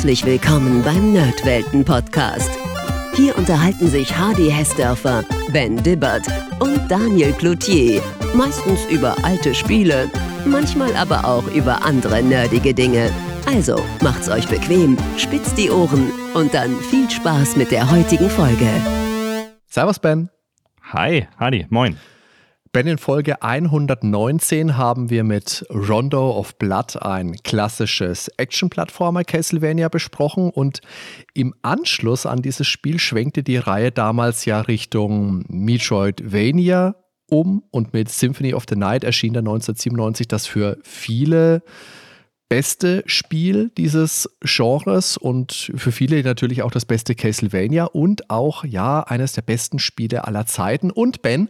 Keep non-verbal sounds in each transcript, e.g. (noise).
Herzlich willkommen beim Nerdwelten Podcast. Hier unterhalten sich Hardy Hessdörfer, Ben Dibbert und Daniel Cloutier. Meistens über alte Spiele, manchmal aber auch über andere nerdige Dinge. Also macht's euch bequem, spitzt die Ohren und dann viel Spaß mit der heutigen Folge. Servus, Ben. Hi, Hardy, moin. Ben, in Folge 119 haben wir mit Rondo of Blood ein klassisches Action-Plattformer Castlevania besprochen und im Anschluss an dieses Spiel schwenkte die Reihe damals ja Richtung Metroidvania um und mit Symphony of the Night erschien dann 1997 das für viele beste Spiel dieses Genres und für viele natürlich auch das beste Castlevania und auch ja eines der besten Spiele aller Zeiten. Und Ben,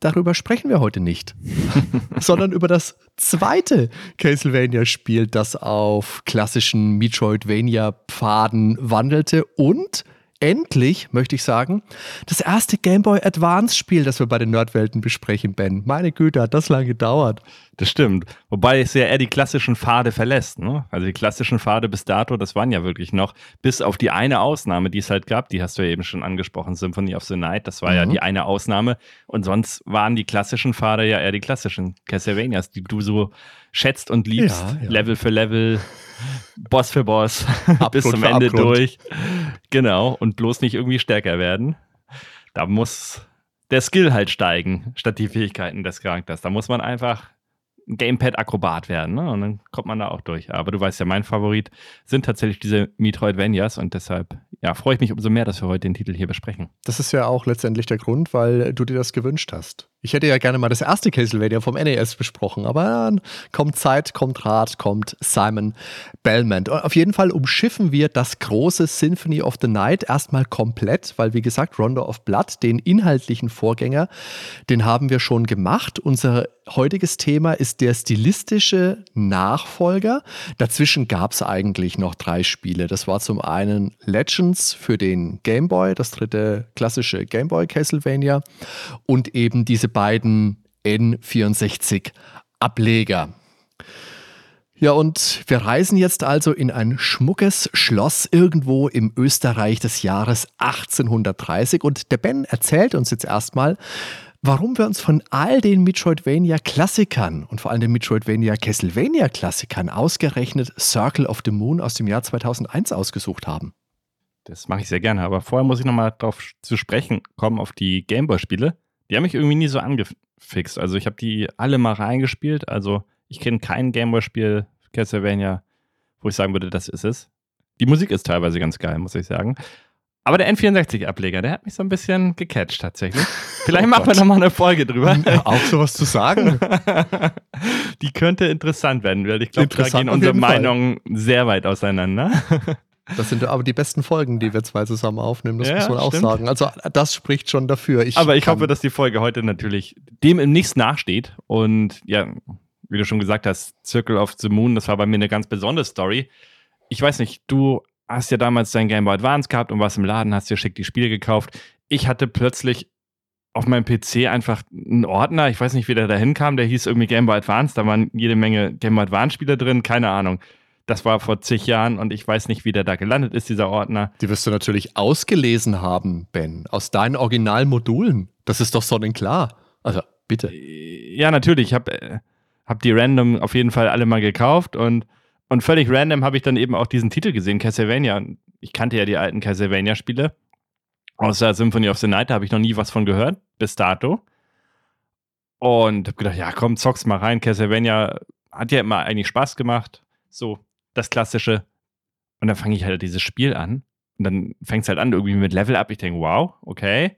darüber sprechen wir heute nicht, (laughs) sondern über das zweite Castlevania-Spiel, das auf klassischen Metroidvania-Pfaden wandelte und endlich, möchte ich sagen, das erste Game Boy Advance-Spiel, das wir bei den Nerdwelten besprechen, Ben. Meine Güte, hat das lange gedauert. Das stimmt. Wobei es ja eher die klassischen Pfade verlässt. Ne? Also die klassischen Pfade bis dato, das waren ja wirklich noch, bis auf die eine Ausnahme, die es halt gab, die hast du ja eben schon angesprochen, Symphony of the Night, das war mhm. ja die eine Ausnahme. Und sonst waren die klassischen Pfade ja eher die klassischen Castlevanias, die du so schätzt und liebst, ja, ja. Level für Level, Boss für Boss, (laughs) bis zum Ende Abgrund. durch. Genau, und bloß nicht irgendwie stärker werden. Da muss der Skill halt steigen, statt die Fähigkeiten des Charakters. Da muss man einfach Gamepad-Akrobat werden. Ne? Und dann kommt man da auch durch. Aber du weißt ja, mein Favorit sind tatsächlich diese Metroidvanias und deshalb ja, freue ich mich umso mehr, dass wir heute den Titel hier besprechen. Das ist ja auch letztendlich der Grund, weil du dir das gewünscht hast. Ich hätte ja gerne mal das erste Castlevania vom NES besprochen, aber kommt Zeit, kommt Rat, kommt Simon Belmont. Auf jeden Fall umschiffen wir das große Symphony of the Night erstmal komplett, weil wie gesagt, Rondo of Blood, den inhaltlichen Vorgänger, den haben wir schon gemacht. Unser heutiges Thema ist der stilistische Nachfolger. Dazwischen gab es eigentlich noch drei Spiele. Das war zum einen Legends für den Game Boy, das dritte klassische Game Boy Castlevania und eben diese beiden N64-Ableger. Ja, und wir reisen jetzt also in ein schmuckes Schloss irgendwo im Österreich des Jahres 1830 und der Ben erzählt uns jetzt erstmal, warum wir uns von all den Metroidvania-Klassikern und vor allem den Metroidvania-Castlevania-Klassikern ausgerechnet Circle of the Moon aus dem Jahr 2001 ausgesucht haben. Das mache ich sehr gerne, aber vorher muss ich nochmal darauf zu sprechen kommen, auf die Gameboy-Spiele. Die haben mich irgendwie nie so angefixt. Also ich habe die alle mal reingespielt. Also ich kenne kein Gameboy-Spiel, Castlevania, wo ich sagen würde, das ist es. Die Musik ist teilweise ganz geil, muss ich sagen. Aber der N64-Ableger, der hat mich so ein bisschen gecatcht tatsächlich. (laughs) Vielleicht oh machen wir nochmal eine Folge drüber. Auch sowas zu sagen. (laughs) Die könnte interessant werden, weil ich glaube, da gehen unsere Meinungen sehr weit auseinander. (laughs) Das sind aber die besten Folgen, die wir zwei zusammen aufnehmen, das ja, muss man auch sagen. Also das spricht schon dafür. Ich aber ich hoffe, dass die Folge heute natürlich dem im nichts nachsteht. Und ja, wie du schon gesagt hast, Circle of the Moon, das war bei mir eine ganz besondere Story. Ich weiß nicht, du hast ja damals dein Game Boy Advance gehabt und warst im Laden, hast dir schick die Spiele gekauft. Ich hatte plötzlich auf meinem PC einfach einen Ordner, ich weiß nicht, wie der da hinkam, der hieß irgendwie Game Boy Advance, da waren jede Menge Game Boy Advance Spiele drin, keine Ahnung. Das war vor zig Jahren und ich weiß nicht, wie der da gelandet ist, dieser Ordner. Die wirst du natürlich ausgelesen haben, Ben, aus deinen Originalmodulen. Das ist doch sonnenklar. Also, bitte. Ja, natürlich. Ich habe äh, hab die random auf jeden Fall alle mal gekauft und, und völlig random habe ich dann eben auch diesen Titel gesehen, Castlevania. Ich kannte ja die alten Castlevania-Spiele. Außer Symphony of the Night, da habe ich noch nie was von gehört, bis dato. Und habe gedacht, ja, komm, zock's mal rein. Castlevania hat ja immer eigentlich Spaß gemacht. So, das Klassische. Und dann fange ich halt dieses Spiel an. Und dann fängt es halt an, irgendwie mit Level Up. Ich denke, wow, okay.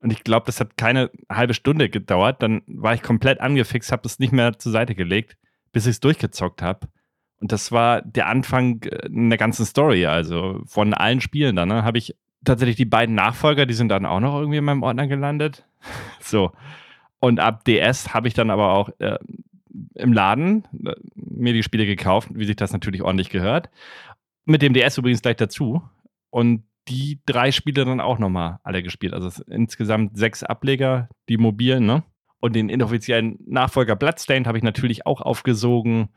Und ich glaube, das hat keine halbe Stunde gedauert. Dann war ich komplett angefixt, habe es nicht mehr zur Seite gelegt, bis ich es durchgezockt habe. Und das war der Anfang äh, einer ganzen Story, also von allen Spielen dann. Ne, habe ich tatsächlich die beiden Nachfolger, die sind dann auch noch irgendwie in meinem Ordner gelandet. (laughs) so. Und ab DS habe ich dann aber auch äh, im Laden äh, mir die Spiele gekauft, wie sich das natürlich ordentlich gehört. Mit dem DS übrigens gleich dazu. Und die drei Spiele dann auch nochmal alle gespielt. Also insgesamt sechs Ableger, die mobilen, ne? Und den inoffiziellen Nachfolger Bloodstained habe ich natürlich auch aufgesogen.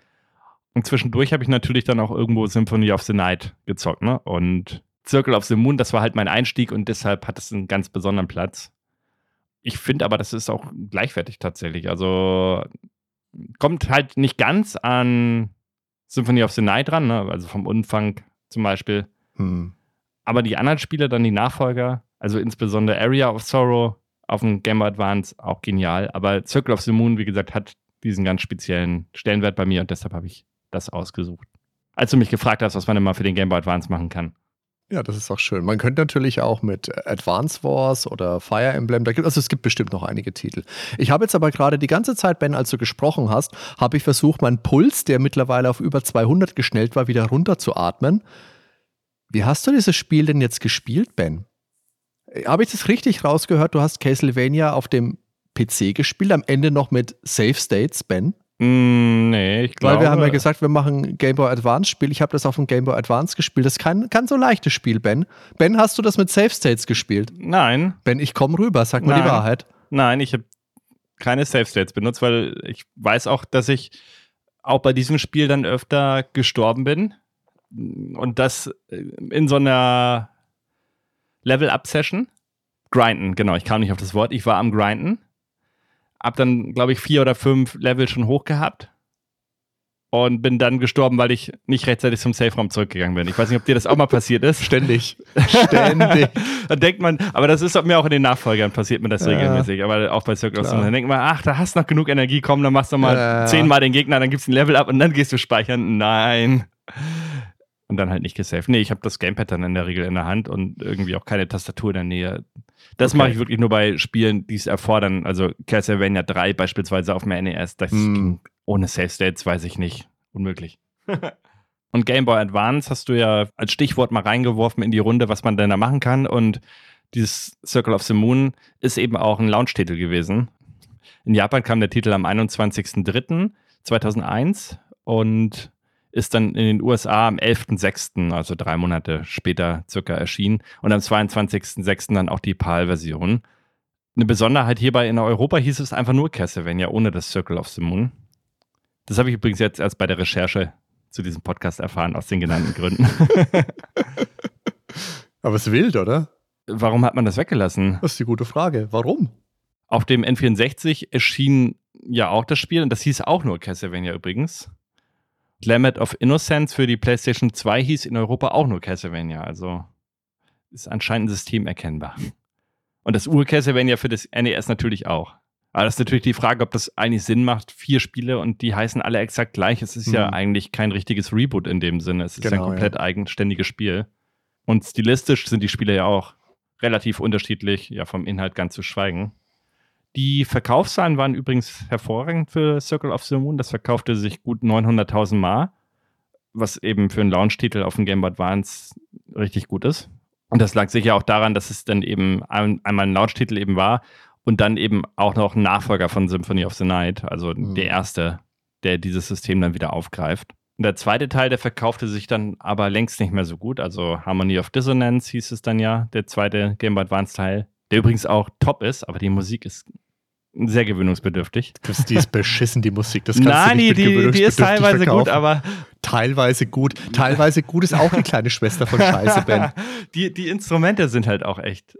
Und zwischendurch habe ich natürlich dann auch irgendwo Symphony of the Night gezockt, ne? Und Circle of the Moon, das war halt mein Einstieg und deshalb hat es einen ganz besonderen Platz. Ich finde aber, das ist auch gleichwertig tatsächlich. Also kommt halt nicht ganz an Symphony of the Night ran, ne? also vom Umfang zum Beispiel. Hm. Aber die anderen Spiele, dann die Nachfolger, also insbesondere Area of Sorrow auf dem Game Boy Advance, auch genial. Aber Circle of the Moon, wie gesagt, hat diesen ganz speziellen Stellenwert bei mir und deshalb habe ich das ausgesucht. Als du mich gefragt hast, was man immer für den Game Boy Advance machen kann. Ja, das ist auch schön. Man könnte natürlich auch mit Advance Wars oder Fire Emblem, da gibt, also es gibt bestimmt noch einige Titel. Ich habe jetzt aber gerade die ganze Zeit, Ben, als du gesprochen hast, habe ich versucht, meinen Puls, der mittlerweile auf über 200 geschnellt war, wieder runterzuatmen. Wie hast du dieses Spiel denn jetzt gespielt, Ben? Habe ich das richtig rausgehört? Du hast Castlevania auf dem PC gespielt, am Ende noch mit Save States, Ben? Mm, nee, ich glaube. Weil wir haben ja gesagt, wir machen Game Boy Advance Spiel. Ich habe das auf dem Game Boy Advance gespielt. Das ist kein, kein so leichtes Spiel, Ben. Ben, hast du das mit Save States gespielt? Nein. Ben, ich komme rüber, sag mal die Wahrheit. Nein, ich habe keine Save States benutzt, weil ich weiß auch, dass ich auch bei diesem Spiel dann öfter gestorben bin. Und das in so einer Level-Up-Session. Grinden, genau, ich kam nicht auf das Wort. Ich war am Grinden hab dann, glaube ich, vier oder fünf Level schon hoch gehabt und bin dann gestorben, weil ich nicht rechtzeitig zum Safe-Raum zurückgegangen bin. Ich weiß nicht, ob dir das auch mal passiert ist. (laughs) Ständig. (laughs) Ständig. dann denkt man, aber das ist mir auch in den Nachfolgern passiert mir das ja, regelmäßig, aber auch bei Circle Dann denkt man, ach, da hast du noch genug Energie, komm, dann machst du mal ja. zehnmal den Gegner, dann gibt's ein Level ab und dann gehst du speichern. Nein. Und dann halt nicht gesaved. Nee, ich habe das Gamepad dann in der Regel in der Hand und irgendwie auch keine Tastatur in der Nähe. Das okay. mache ich wirklich nur bei Spielen, die es erfordern. Also Castlevania 3 beispielsweise auf dem NES. Das mm. ging ohne Save States, weiß ich nicht. Unmöglich. (laughs) und Game Boy Advance hast du ja als Stichwort mal reingeworfen in die Runde, was man denn da machen kann. Und dieses Circle of the Moon ist eben auch ein Launch-Titel gewesen. In Japan kam der Titel am 21.03.2001 und ist dann in den USA am 11.06., also drei Monate später circa erschienen und am 22.06. dann auch die PAL-Version. Eine Besonderheit hierbei in Europa hieß es einfach nur Castlevania ohne das Circle of the Moon. Das habe ich übrigens jetzt erst bei der Recherche zu diesem Podcast erfahren, aus den genannten Gründen. (laughs) Aber es ist wild, oder? Warum hat man das weggelassen? Das ist die gute Frage. Warum? Auf dem N64 erschien ja auch das Spiel und das hieß auch nur Castlevania übrigens. Lament of Innocence für die PlayStation 2 hieß in Europa auch nur Castlevania. Also ist anscheinend ein System erkennbar. Und das Ur-Castlevania für das NES natürlich auch. Aber das ist natürlich die Frage, ob das eigentlich Sinn macht. Vier Spiele und die heißen alle exakt gleich. Es ist hm. ja eigentlich kein richtiges Reboot in dem Sinne. Es ist genau, ein komplett ja. eigenständiges Spiel. Und stilistisch sind die Spiele ja auch relativ unterschiedlich, ja, vom Inhalt ganz zu schweigen. Die Verkaufszahlen waren übrigens hervorragend für Circle of the Moon. Das verkaufte sich gut 900.000 Mal, was eben für einen Launch-Titel auf dem Game Boy Advance richtig gut ist. Und das lag sicher auch daran, dass es dann eben ein, einmal ein Launch-Titel eben war und dann eben auch noch ein Nachfolger von Symphony of the Night, also mhm. der erste, der dieses System dann wieder aufgreift. Und der zweite Teil, der verkaufte sich dann aber längst nicht mehr so gut. Also Harmony of Dissonance hieß es dann ja, der zweite Game Boy Advance Teil, der übrigens auch top ist, aber die Musik ist sehr gewöhnungsbedürftig. Die ist beschissen, die Musik. Das kannst Nein, du nicht die, die, die ist teilweise verkaufen. gut, aber. Teilweise gut. Teilweise gut ist auch die kleine Schwester von Scheiße, Ben. (laughs) die, die Instrumente sind halt auch echt.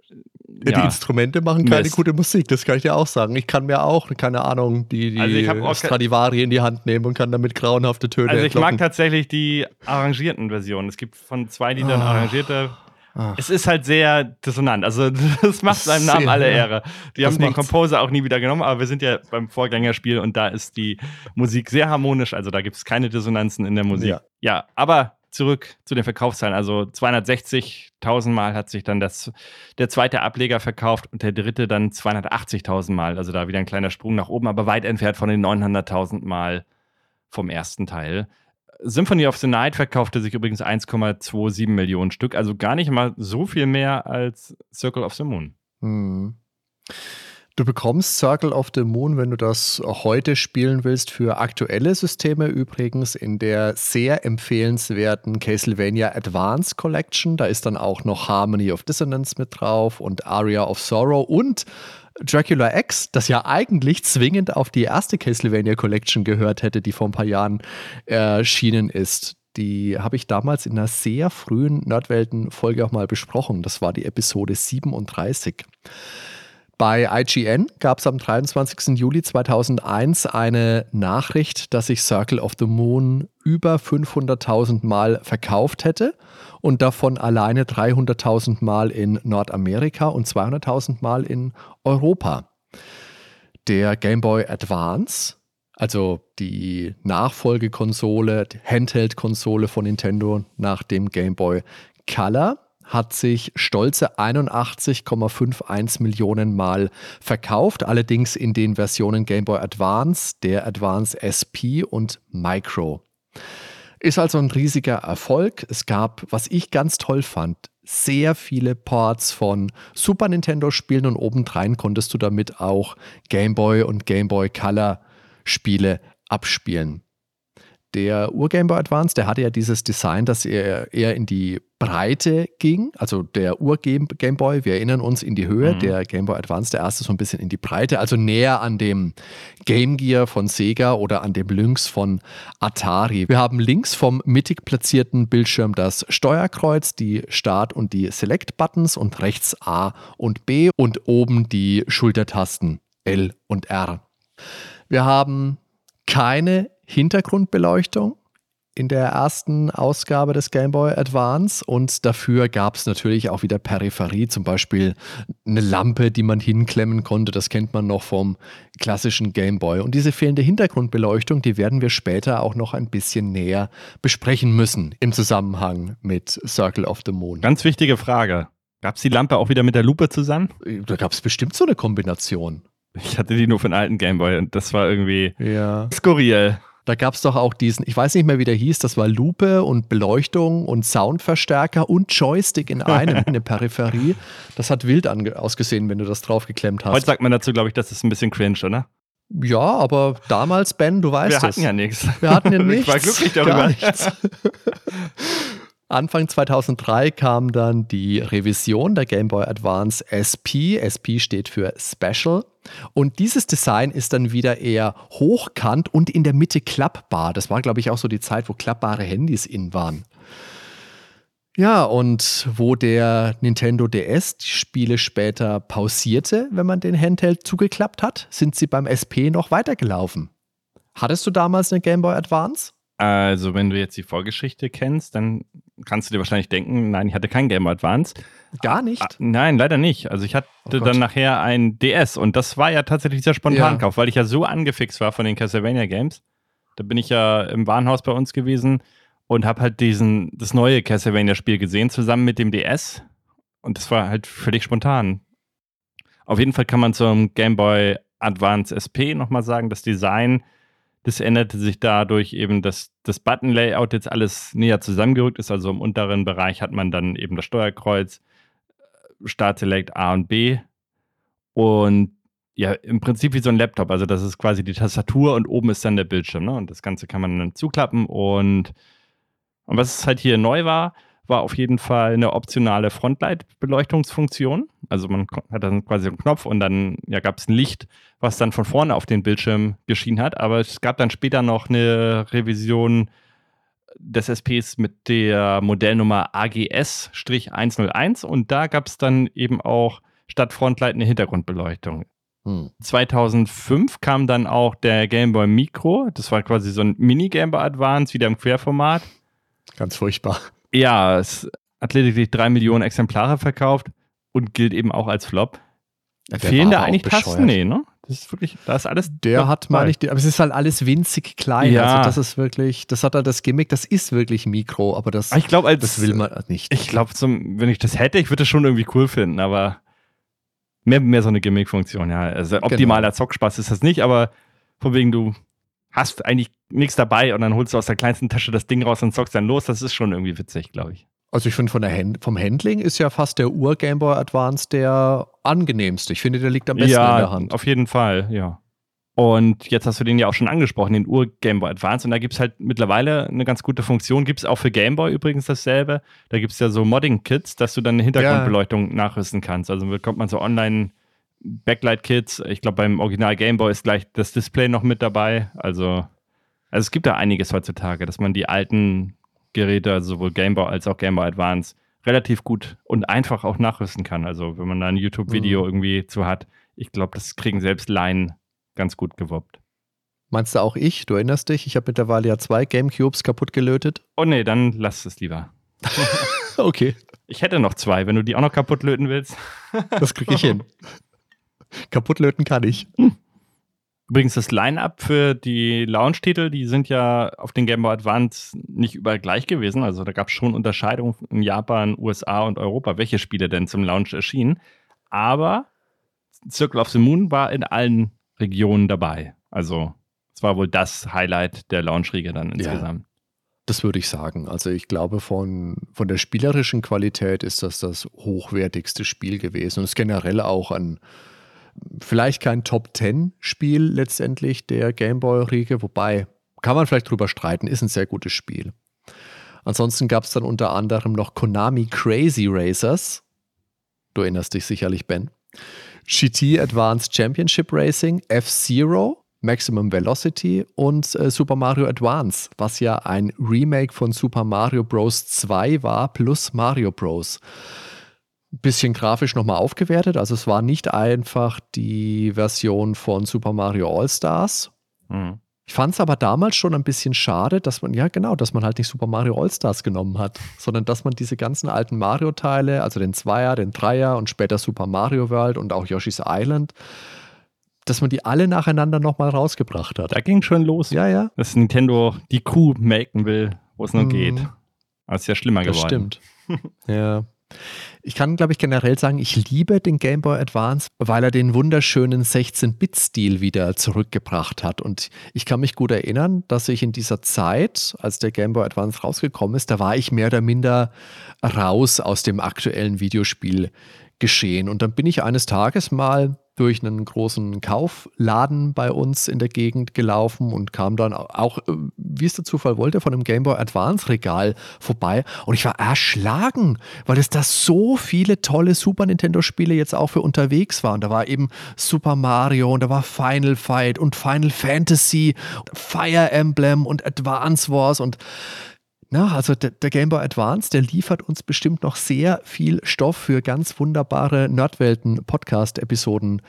Ja, die Instrumente machen keine Mist. gute Musik, das kann ich dir auch sagen. Ich kann mir auch, keine Ahnung, die, die also Stradivari in die Hand nehmen und kann damit grauenhafte Töne Also ich entlocken. mag tatsächlich die arrangierten Versionen. Es gibt von zwei Liedern oh. arrangierte Ach. Es ist halt sehr dissonant. Also, (laughs) das macht seinem Namen alle Ehre. Die das haben den Composer auch nie wieder genommen, aber wir sind ja beim Vorgängerspiel und da ist die Musik sehr harmonisch. Also, da gibt es keine Dissonanzen in der Musik. Ja, ja aber zurück zu den Verkaufszahlen. Also 260.000 Mal hat sich dann das, der zweite Ableger verkauft und der dritte dann 280.000 Mal. Also da wieder ein kleiner Sprung nach oben, aber weit entfernt von den 900.000 Mal vom ersten Teil. Symphony of the Night verkaufte sich übrigens 1,27 Millionen Stück, also gar nicht mal so viel mehr als Circle of the Moon. Hm. Du bekommst Circle of the Moon, wenn du das heute spielen willst, für aktuelle Systeme übrigens in der sehr empfehlenswerten Castlevania Advance Collection. Da ist dann auch noch Harmony of Dissonance mit drauf und Aria of Sorrow und Dracula X, das ja eigentlich zwingend auf die erste Castlevania Collection gehört hätte, die vor ein paar Jahren erschienen ist. Die habe ich damals in einer sehr frühen Nerdwelten-Folge auch mal besprochen. Das war die Episode 37. Bei IGN gab es am 23. Juli 2001 eine Nachricht, dass sich Circle of the Moon über 500.000 Mal verkauft hätte und davon alleine 300.000 Mal in Nordamerika und 200.000 Mal in Europa. Der Game Boy Advance, also die Nachfolgekonsole, Handheld-Konsole von Nintendo nach dem Game Boy Color, hat sich stolze 81,51 Millionen Mal verkauft, allerdings in den Versionen Game Boy Advance, der Advance SP und Micro. Ist also ein riesiger Erfolg. Es gab, was ich ganz toll fand, sehr viele Ports von Super Nintendo Spielen und obendrein konntest du damit auch Game Boy und Game Boy Color Spiele abspielen. Der Ur-Game Boy Advance, der hatte ja dieses Design, dass er eher in die Breite ging. Also der Ur-Game Boy, wir erinnern uns in die Höhe, mhm. der Game Boy Advance, der erste so ein bisschen in die Breite, also näher an dem Game Gear von Sega oder an dem Lynx von Atari. Wir haben links vom mittig platzierten Bildschirm das Steuerkreuz, die Start- und die Select-Buttons und rechts A und B und oben die Schultertasten L und R. Wir haben keine Hintergrundbeleuchtung in der ersten Ausgabe des Game Boy Advance und dafür gab es natürlich auch wieder Peripherie, zum Beispiel eine Lampe, die man hinklemmen konnte. Das kennt man noch vom klassischen Game Boy. Und diese fehlende Hintergrundbeleuchtung, die werden wir später auch noch ein bisschen näher besprechen müssen im Zusammenhang mit Circle of the Moon. Ganz wichtige Frage. Gab es die Lampe auch wieder mit der Lupe zusammen? Da gab es bestimmt so eine Kombination. Ich hatte die nur den alten Game Boy und das war irgendwie ja. skurril. Da gab es doch auch diesen, ich weiß nicht mehr, wie der hieß, das war Lupe und Beleuchtung und Soundverstärker und Joystick in einem, eine Peripherie. Das hat wild ausgesehen, wenn du das draufgeklemmt hast. Heute sagt man dazu, glaube ich, das ist ein bisschen cringe, oder? Ja, aber damals, Ben, du weißt es. Wir hatten ja nichts. Wir hatten ja nichts. Ich war glücklich darüber. (laughs) Anfang 2003 kam dann die Revision der Game Boy Advance SP. SP steht für Special. Und dieses Design ist dann wieder eher hochkant und in der Mitte klappbar. Das war, glaube ich, auch so die Zeit, wo klappbare Handys in waren. Ja, und wo der Nintendo DS die Spiele später pausierte, wenn man den Handheld zugeklappt hat, sind sie beim SP noch weitergelaufen. Hattest du damals eine Game Boy Advance? Also, wenn du jetzt die Vorgeschichte kennst, dann kannst du dir wahrscheinlich denken, nein, ich hatte kein Game Boy Advance. Gar nicht? Ah, nein, leider nicht. Also ich hatte oh dann nachher ein DS und das war ja tatsächlich dieser Spontankauf, ja. weil ich ja so angefixt war von den Castlevania Games. Da bin ich ja im Warenhaus bei uns gewesen und habe halt diesen das neue Castlevania Spiel gesehen zusammen mit dem DS und das war halt völlig spontan. Auf jeden Fall kann man zum Game Boy Advance SP nochmal sagen, das Design das änderte sich dadurch eben, dass das Button-Layout jetzt alles näher zusammengerückt ist. Also im unteren Bereich hat man dann eben das Steuerkreuz, äh, Start Select A und B. Und ja, im Prinzip wie so ein Laptop. Also das ist quasi die Tastatur und oben ist dann der Bildschirm. Ne? Und das Ganze kann man dann zuklappen. Und, und was halt hier neu war, war auf jeden Fall eine optionale Frontlight-Beleuchtungsfunktion. Also man hat dann quasi einen Knopf und dann ja, gab es ein Licht, was dann von vorne auf den Bildschirm geschienen hat. Aber es gab dann später noch eine Revision des SPs mit der Modellnummer AGS-101 und da gab es dann eben auch statt Frontlight eine Hintergrundbeleuchtung. Hm. 2005 kam dann auch der Game Boy Micro. Das war quasi so ein Mini-Game Boy Advance, wieder im Querformat. Ganz furchtbar. Ja, es hat lediglich drei Millionen Exemplare verkauft und gilt eben auch als Flop. Ja, Fehlen da eigentlich Tasten? Nee, ne? Das ist wirklich, da ist alles. Der hat, meine ich, aber es ist halt alles winzig klein. Ja. Also, das ist wirklich, das hat halt das Gimmick, das ist wirklich Mikro, aber das, ich glaub, als, das will man nicht. Ich glaube, wenn ich das hätte, ich würde das schon irgendwie cool finden, aber mehr, mehr so eine Gimmick-Funktion, ja. Also, optimaler genau. Zockspaß ist das nicht, aber von wegen, du hast eigentlich nichts dabei und dann holst du aus der kleinsten Tasche das Ding raus und zockst dann los. Das ist schon irgendwie witzig, glaube ich. Also ich finde vom Handling ist ja fast der Ur Game Boy Advance der angenehmste. Ich finde, der liegt am besten ja, in der Hand. Auf jeden Fall, ja. Und jetzt hast du den ja auch schon angesprochen, den Ur Game Boy Advance. Und da gibt es halt mittlerweile eine ganz gute Funktion. Gibt es auch für Game Boy übrigens dasselbe. Da gibt es ja so Modding-Kits, dass du dann eine Hintergrundbeleuchtung ja. nachrüsten kannst. Also bekommt man so online Backlight Kits. Ich glaube, beim Original Game Boy ist gleich das Display noch mit dabei. Also, also es gibt da einiges heutzutage, dass man die alten Geräte, also sowohl Game Boy als auch Game Boy Advance, relativ gut und einfach auch nachrüsten kann. Also, wenn man da ein YouTube-Video mhm. irgendwie zu hat, ich glaube, das kriegen selbst Laien ganz gut gewuppt. Meinst du auch ich? Du erinnerst dich? Ich habe mittlerweile ja zwei Gamecubes kaputt gelötet. Oh nee, dann lass es lieber. (laughs) okay. Ich hätte noch zwei, wenn du die auch noch kaputt löten willst. das kriege ich hin. (laughs) Kaputt löten kann ich. Hm. Übrigens, das Line-Up für die Launch-Titel, die sind ja auf den Game Boy Advance nicht überall gleich gewesen. Also da gab es schon Unterscheidungen in Japan, USA und Europa, welche Spiele denn zum Launch erschienen. Aber Circle of the Moon war in allen Regionen dabei. Also es war wohl das Highlight der Launch-Riege dann insgesamt. Ja. Das würde ich sagen. Also ich glaube, von, von der spielerischen Qualität ist das das hochwertigste Spiel gewesen und ist generell auch ein, vielleicht kein Top-10-Spiel letztendlich der Gameboy-Riege, wobei kann man vielleicht drüber streiten, ist ein sehr gutes Spiel. Ansonsten gab es dann unter anderem noch Konami Crazy Racers. Du erinnerst dich sicherlich, Ben. GT Advanced Championship Racing, F-Zero, Maximum Velocity und äh, Super Mario Advance, was ja ein Remake von Super Mario Bros. 2 war, plus Mario Bros. Bisschen grafisch nochmal aufgewertet. Also es war nicht einfach die Version von Super Mario All-Stars. Mhm. Ich fand es aber damals schon ein bisschen schade, dass man, ja genau, dass man halt nicht Super Mario All-Stars genommen hat, sondern dass man diese ganzen alten Mario-Teile, also den Zweier, den Dreier und später Super Mario World und auch Yoshi's Island, dass man die alle nacheinander nochmal rausgebracht hat. Da ging schon los. Ja, ja. Dass Nintendo die Kuh melken will, wo es nur mm. geht. Das ist ja schlimmer das geworden. Stimmt. (laughs) ja. Ich kann, glaube ich, generell sagen, ich liebe den Game Boy Advance, weil er den wunderschönen 16-Bit-Stil wieder zurückgebracht hat. Und ich kann mich gut erinnern, dass ich in dieser Zeit, als der Game Boy Advance rausgekommen ist, da war ich mehr oder minder raus aus dem aktuellen Videospiel geschehen. Und dann bin ich eines Tages mal durch einen großen Kaufladen bei uns in der Gegend gelaufen und kam dann auch, äh, wie es der Zufall wollte, von einem Game Boy Advance Regal vorbei. Und ich war erschlagen, weil es da so viele tolle Super Nintendo Spiele jetzt auch für unterwegs waren. Da war eben Super Mario und da war Final Fight und Final Fantasy, Fire Emblem und Advance Wars und na, also der, der, Game Boy Advance, der liefert uns bestimmt noch sehr viel Stoff für ganz wunderbare Nerdwelten-Podcast-Episoden,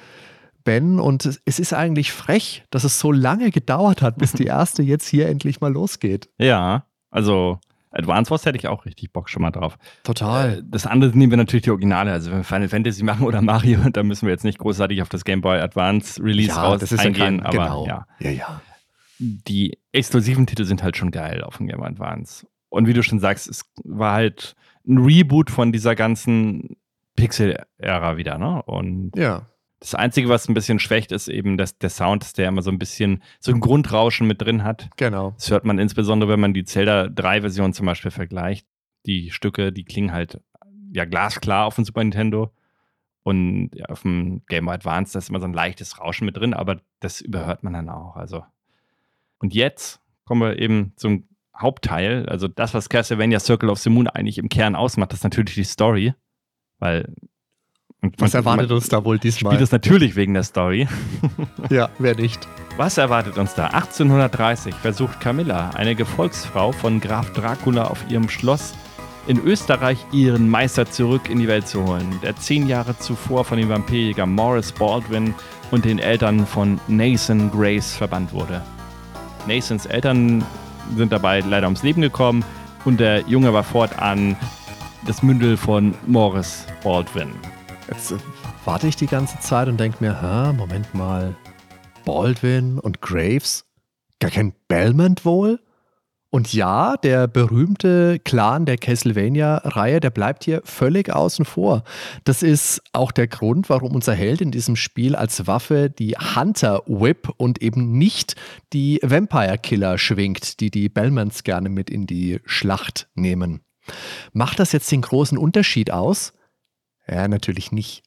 Ben. Und es ist eigentlich frech, dass es so lange gedauert hat, bis die (laughs) erste jetzt hier endlich mal losgeht. Ja, also Advance Wars hätte ich auch richtig Bock schon mal drauf. Total. Äh, das andere nehmen wir natürlich die Originale. Also wenn wir Final Fantasy machen oder Mario, (laughs) dann müssen wir jetzt nicht großartig auf das Game Boy Advance Release ja, raus das ist eingehen. Kein, aber genau. ja. ja, ja. Die exklusiven Titel sind halt schon geil auf dem Game Boy Advance. Und wie du schon sagst, es war halt ein Reboot von dieser ganzen Pixel-Ära wieder, ne? Und ja. Das Einzige, was ein bisschen schwächt, ist eben dass der Sound, der immer so ein bisschen so ein Grundrauschen mit drin hat. Genau. Das hört man insbesondere, wenn man die Zelda 3-Version zum Beispiel vergleicht. Die Stücke, die klingen halt ja glasklar auf dem Super Nintendo. Und ja, auf dem Game Boy Advance, da ist immer so ein leichtes Rauschen mit drin, aber das überhört man dann auch. Also. Und jetzt kommen wir eben zum Hauptteil, also das, was Castlevania Circle of the Moon eigentlich im Kern ausmacht, ist natürlich die Story. Weil. was erwartet uns da wohl diesmal? Spielt es natürlich wegen der Story. (laughs) ja, wer nicht. Was erwartet uns da? 1830 versucht Camilla, eine Gefolgsfrau von Graf Dracula auf ihrem Schloss in Österreich, ihren Meister zurück in die Welt zu holen, der zehn Jahre zuvor von dem Vampirjäger Morris Baldwin und den Eltern von Nathan Grace verbannt wurde. Nathans Eltern sind dabei leider ums Leben gekommen und der Junge war fortan das Mündel von Morris Baldwin. Jetzt äh, warte ich die ganze Zeit und denke mir, ha, Moment mal, Baldwin und Graves? Gar kein Belmont wohl? Und ja, der berühmte Clan der Castlevania-Reihe, der bleibt hier völlig außen vor. Das ist auch der Grund, warum unser Held in diesem Spiel als Waffe die Hunter Whip und eben nicht die Vampire Killer schwingt, die die Belmonts gerne mit in die Schlacht nehmen. Macht das jetzt den großen Unterschied aus? Ja, natürlich nicht.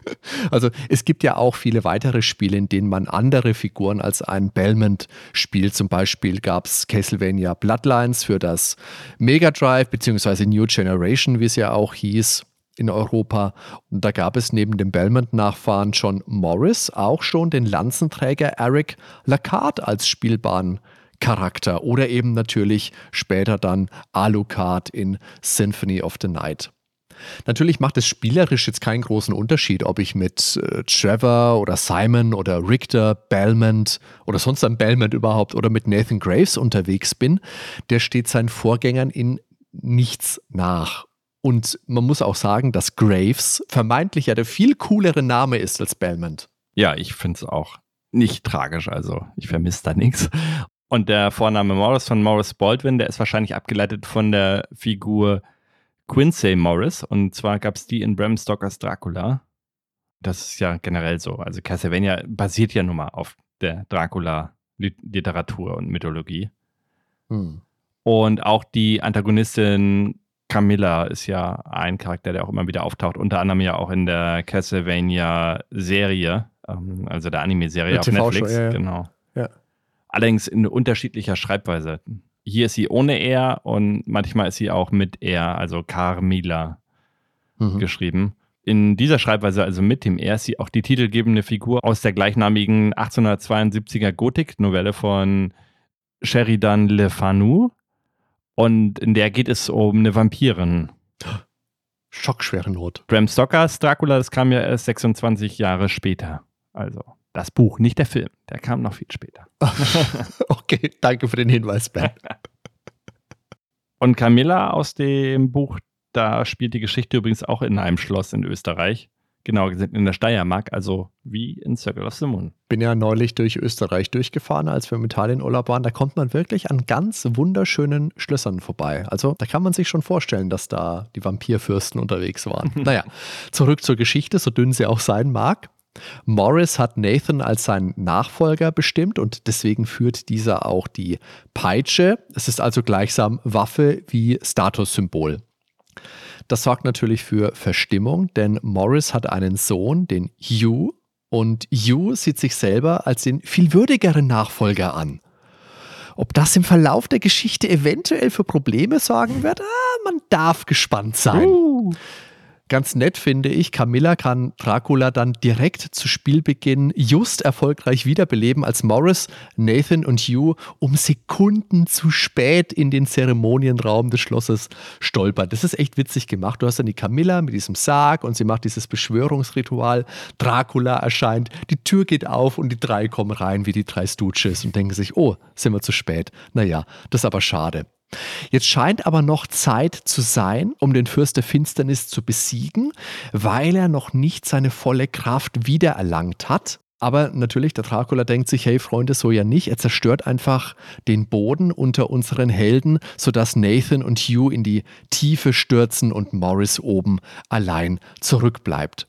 (laughs) also es gibt ja auch viele weitere Spiele, in denen man andere Figuren als ein Belmont spielt. Zum Beispiel gab es Castlevania Bloodlines für das Mega Drive, beziehungsweise New Generation, wie es ja auch hieß. in Europa. Und da gab es neben dem Belmont-Nachfahren John Morris auch schon den Lanzenträger Eric Lacard als spielbaren Charakter oder eben natürlich später dann Alucard in Symphony of the Night. Natürlich macht es spielerisch jetzt keinen großen Unterschied, ob ich mit äh, Trevor oder Simon oder Richter, Belmont oder sonst ein Belmont überhaupt oder mit Nathan Graves unterwegs bin. Der steht seinen Vorgängern in nichts nach. Und man muss auch sagen, dass Graves vermeintlich ja der viel coolere Name ist als Belmont. Ja, ich finde es auch nicht tragisch. Also ich vermisse da nichts. Und der Vorname Morris von Morris Baldwin, der ist wahrscheinlich abgeleitet von der Figur Quincy Morris. Und zwar gab es die in Bram Stokers Dracula. Das ist ja generell so. Also Castlevania basiert ja nun mal auf der Dracula-Literatur und Mythologie. Hm. Und auch die Antagonistin Camilla ist ja ein Charakter, der auch immer wieder auftaucht, unter anderem ja auch in der Castlevania-Serie, ähm, also der Anime-Serie auf Netflix. Ja, ja. Genau. Ja. Allerdings in unterschiedlicher Schreibweise. Hier ist sie ohne R und manchmal ist sie auch mit R, also Carmilla mhm. geschrieben. In dieser Schreibweise, also mit dem R, ist sie auch die titelgebende Figur aus der gleichnamigen 1872er Gothic-Novelle von Sheridan Le Fanu. Und in der geht es um eine Vampirin. Schockschwere Not. Bram Stokers Dracula, das kam ja erst 26 Jahre später. Also das Buch, nicht der Film. Der kam noch viel später. (laughs) okay, danke für den Hinweis, Ben. (laughs) Und Camilla aus dem Buch, da spielt die Geschichte übrigens auch in einem Schloss in Österreich. Genau, in der Steiermark, also wie in Circle of the Moon. Bin ja neulich durch Österreich durchgefahren, als wir mit Italien Urlaub waren. Da kommt man wirklich an ganz wunderschönen Schlössern vorbei. Also da kann man sich schon vorstellen, dass da die Vampirfürsten unterwegs waren. (laughs) naja, zurück zur Geschichte, so dünn sie auch sein mag. Morris hat Nathan als seinen Nachfolger bestimmt und deswegen führt dieser auch die Peitsche. Es ist also gleichsam Waffe wie Statussymbol. Das sorgt natürlich für Verstimmung, denn Morris hat einen Sohn, den Hugh, und Hugh sieht sich selber als den viel würdigeren Nachfolger an. Ob das im Verlauf der Geschichte eventuell für Probleme sorgen wird, ah, man darf gespannt sein. Uh. Ganz nett finde ich, Camilla kann Dracula dann direkt zu Spielbeginn just erfolgreich wiederbeleben, als Morris, Nathan und Hugh um Sekunden zu spät in den Zeremonienraum des Schlosses stolpern. Das ist echt witzig gemacht. Du hast dann die Camilla mit diesem Sarg und sie macht dieses Beschwörungsritual. Dracula erscheint, die Tür geht auf und die drei kommen rein wie die drei Stooges und denken sich, oh, sind wir zu spät. Naja, das ist aber schade. Jetzt scheint aber noch Zeit zu sein, um den Fürst der Finsternis zu besiegen, weil er noch nicht seine volle Kraft wiedererlangt hat. Aber natürlich, der Dracula denkt sich, hey Freunde, so ja nicht. Er zerstört einfach den Boden unter unseren Helden, sodass Nathan und Hugh in die Tiefe stürzen und Morris oben allein zurückbleibt.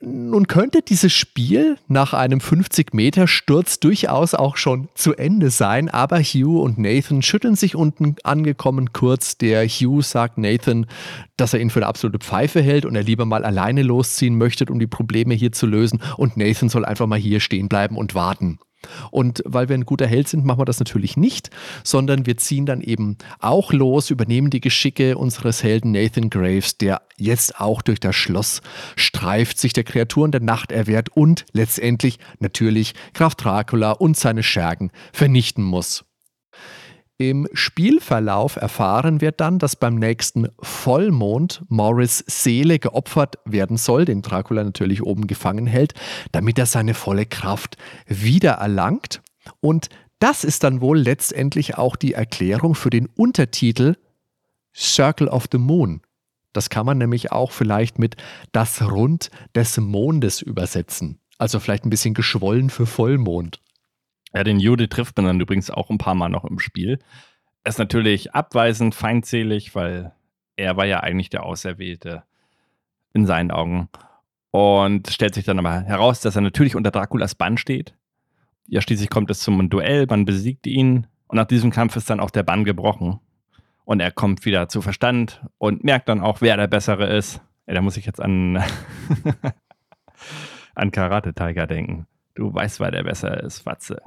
Nun könnte dieses Spiel nach einem 50-Meter-Sturz durchaus auch schon zu Ende sein, aber Hugh und Nathan schütteln sich unten angekommen kurz. Der Hugh sagt Nathan, dass er ihn für eine absolute Pfeife hält und er lieber mal alleine losziehen möchte, um die Probleme hier zu lösen. Und Nathan soll einfach mal hier stehen bleiben und warten. Und weil wir ein guter Held sind, machen wir das natürlich nicht, sondern wir ziehen dann eben auch los, übernehmen die Geschicke unseres Helden Nathan Graves, der jetzt auch durch das Schloss streift, sich der Kreaturen der Nacht erwehrt und letztendlich natürlich Graf Dracula und seine Schergen vernichten muss. Im Spielverlauf erfahren wir dann, dass beim nächsten Vollmond Morris Seele geopfert werden soll, den Dracula natürlich oben gefangen hält, damit er seine volle Kraft wiedererlangt. Und das ist dann wohl letztendlich auch die Erklärung für den Untertitel Circle of the Moon. Das kann man nämlich auch vielleicht mit das Rund des Mondes übersetzen. Also vielleicht ein bisschen geschwollen für Vollmond. Ja, den Jude trifft man dann übrigens auch ein paar Mal noch im Spiel. Er ist natürlich abweisend, feindselig, weil er war ja eigentlich der Auserwählte in seinen Augen. Und stellt sich dann aber heraus, dass er natürlich unter Draculas Bann steht. Ja, schließlich kommt es zum Duell, man besiegt ihn. Und nach diesem Kampf ist dann auch der Bann gebrochen. Und er kommt wieder zu Verstand und merkt dann auch, wer der Bessere ist. Ja, da muss ich jetzt an, (laughs) an Karate Tiger denken. Du weißt, wer der besser ist, Watze.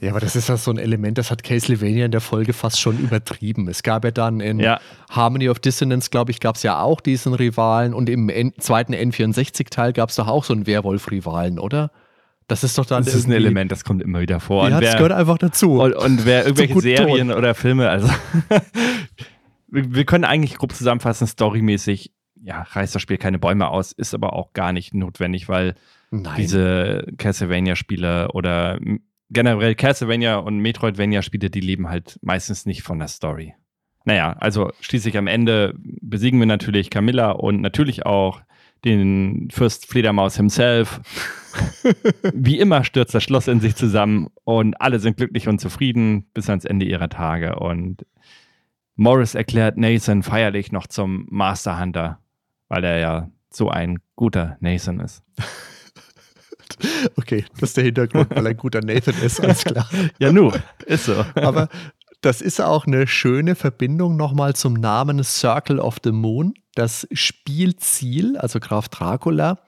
Ja, aber das ist ja so ein Element, das hat Castlevania in der Folge fast schon übertrieben. Es gab ja dann in ja. Harmony of Dissonance, glaube ich, gab es ja auch diesen Rivalen und im N zweiten N64-Teil gab es doch auch so einen Werwolf-Rivalen, oder? Das ist doch dann. Das ist ein Element, das kommt immer wieder vor. Ja, und das wer, gehört einfach dazu. Und, und wer (laughs) irgendwelche Serien Ton. oder Filme, also (laughs) wir, wir, können eigentlich grob zusammenfassen, storymäßig, ja, reißt das Spiel keine Bäume aus, ist aber auch gar nicht notwendig, weil Nein. diese Castlevania-Spiele oder generell Castlevania und Metroidvania-Spiele, die leben halt meistens nicht von der Story. Naja, also schließlich am Ende besiegen wir natürlich Camilla und natürlich auch den Fürst Fledermaus himself. (laughs) Wie immer stürzt das Schloss in sich zusammen und alle sind glücklich und zufrieden bis ans Ende ihrer Tage. Und Morris erklärt Nathan feierlich noch zum Master Hunter, weil er ja so ein guter Nathan ist. (laughs) Okay, das ist der Hintergrund, weil er ein guter Nathan ist, alles klar. (laughs) ja, nu, ist so. Aber das ist auch eine schöne Verbindung nochmal zum Namen Circle of the Moon. Das Spielziel, also Graf Dracula,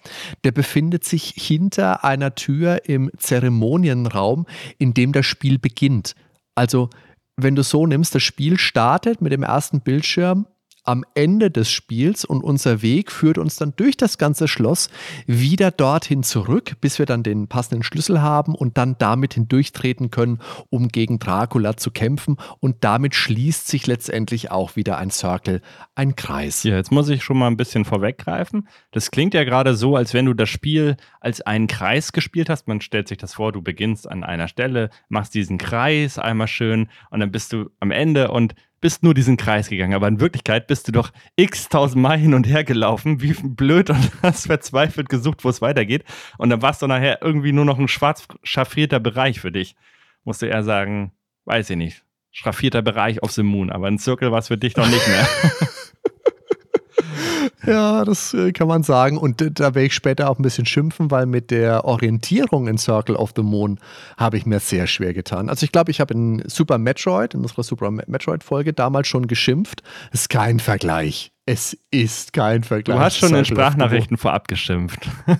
der befindet sich hinter einer Tür im Zeremonienraum, in dem das Spiel beginnt. Also, wenn du so nimmst, das Spiel startet mit dem ersten Bildschirm am Ende des Spiels und unser Weg führt uns dann durch das ganze Schloss wieder dorthin zurück, bis wir dann den passenden Schlüssel haben und dann damit hindurchtreten können, um gegen Dracula zu kämpfen. Und damit schließt sich letztendlich auch wieder ein Circle, ein Kreis. Ja, jetzt muss ich schon mal ein bisschen vorweggreifen. Das klingt ja gerade so, als wenn du das Spiel als einen Kreis gespielt hast. Man stellt sich das vor, du beginnst an einer Stelle, machst diesen Kreis einmal schön und dann bist du am Ende und bist nur diesen Kreis gegangen, aber in Wirklichkeit bist du doch x tausend Mal hin und her gelaufen, wie blöd und (laughs) hast verzweifelt gesucht, wo es weitergeht. Und dann warst du nachher irgendwie nur noch ein schwarz schaffierter Bereich für dich. Musst du eher sagen, weiß ich nicht, schraffierter Bereich auf the Moon, aber ein Zirkel war es für dich doch nicht mehr. (laughs) Ja, das äh, kann man sagen. Und da werde ich später auch ein bisschen schimpfen, weil mit der Orientierung in Circle of the Moon habe ich mir sehr schwer getan. Also ich glaube, ich habe in Super Metroid, in unserer Super Metroid-Folge damals schon geschimpft. Es ist kein Vergleich. Es ist kein Vergleich. Du hast schon in Sprachnachrichten vorab geschimpft. (laughs)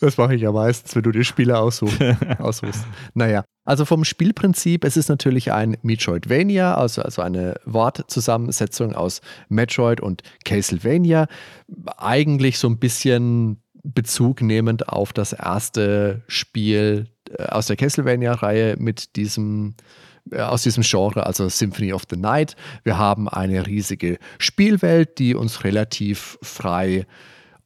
Das mache ich ja meistens, wenn du die Spiele aussuchst. (laughs) aussuchst. Naja, also vom Spielprinzip, es ist natürlich ein Metroidvania, also, also eine Wortzusammensetzung aus Metroid und Castlevania. Eigentlich so ein bisschen Bezug nehmend auf das erste Spiel äh, aus der Castlevania-Reihe mit diesem äh, aus diesem Genre, also Symphony of the Night. Wir haben eine riesige Spielwelt, die uns relativ frei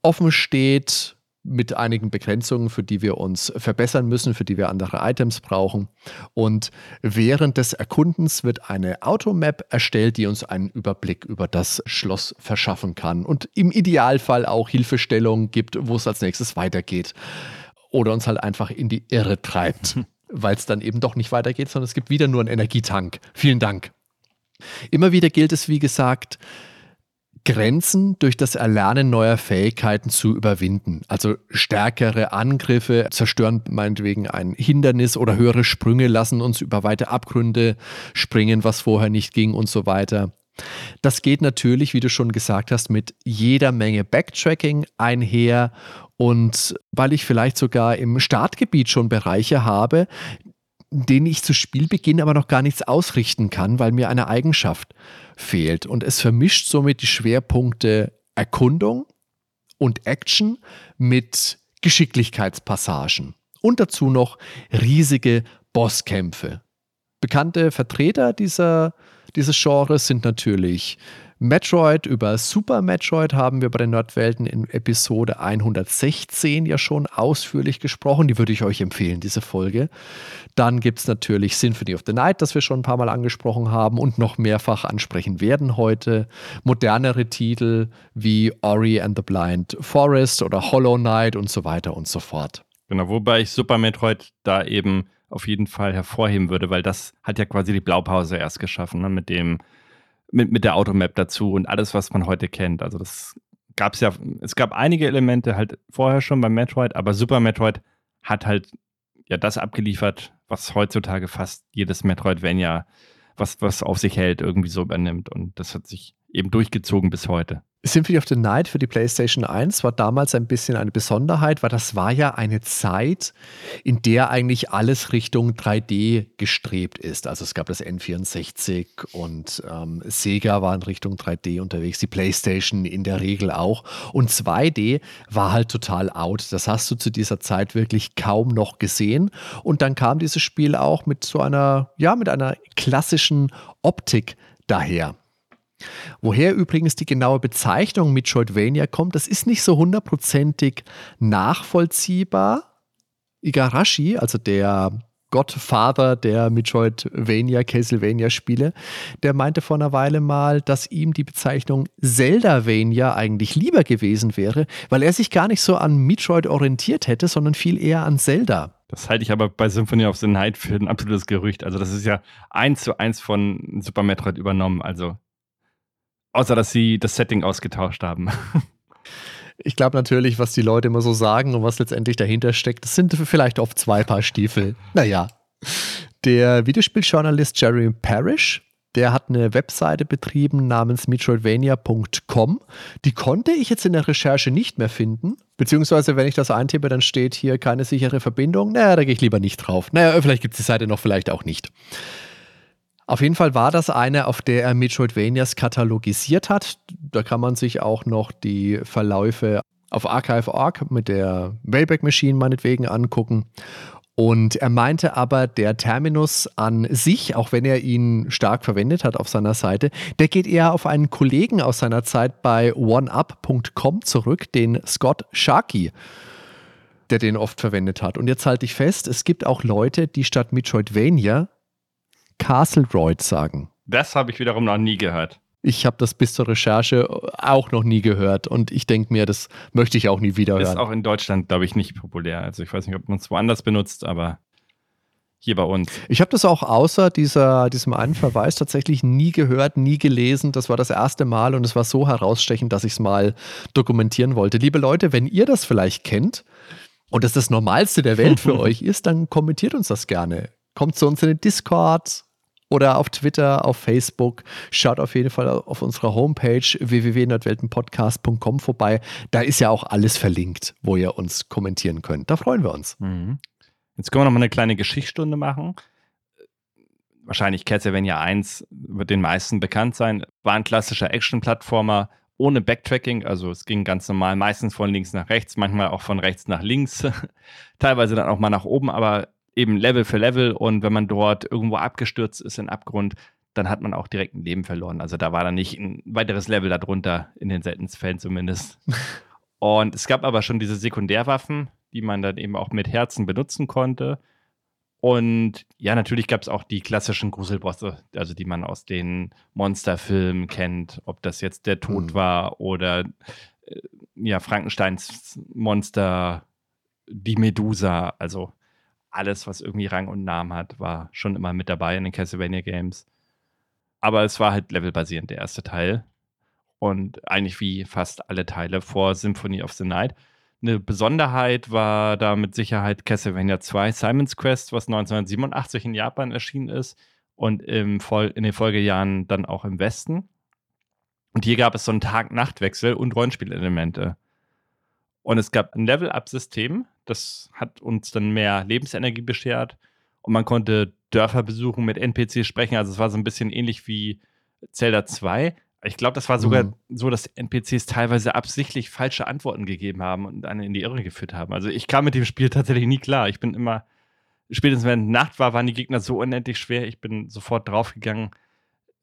offen steht mit einigen Begrenzungen, für die wir uns verbessern müssen, für die wir andere Items brauchen. Und während des Erkundens wird eine Automap erstellt, die uns einen Überblick über das Schloss verschaffen kann und im Idealfall auch Hilfestellungen gibt, wo es als nächstes weitergeht. Oder uns halt einfach in die Irre treibt, (laughs) weil es dann eben doch nicht weitergeht, sondern es gibt wieder nur einen Energietank. Vielen Dank. Immer wieder gilt es, wie gesagt, Grenzen durch das Erlernen neuer Fähigkeiten zu überwinden. Also stärkere Angriffe zerstören meinetwegen ein Hindernis oder höhere Sprünge lassen uns über weite Abgründe springen, was vorher nicht ging und so weiter. Das geht natürlich, wie du schon gesagt hast, mit jeder Menge Backtracking einher. Und weil ich vielleicht sogar im Startgebiet schon Bereiche habe, denen ich zu Spielbeginn aber noch gar nichts ausrichten kann, weil mir eine Eigenschaft fehlt. Und es vermischt somit die Schwerpunkte Erkundung und Action mit Geschicklichkeitspassagen. Und dazu noch riesige Bosskämpfe. Bekannte Vertreter dieser, dieses Genres sind natürlich Metroid über Super Metroid haben wir bei den Nordwelten in Episode 116 ja schon ausführlich gesprochen. Die würde ich euch empfehlen, diese Folge. Dann gibt es natürlich Symphony of the Night, das wir schon ein paar Mal angesprochen haben und noch mehrfach ansprechen werden heute. Modernere Titel wie Ori and the Blind Forest oder Hollow Knight und so weiter und so fort. Genau, wobei ich Super Metroid da eben auf jeden Fall hervorheben würde, weil das hat ja quasi die Blaupause erst geschaffen, ne, mit dem mit, mit der Automap dazu und alles, was man heute kennt. Also das gab es ja, es gab einige Elemente halt vorher schon beim Metroid, aber Super Metroid hat halt ja das abgeliefert, was heutzutage fast jedes Metroidvania, was, was auf sich hält, irgendwie so übernimmt. Und das hat sich eben durchgezogen bis heute. Symphony of the Night für die PlayStation 1 war damals ein bisschen eine Besonderheit, weil das war ja eine Zeit, in der eigentlich alles Richtung 3D gestrebt ist. Also es gab das N64 und ähm, Sega war in Richtung 3D unterwegs, die PlayStation in der Regel auch. Und 2D war halt total out. Das hast du zu dieser Zeit wirklich kaum noch gesehen. Und dann kam dieses Spiel auch mit so einer, ja, mit einer klassischen Optik daher. Woher übrigens die genaue Bezeichnung Metroidvania kommt, das ist nicht so hundertprozentig nachvollziehbar. Igarashi, also der Godfather der Metroidvania, Castlevania-Spiele, der meinte vor einer Weile mal, dass ihm die Bezeichnung Zeldavania eigentlich lieber gewesen wäre, weil er sich gar nicht so an Metroid orientiert hätte, sondern viel eher an Zelda. Das halte ich aber bei Symphony of the Night für ein absolutes Gerücht. Also, das ist ja eins zu eins von Super Metroid übernommen. Also, Außer, dass sie das Setting ausgetauscht haben. (laughs) Ich glaube natürlich, was die Leute immer so sagen und was letztendlich dahinter steckt, das sind vielleicht oft zwei Paar Stiefel. Naja. Der Videospieljournalist Jeremy Parrish, der hat eine Webseite betrieben namens metroidvania.com. Die konnte ich jetzt in der Recherche nicht mehr finden. Beziehungsweise, wenn ich das eintippe, dann steht hier keine sichere Verbindung. Naja, da gehe ich lieber nicht drauf. Naja, vielleicht gibt es die Seite noch, vielleicht auch nicht. Auf jeden Fall war das eine, auf der er Metroidvanias katalogisiert hat. Da kann man sich auch noch die Verläufe auf Archive.org mit der Wayback Machine meinetwegen angucken. Und er meinte aber, der Terminus an sich, auch wenn er ihn stark verwendet hat auf seiner Seite, der geht eher auf einen Kollegen aus seiner Zeit bei oneup.com zurück, den Scott Sharkey, der den oft verwendet hat. Und jetzt halte ich fest, es gibt auch Leute, die statt Metroidvania Castle Royd sagen. Das habe ich wiederum noch nie gehört. Ich habe das bis zur Recherche auch noch nie gehört und ich denke mir, das möchte ich auch nie wieder hören. Ist auch in Deutschland, glaube ich, nicht populär. Also ich weiß nicht, ob man es woanders benutzt, aber hier bei uns. Ich habe das auch außer dieser, diesem einen Verweis tatsächlich nie gehört, nie gelesen. Das war das erste Mal und es war so herausstechend, dass ich es mal dokumentieren wollte. Liebe Leute, wenn ihr das vielleicht kennt und das das Normalste der Welt für (laughs) euch ist, dann kommentiert uns das gerne. Kommt zu uns in den Discord oder auf Twitter, auf Facebook. Schaut auf jeden Fall auf unserer Homepage www.nordweltenpodcast.com vorbei. Da ist ja auch alles verlinkt, wo ihr uns kommentieren könnt. Da freuen wir uns. Mhm. Jetzt können wir noch mal eine kleine Geschichtsstunde machen. Wahrscheinlich Castlevania 1 wird den meisten bekannt sein. War ein klassischer Action-Plattformer ohne Backtracking, also es ging ganz normal, meistens von links nach rechts, manchmal auch von rechts nach links, (laughs) teilweise dann auch mal nach oben, aber eben Level für Level und wenn man dort irgendwo abgestürzt ist in Abgrund, dann hat man auch direkt ein Leben verloren. Also da war dann nicht ein weiteres Level darunter, in den seltensten Fällen zumindest. (laughs) und es gab aber schon diese Sekundärwaffen, die man dann eben auch mit Herzen benutzen konnte. Und ja, natürlich gab es auch die klassischen Gruselbosse, also die man aus den Monsterfilmen kennt, ob das jetzt der Tod mhm. war oder äh, ja, Frankensteins Monster, die Medusa, also alles, was irgendwie Rang und Namen hat, war schon immer mit dabei in den Castlevania Games. Aber es war halt levelbasierend, der erste Teil. Und eigentlich wie fast alle Teile vor Symphony of the Night. Eine Besonderheit war da mit Sicherheit Castlevania 2 Simon's Quest, was 1987 in Japan erschienen ist und im in den Folgejahren dann auch im Westen. Und hier gab es so einen Tag-Nacht-Wechsel und Rollenspielelemente. Und es gab ein Level-Up-System, das hat uns dann mehr Lebensenergie beschert. Und man konnte Dörfer besuchen, mit NPCs sprechen. Also es war so ein bisschen ähnlich wie Zelda 2. Ich glaube, das war sogar mhm. so, dass NPCs teilweise absichtlich falsche Antworten gegeben haben und einen in die Irre geführt haben. Also ich kam mit dem Spiel tatsächlich nie klar. Ich bin immer, spätestens wenn Nacht war, waren die Gegner so unendlich schwer. Ich bin sofort draufgegangen.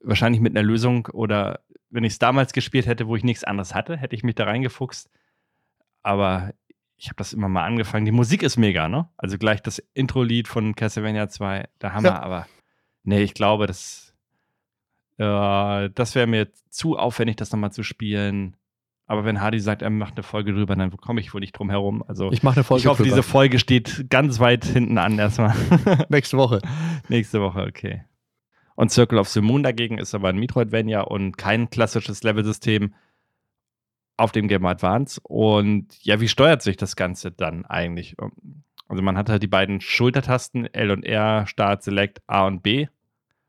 Wahrscheinlich mit einer Lösung oder wenn ich es damals gespielt hätte, wo ich nichts anderes hatte, hätte ich mich da reingefuchst. Aber ich habe das immer mal angefangen. Die Musik ist mega, ne? Also gleich das Intro-Lied von Castlevania 2, der Hammer, ja. aber nee, ich glaube, das, äh, das wäre mir zu aufwendig, das nochmal zu spielen. Aber wenn Hardy sagt, er macht eine Folge drüber, dann komme ich wohl nicht drum herum. Also ich mache eine Folge. Ich hoffe, drüber. diese Folge steht ganz weit hinten an erstmal. (laughs) Nächste Woche. Nächste Woche, okay. Und Circle of the Moon dagegen ist aber ein Metroidvania und kein klassisches Level-System auf dem Game Advance. Und ja, wie steuert sich das Ganze dann eigentlich? Also man hat halt die beiden Schultertasten L und R, Start, Select, A und B.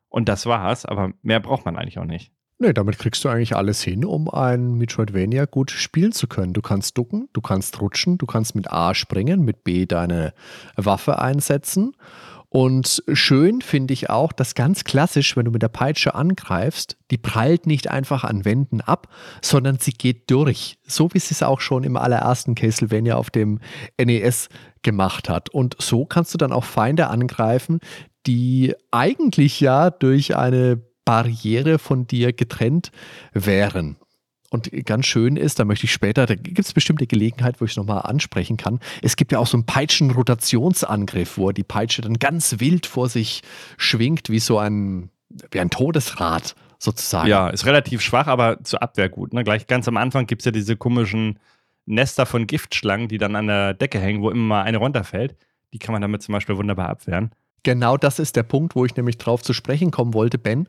Und das war's, aber mehr braucht man eigentlich auch nicht. Nee, damit kriegst du eigentlich alles hin, um ein Metroidvania gut spielen zu können. Du kannst ducken, du kannst rutschen, du kannst mit A springen, mit B deine Waffe einsetzen. Und schön finde ich auch, dass ganz klassisch, wenn du mit der Peitsche angreifst, die prallt nicht einfach an Wänden ab, sondern sie geht durch. So wie sie es auch schon im allerersten Castlevania auf dem NES gemacht hat. Und so kannst du dann auch Feinde angreifen, die eigentlich ja durch eine Barriere von dir getrennt wären. Und ganz schön ist, da möchte ich später, da gibt es bestimmte Gelegenheit, wo ich es nochmal ansprechen kann. Es gibt ja auch so einen Peitschenrotationsangriff, wo die Peitsche dann ganz wild vor sich schwingt, wie so ein, wie ein Todesrad sozusagen. Ja, ist relativ schwach, aber zur Abwehr gut. Ne? Gleich ganz am Anfang gibt es ja diese komischen Nester von Giftschlangen, die dann an der Decke hängen, wo immer mal eine runterfällt. Die kann man damit zum Beispiel wunderbar abwehren. Genau das ist der Punkt, wo ich nämlich drauf zu sprechen kommen wollte, Ben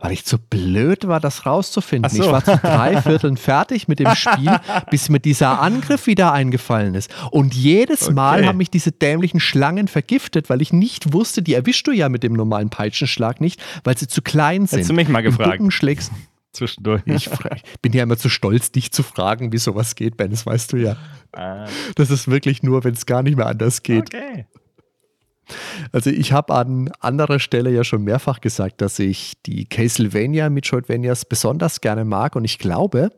weil ich zu blöd war, das rauszufinden. So. Ich war zu (laughs) drei Vierteln fertig mit dem Spiel, bis mir dieser Angriff wieder eingefallen ist. Und jedes okay. Mal haben mich diese dämlichen Schlangen vergiftet, weil ich nicht wusste, die erwischst du ja mit dem normalen Peitschenschlag nicht, weil sie zu klein sind. Hättest du mich mal gefragt? schlägst. Zwischendurch. Ich bin ja immer zu stolz, dich zu fragen, wie sowas geht, Ben, das weißt du ja. Ah. Das ist wirklich nur, wenn es gar nicht mehr anders geht. Okay. Also ich habe an anderer Stelle ja schon mehrfach gesagt, dass ich die Castlevania Metroidvanias besonders gerne mag und ich glaube,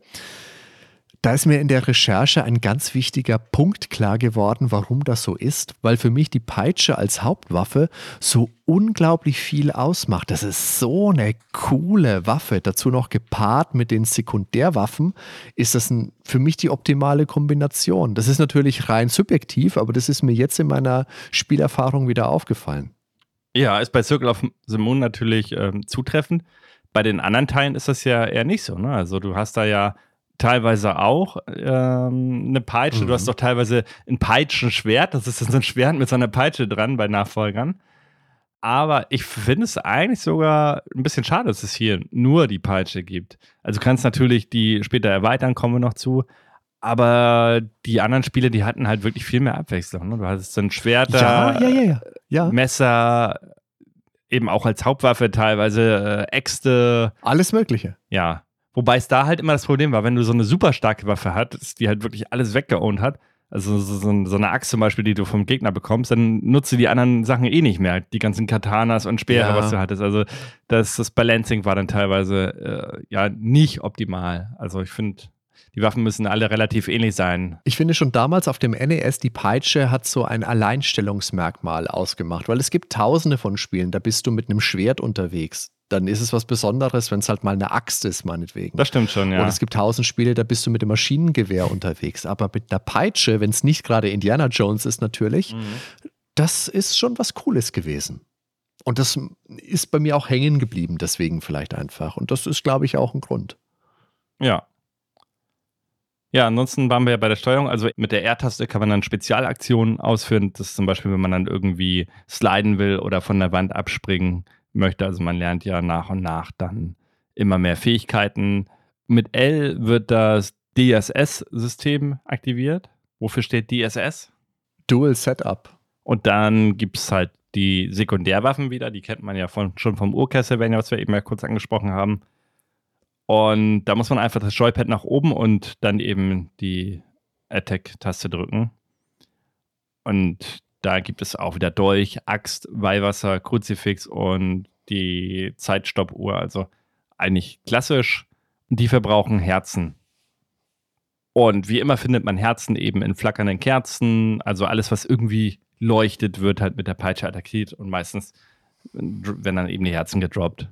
da ist mir in der Recherche ein ganz wichtiger Punkt klar geworden, warum das so ist, weil für mich die Peitsche als Hauptwaffe so unglaublich viel ausmacht. Das ist so eine coole Waffe. Dazu noch gepaart mit den Sekundärwaffen ist das ein, für mich die optimale Kombination. Das ist natürlich rein subjektiv, aber das ist mir jetzt in meiner Spielerfahrung wieder aufgefallen. Ja, ist bei Circle of the Moon natürlich ähm, zutreffend. Bei den anderen Teilen ist das ja eher nicht so. Ne? Also du hast da ja teilweise auch ähm, eine Peitsche. Mhm. Du hast mhm. doch teilweise ein Peitschenschwert. Das ist so ein Schwert mit so einer Peitsche dran bei Nachfolgern. Aber ich finde es eigentlich sogar ein bisschen schade, dass es hier nur die Peitsche gibt. Also du kannst natürlich die später erweitern, kommen wir noch zu. Aber die anderen Spiele, die hatten halt wirklich viel mehr Abwechslung. Ne? Du hattest dann Schwerter, ja, ja, ja, ja. Messer, eben auch als Hauptwaffe teilweise äh, Äxte. Alles Mögliche. Ja. Wobei es da halt immer das Problem war, wenn du so eine super starke Waffe hattest, die halt wirklich alles weggeohnt hat, also so, so, eine Axt zum Beispiel, die du vom Gegner bekommst, dann nutzt du die anderen Sachen eh nicht mehr. Die ganzen Katanas und Speere, ja. was du hattest. Also das, das Balancing war dann teilweise äh, ja nicht optimal. Also ich finde, die Waffen müssen alle relativ ähnlich sein. Ich finde schon damals auf dem NES, die Peitsche hat so ein Alleinstellungsmerkmal ausgemacht, weil es gibt tausende von Spielen, da bist du mit einem Schwert unterwegs dann ist es was Besonderes, wenn es halt mal eine Axt ist, meinetwegen. Das stimmt schon, ja. Und es gibt tausend Spiele, da bist du mit dem Maschinengewehr unterwegs. Aber mit einer Peitsche, wenn es nicht gerade Indiana Jones ist, natürlich, mhm. das ist schon was Cooles gewesen. Und das ist bei mir auch hängen geblieben, deswegen vielleicht einfach. Und das ist, glaube ich, auch ein Grund. Ja. Ja, ansonsten waren wir ja bei der Steuerung. Also mit der R-Taste kann man dann Spezialaktionen ausführen. Das ist zum Beispiel, wenn man dann irgendwie sliden will oder von der Wand abspringen möchte. Also man lernt ja nach und nach dann immer mehr Fähigkeiten. Mit L wird das DSS-System aktiviert. Wofür steht DSS? Dual Setup. Und dann gibt es halt die Sekundärwaffen wieder, die kennt man ja von, schon vom Ur-Castlevania, was wir eben ja kurz angesprochen haben. Und da muss man einfach das Joypad nach oben und dann eben die Attack-Taste drücken. Und da gibt es auch wieder Dolch, Axt, Weihwasser, Kruzifix und die Zeitstoppuhr. Also eigentlich klassisch. Die verbrauchen Herzen. Und wie immer findet man Herzen eben in flackernden Kerzen. Also alles, was irgendwie leuchtet, wird halt mit der Peitsche attackiert und meistens werden dann eben die Herzen gedroppt.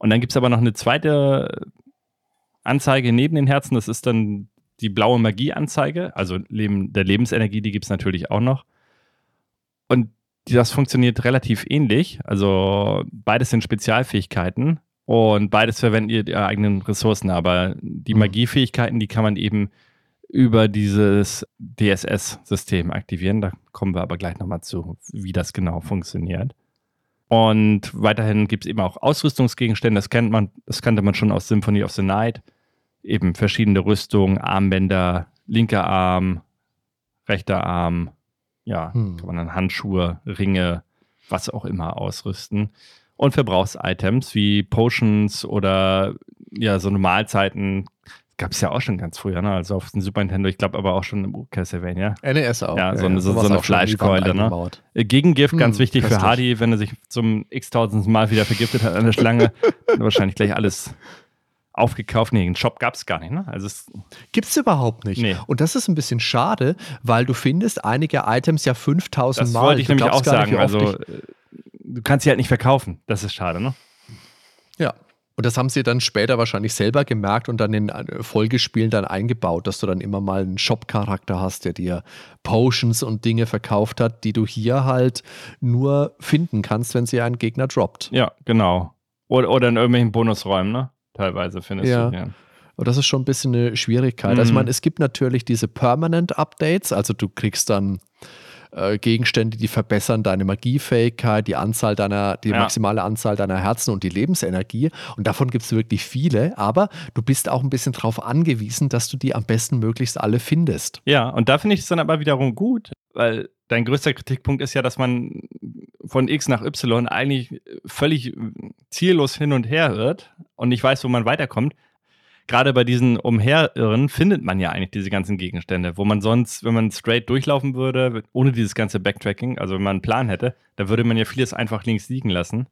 Und dann gibt es aber noch eine zweite Anzeige neben den Herzen. Das ist dann die blaue Magie-Anzeige. Also Leben, der Lebensenergie, die gibt es natürlich auch noch. Und das funktioniert relativ ähnlich. Also beides sind Spezialfähigkeiten und beides verwenden ihre eigenen Ressourcen. Aber die mhm. Magiefähigkeiten, die kann man eben über dieses DSS-System aktivieren. Da kommen wir aber gleich nochmal zu, wie das genau funktioniert. Und weiterhin gibt es eben auch Ausrüstungsgegenstände, das kennt man, das kannte man schon aus Symphony of the Night. Eben verschiedene Rüstungen, Armbänder, linker Arm, rechter Arm, ja, hm. kann man dann Handschuhe, Ringe, was auch immer ausrüsten. und Verbrauchsitems wie Potions oder ja, so eine Mahlzeiten. Gab es ja auch schon ganz früher, ne? Also auf dem Super Nintendo, ich glaube aber auch schon im Castlevania. NES auch. Ja, so eine, so, so eine Fleischkeule, ne? Äh, Gegengift, ganz Hm, wichtig für köstlich. Hardy, wenn er sich zum x-tausendsten Mal wieder vergiftet hat an der Schlange. (laughs) wahrscheinlich gleich alles aufgekauft. Nee, einen Shop gab es gar nicht, ne? Also es, Gibt's überhaupt nicht. Nee. Und das ist ein bisschen schade, weil du findest einige Items ja 5000 das Mal. wollte ich Du nämlich auch nicht, sagen. oft Also äh, du kannst sie halt nicht verkaufen. Das ist schade, ne? Ja. Und das haben sie dann später wahrscheinlich selber gemerkt und dann in äh, Folgespielen dann eingebaut, dass du dann immer mal einen Shop-Charakter hast, der dir Potions und Dinge verkauft hat, die du hier halt nur finden kannst, wenn sie einen Gegner droppt. Ja, genau. Oder, oder in irgendwelchen Bonusräumen, ne? Teilweise findest Ja. du. Ja. Und das ist schon ein bisschen eine Schwierigkeit. Also ich Mhm. meine, es gibt natürlich diese Permanent Updates, also du kriegst dann äh, Gegenstände, die verbessern deine Magiefähigkeit, die Anzahl deiner, die Ja. maximale Anzahl deiner Herzen und die Lebensenergie. Und davon gibt es wirklich viele, aber du bist auch ein bisschen darauf angewiesen, dass du die am besten möglichst alle findest. Ja, und da finde ich es dann aber wiederum gut, weil dein größter Kritikpunkt ist ja, dass man von X nach Y eigentlich völlig ziellos hin und her irrt und nicht weiß, wo man weiterkommt. Gerade bei diesen Umherirren findet man ja eigentlich diese ganzen Gegenstände, wo man sonst, wenn man straight durchlaufen würde, ohne dieses ganze Backtracking, also wenn man einen Plan hätte, da würde man ja vieles einfach links liegen lassen.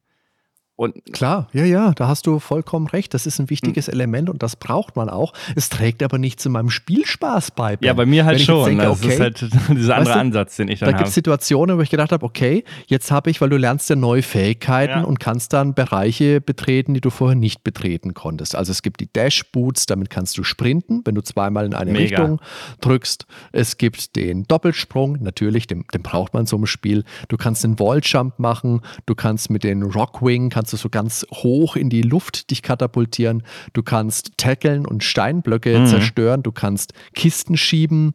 Und Klar, ja, ja, da hast du vollkommen recht. Das ist ein wichtiges Element und das braucht man auch. Es trägt aber nicht zu meinem Spielspaß bei. Ben. ja, bei mir halt schon. denke, also okay, Das ist halt (laughs) dieser andere du, Ansatz, den ich Da dann gibt es habe. Situationen, wo ich gedacht habe, okay, jetzt habe ich, weil du lernst ja neue Fähigkeiten Ja. und kannst dann Bereiche betreten, die du vorher nicht betreten konntest. Also es gibt die Dash-Boots, damit kannst du sprinten, wenn du zweimal in eine Mega. Richtung drückst. Es gibt den Doppelsprung, natürlich, den, den braucht man so im Spiel. Du kannst den Walljump machen, du kannst mit den Rockwing, kannst du so ganz hoch in die Luft dich katapultieren. Du kannst tackeln und Steinblöcke Mhm. zerstören, du kannst Kisten schieben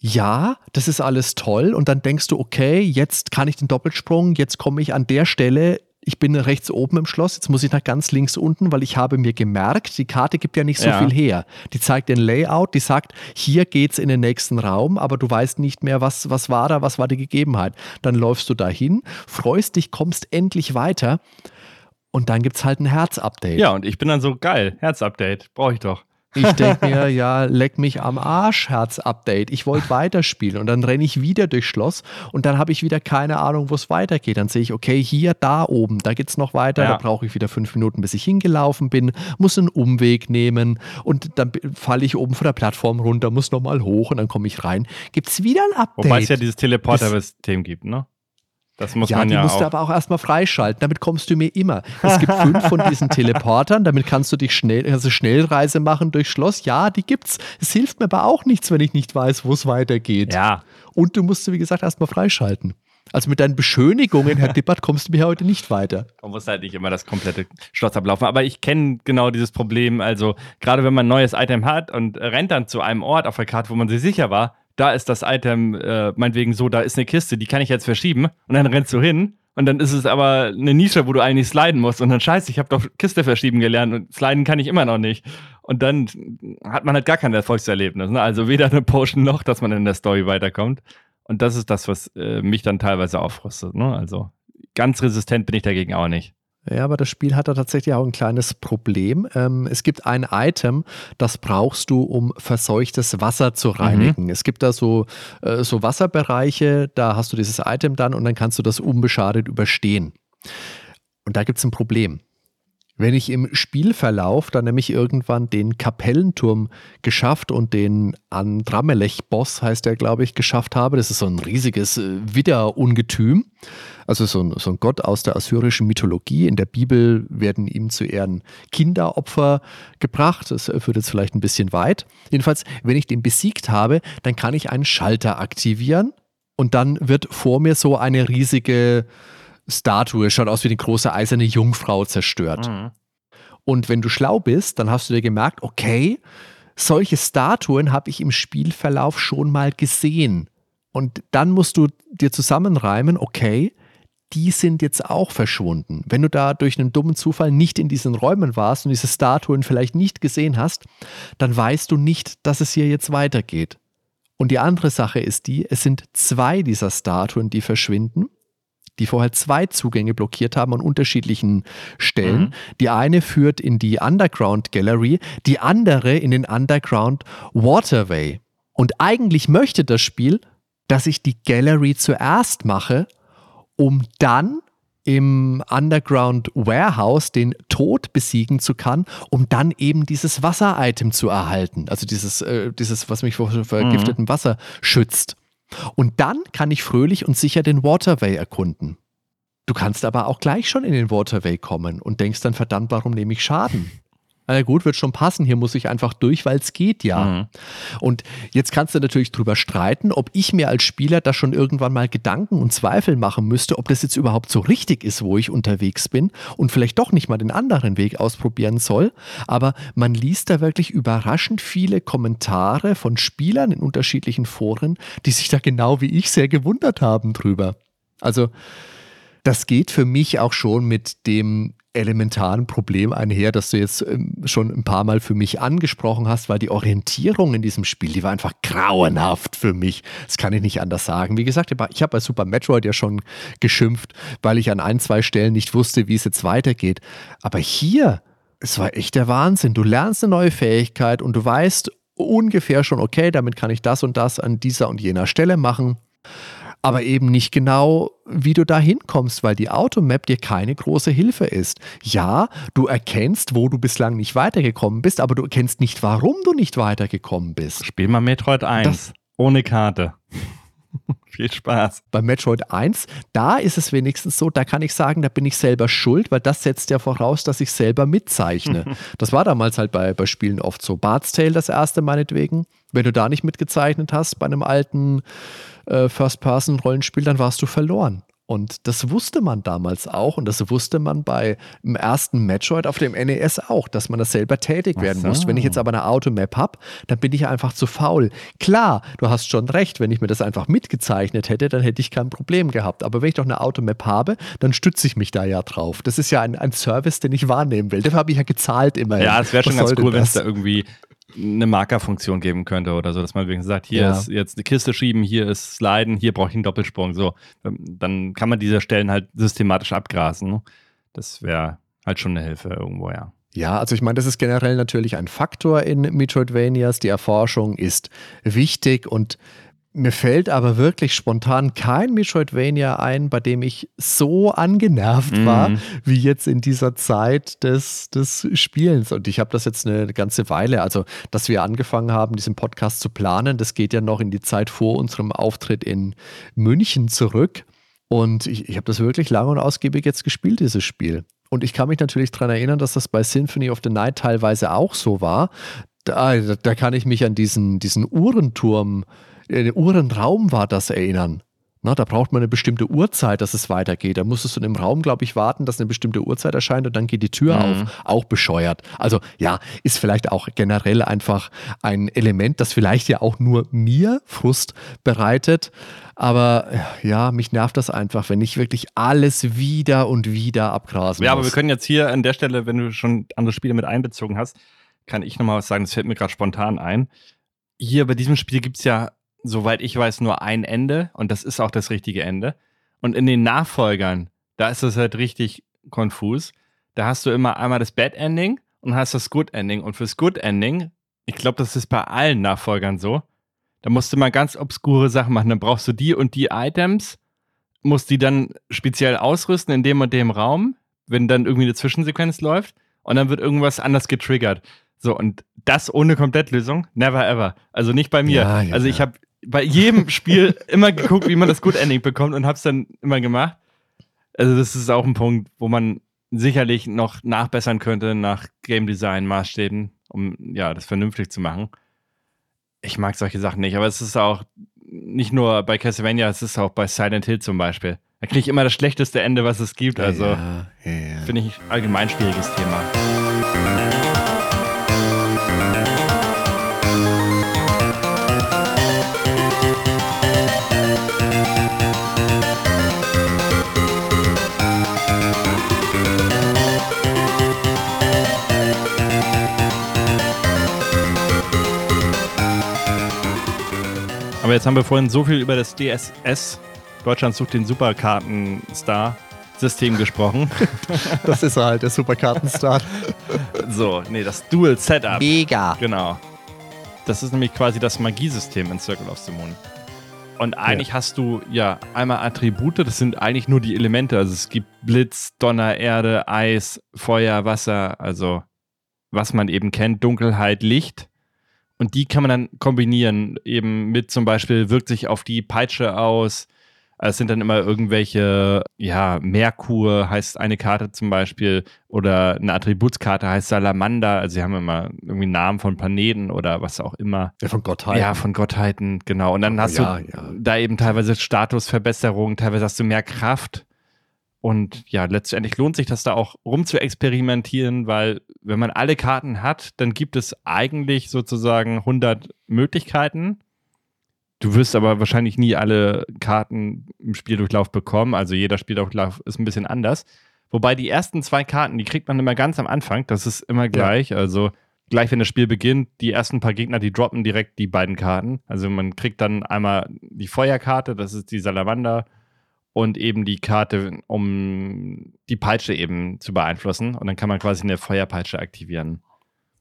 ja, das ist alles toll. Und dann denkst du, okay, jetzt kann ich den Doppelsprung, jetzt komme ich an der Stelle. Ich bin rechts oben im Schloss, jetzt muss ich nach ganz links unten, weil ich habe mir gemerkt, die Karte gibt ja nicht so Ja. viel her. Die zeigt den Layout, die sagt, hier geht's in den nächsten Raum, aber du weißt nicht mehr, was, was war da, was war die Gegebenheit. Dann läufst du dahin, freust dich, kommst endlich weiter und dann gibt's halt ein Herz-Update. Ja, und ich bin dann so geil. Herz-Update, brauche ich doch. Ich denke mir, ja, leck mich am Arsch, Herz-Update. Ich wollte weiterspielen. Und dann renne ich wieder durchs Schloss und dann habe ich wieder keine Ahnung, wo es weitergeht. Dann sehe ich, okay, hier, da oben, da geht es noch weiter. Ja. Da brauche ich wieder fünf Minuten, bis ich hingelaufen bin, muss einen Umweg nehmen und dann falle ich oben von der Plattform runter, muss nochmal hoch und dann komme ich rein. Gibt es wieder ein Update? Wobei es ja dieses Teleporter-System gibt, ne? Das muss ja, man die ja musst du aber auch erstmal freischalten. Damit kommst du mir immer. Es gibt fünf von diesen (laughs) Teleportern. Damit kannst du dich schnell, also Schnellreise machen durchs Schloss. Ja, die gibt's. Es hilft mir aber auch nichts, wenn ich nicht weiß, wo es weitergeht. ja, Und du musst wie gesagt, erstmal freischalten. Also mit deinen Beschönigungen, Herr Dippert, kommst du mir heute nicht weiter. man muss halt nicht immer das komplette Schloss ablaufen. Aber ich kenne genau dieses Problem. Also, gerade wenn man ein neues Item hat und rennt dann zu einem Ort auf der Karte, wo man sich sicher war, da ist das Item, äh, meinetwegen so, da ist eine Kiste, die kann ich jetzt verschieben. Und dann rennst du hin. Und dann ist es aber eine Nische, wo du eigentlich sliden musst. Und dann scheiße, ich habe doch Kiste verschieben gelernt und sliden kann ich immer noch nicht. Und dann hat man halt gar kein Erfolgserlebnis. Ne? Also weder eine Potion noch, dass man in der Story weiterkommt. Und das ist das, was äh, mich dann teilweise auffrustet. Ne? Also ganz resistent bin ich dagegen auch nicht. Ja, aber das Spiel hat da tatsächlich auch ein kleines Problem. Ähm, es gibt ein Item, das brauchst du, um verseuchtes Wasser zu reinigen. Es gibt da so, äh, so Wasserbereiche, da hast du dieses Item dann und dann kannst du das unbeschadet überstehen. Und da gibt es ein Problem. Wenn ich im Spielverlauf dann nämlich irgendwann den Kapellenturm geschafft und den Andramelech-Boss, heißt der, glaube ich, geschafft habe, das ist so ein riesiges äh, Widderungetüm, also so ein, so ein Gott aus der assyrischen Mythologie. In der Bibel werden ihm zu Ehren Kinderopfer gebracht. Das führt jetzt vielleicht ein bisschen weit. Jedenfalls, wenn ich den besiegt habe, dann kann ich einen Schalter aktivieren und dann wird vor mir so eine riesige Statue, schaut aus wie eine große eiserne Jungfrau zerstört. Und wenn du schlau bist, dann hast du dir gemerkt, okay, solche Statuen habe ich im Spielverlauf schon mal gesehen. Und dann musst du dir zusammenreimen, okay, die sind jetzt auch verschwunden. Wenn du da durch einen dummen Zufall nicht in diesen Räumen warst und diese Statuen vielleicht nicht gesehen hast, dann weißt du nicht, dass es hier jetzt weitergeht. Und die andere Sache ist die, es sind zwei dieser Statuen, die verschwinden. Die vorher zwei Zugänge blockiert haben an unterschiedlichen Stellen. Mhm. Die eine führt in die Underground Gallery, die andere in den Underground Waterway. Und eigentlich möchte das Spiel, dass ich die Gallery zuerst mache, um dann im Underground Warehouse den Tod besiegen zu kann, um dann eben dieses Wasser-Item zu erhalten. Also dieses, äh, dieses, was mich vor vergiftetem mhm. Wasser schützt. Und dann kann ich fröhlich und sicher den Waterway erkunden. Du kannst aber auch gleich schon in den Waterway kommen und denkst dann, verdammt, warum nehme ich Schaden? Na gut, wird schon passen, hier muss ich einfach durch, weil es geht ja. Mhm. Und jetzt kannst du natürlich drüber streiten, ob ich mir als Spieler da schon irgendwann mal Gedanken und Zweifel machen müsste, ob das jetzt überhaupt so richtig ist, wo ich unterwegs bin und vielleicht doch nicht mal den anderen Weg ausprobieren soll. Aber man liest da wirklich überraschend viele Kommentare von Spielern in unterschiedlichen Foren, die sich da genau wie ich sehr gewundert haben drüber. Also, das geht für mich auch schon mit dem elementaren Problem einher, das du jetzt ähm, schon ein paar Mal für mich angesprochen hast, weil die Orientierung in diesem Spiel, die war einfach grauenhaft für mich. Das kann ich nicht anders sagen. Wie gesagt, ich habe bei Super Metroid ja schon geschimpft, weil ich an ein, zwei Stellen nicht wusste, wie es jetzt weitergeht. Aber hier, es war echt der Wahnsinn. Du lernst eine neue Fähigkeit und du weißt ungefähr schon, okay, damit kann ich das und das an dieser und jener Stelle machen aber eben nicht genau, wie du da hinkommst, weil die Automap dir keine große Hilfe ist. Ja, du erkennst, wo du bislang nicht weitergekommen bist, aber du erkennst nicht, warum du nicht weitergekommen bist. Spiel mal Metroid 1 das, ohne Karte. (laughs) Viel Spaß. Bei Metroid 1, da ist es wenigstens so, da kann ich sagen, da bin ich selber schuld, weil das setzt ja voraus, dass ich selber mitzeichne. (laughs) das war damals halt bei, bei Spielen oft so. Bart's Tale das erste meinetwegen. Wenn du da nicht mitgezeichnet hast bei einem alten äh, First-Person-Rollenspiel, dann warst du verloren. Und das wusste man damals auch und das wusste man bei dem ersten Metroid auf dem NES auch, dass man das selber tätig werden so. muss. Wenn ich jetzt aber eine Automap habe, dann bin ich einfach zu faul. Klar, du hast schon recht, wenn ich mir das einfach mitgezeichnet hätte, dann hätte ich kein Problem gehabt. Aber wenn ich doch eine Automap habe, dann stütze ich mich da ja drauf. Das ist ja ein, ein Service, den ich wahrnehmen will. Dafür habe ich ja gezahlt immerhin. Ja, es wäre schon ganz cool, wenn es da irgendwie eine Markerfunktion geben könnte oder so, dass man wenigstens sagt, hier ja. ist jetzt eine Kiste schieben, hier ist Sliden, hier brauche ich einen Doppelsprung. So, ähm, dann kann man diese Stellen halt systematisch abgrasen. Das wäre halt schon eine Hilfe irgendwo, ja. Ja, also ich meine, das ist generell natürlich ein Faktor in Metroidvanias. Die Erforschung ist wichtig und mir fällt aber wirklich spontan kein Metroidvania ein, bei dem ich so angenervt mhm. war, wie jetzt in dieser Zeit des, des Spielens. Und ich habe das jetzt eine ganze Weile, also dass wir angefangen haben, diesen Podcast zu planen, das geht ja noch in die Zeit vor unserem Auftritt in München zurück. Und ich, ich habe das wirklich lange und ausgiebig jetzt gespielt, dieses Spiel. Und ich kann mich natürlich daran erinnern, dass das bei Symphony of the Night teilweise auch so war. Da, da kann ich mich an diesen, diesen Uhrenturm äh, Uhrenraum war das erinnern. Na, da braucht man eine bestimmte Uhrzeit, dass es weitergeht. Da musstest du in dem Raum, glaube ich, warten, dass eine bestimmte Uhrzeit erscheint und dann geht die Tür mhm. auf. Auch bescheuert. Also ja, ist vielleicht auch generell einfach ein Element, das vielleicht ja auch nur mir Frust bereitet. Aber ja, mich nervt das einfach, wenn ich wirklich alles wieder und wieder abgrasen Ja, muss. aber wir können jetzt hier an der Stelle, wenn du schon andere Spiele mit einbezogen hast, kann ich nochmal was sagen, das fällt mir gerade spontan ein. Hier bei diesem Spiel gibt es ja soweit ich weiß, nur ein Ende und das ist auch das richtige Ende. Und in den Nachfolgern, da ist es halt richtig konfus. Da hast du immer einmal das Bad Ending und hast das Good Ending. Und fürs Good Ending, ich glaube, das ist bei allen Nachfolgern so, da musst du mal ganz obskure Sachen machen. Dann brauchst du die und die Items, musst die dann speziell ausrüsten in dem und dem Raum, wenn dann irgendwie eine Zwischensequenz läuft und dann wird irgendwas anders getriggert. So, und das ohne Komplettlösung, never ever. Also nicht bei mir. Ja, ja, also ich habe bei jedem Spiel immer geguckt, wie man das Good Ending bekommt und hab's dann immer gemacht. Also, das ist auch ein Punkt, wo man sicherlich noch nachbessern könnte nach Game Design Maßstäben, um ja, das vernünftig zu machen. Ich mag solche Sachen nicht, aber es ist auch nicht nur bei Castlevania, es ist auch bei Silent Hill zum Beispiel. Da kriege ich immer das schlechteste Ende, was es gibt. Also ja, ja, ja. finde ich allgemein schwieriges Thema. Jetzt haben wir vorhin so viel über das DSS Deutschland sucht den Superkartenstar System gesprochen. (laughs) das ist halt der Superkartenstar. (laughs) so, nee, das Dual Setup. Mega. Genau. Das ist nämlich quasi das Magiesystem in Circle of the Moon. Und eigentlich ja. hast du ja einmal Attribute, das sind eigentlich nur die Elemente. Also es gibt Blitz, Donner, Erde, Eis, Feuer, Wasser, also was man eben kennt, Dunkelheit, Licht. Und die kann man dann kombinieren, eben mit zum Beispiel wirkt sich auf die Peitsche aus, es sind dann immer irgendwelche, ja, Merkur heißt eine Karte zum Beispiel oder eine Attributskarte heißt Salamander. Also sie haben immer irgendwie Namen von Planeten oder was auch immer. Ja, von Gottheiten. Ja, von Gottheiten, genau. Und dann hast ja, du ja. da eben teilweise Statusverbesserungen, teilweise hast du mehr Kraft. Und ja, letztendlich lohnt sich das da auch rum zu experimentieren, weil wenn man alle Karten hat, dann gibt es eigentlich sozusagen 100 Möglichkeiten Du wirst aber wahrscheinlich nie alle Karten im Spieldurchlauf bekommen. Also jeder Spieldurchlauf ist ein bisschen anders. Wobei die ersten zwei Karten, die kriegt man immer ganz am Anfang. Das ist immer gleich. Ja. Also gleich, wenn das Spiel beginnt, die ersten paar Gegner, die droppen direkt die beiden Karten. Also man kriegt dann einmal die Feuerkarte, das ist die Salamander, und eben die Karte, um die Peitsche eben zu beeinflussen. Und dann kann man quasi eine Feuerpeitsche aktivieren.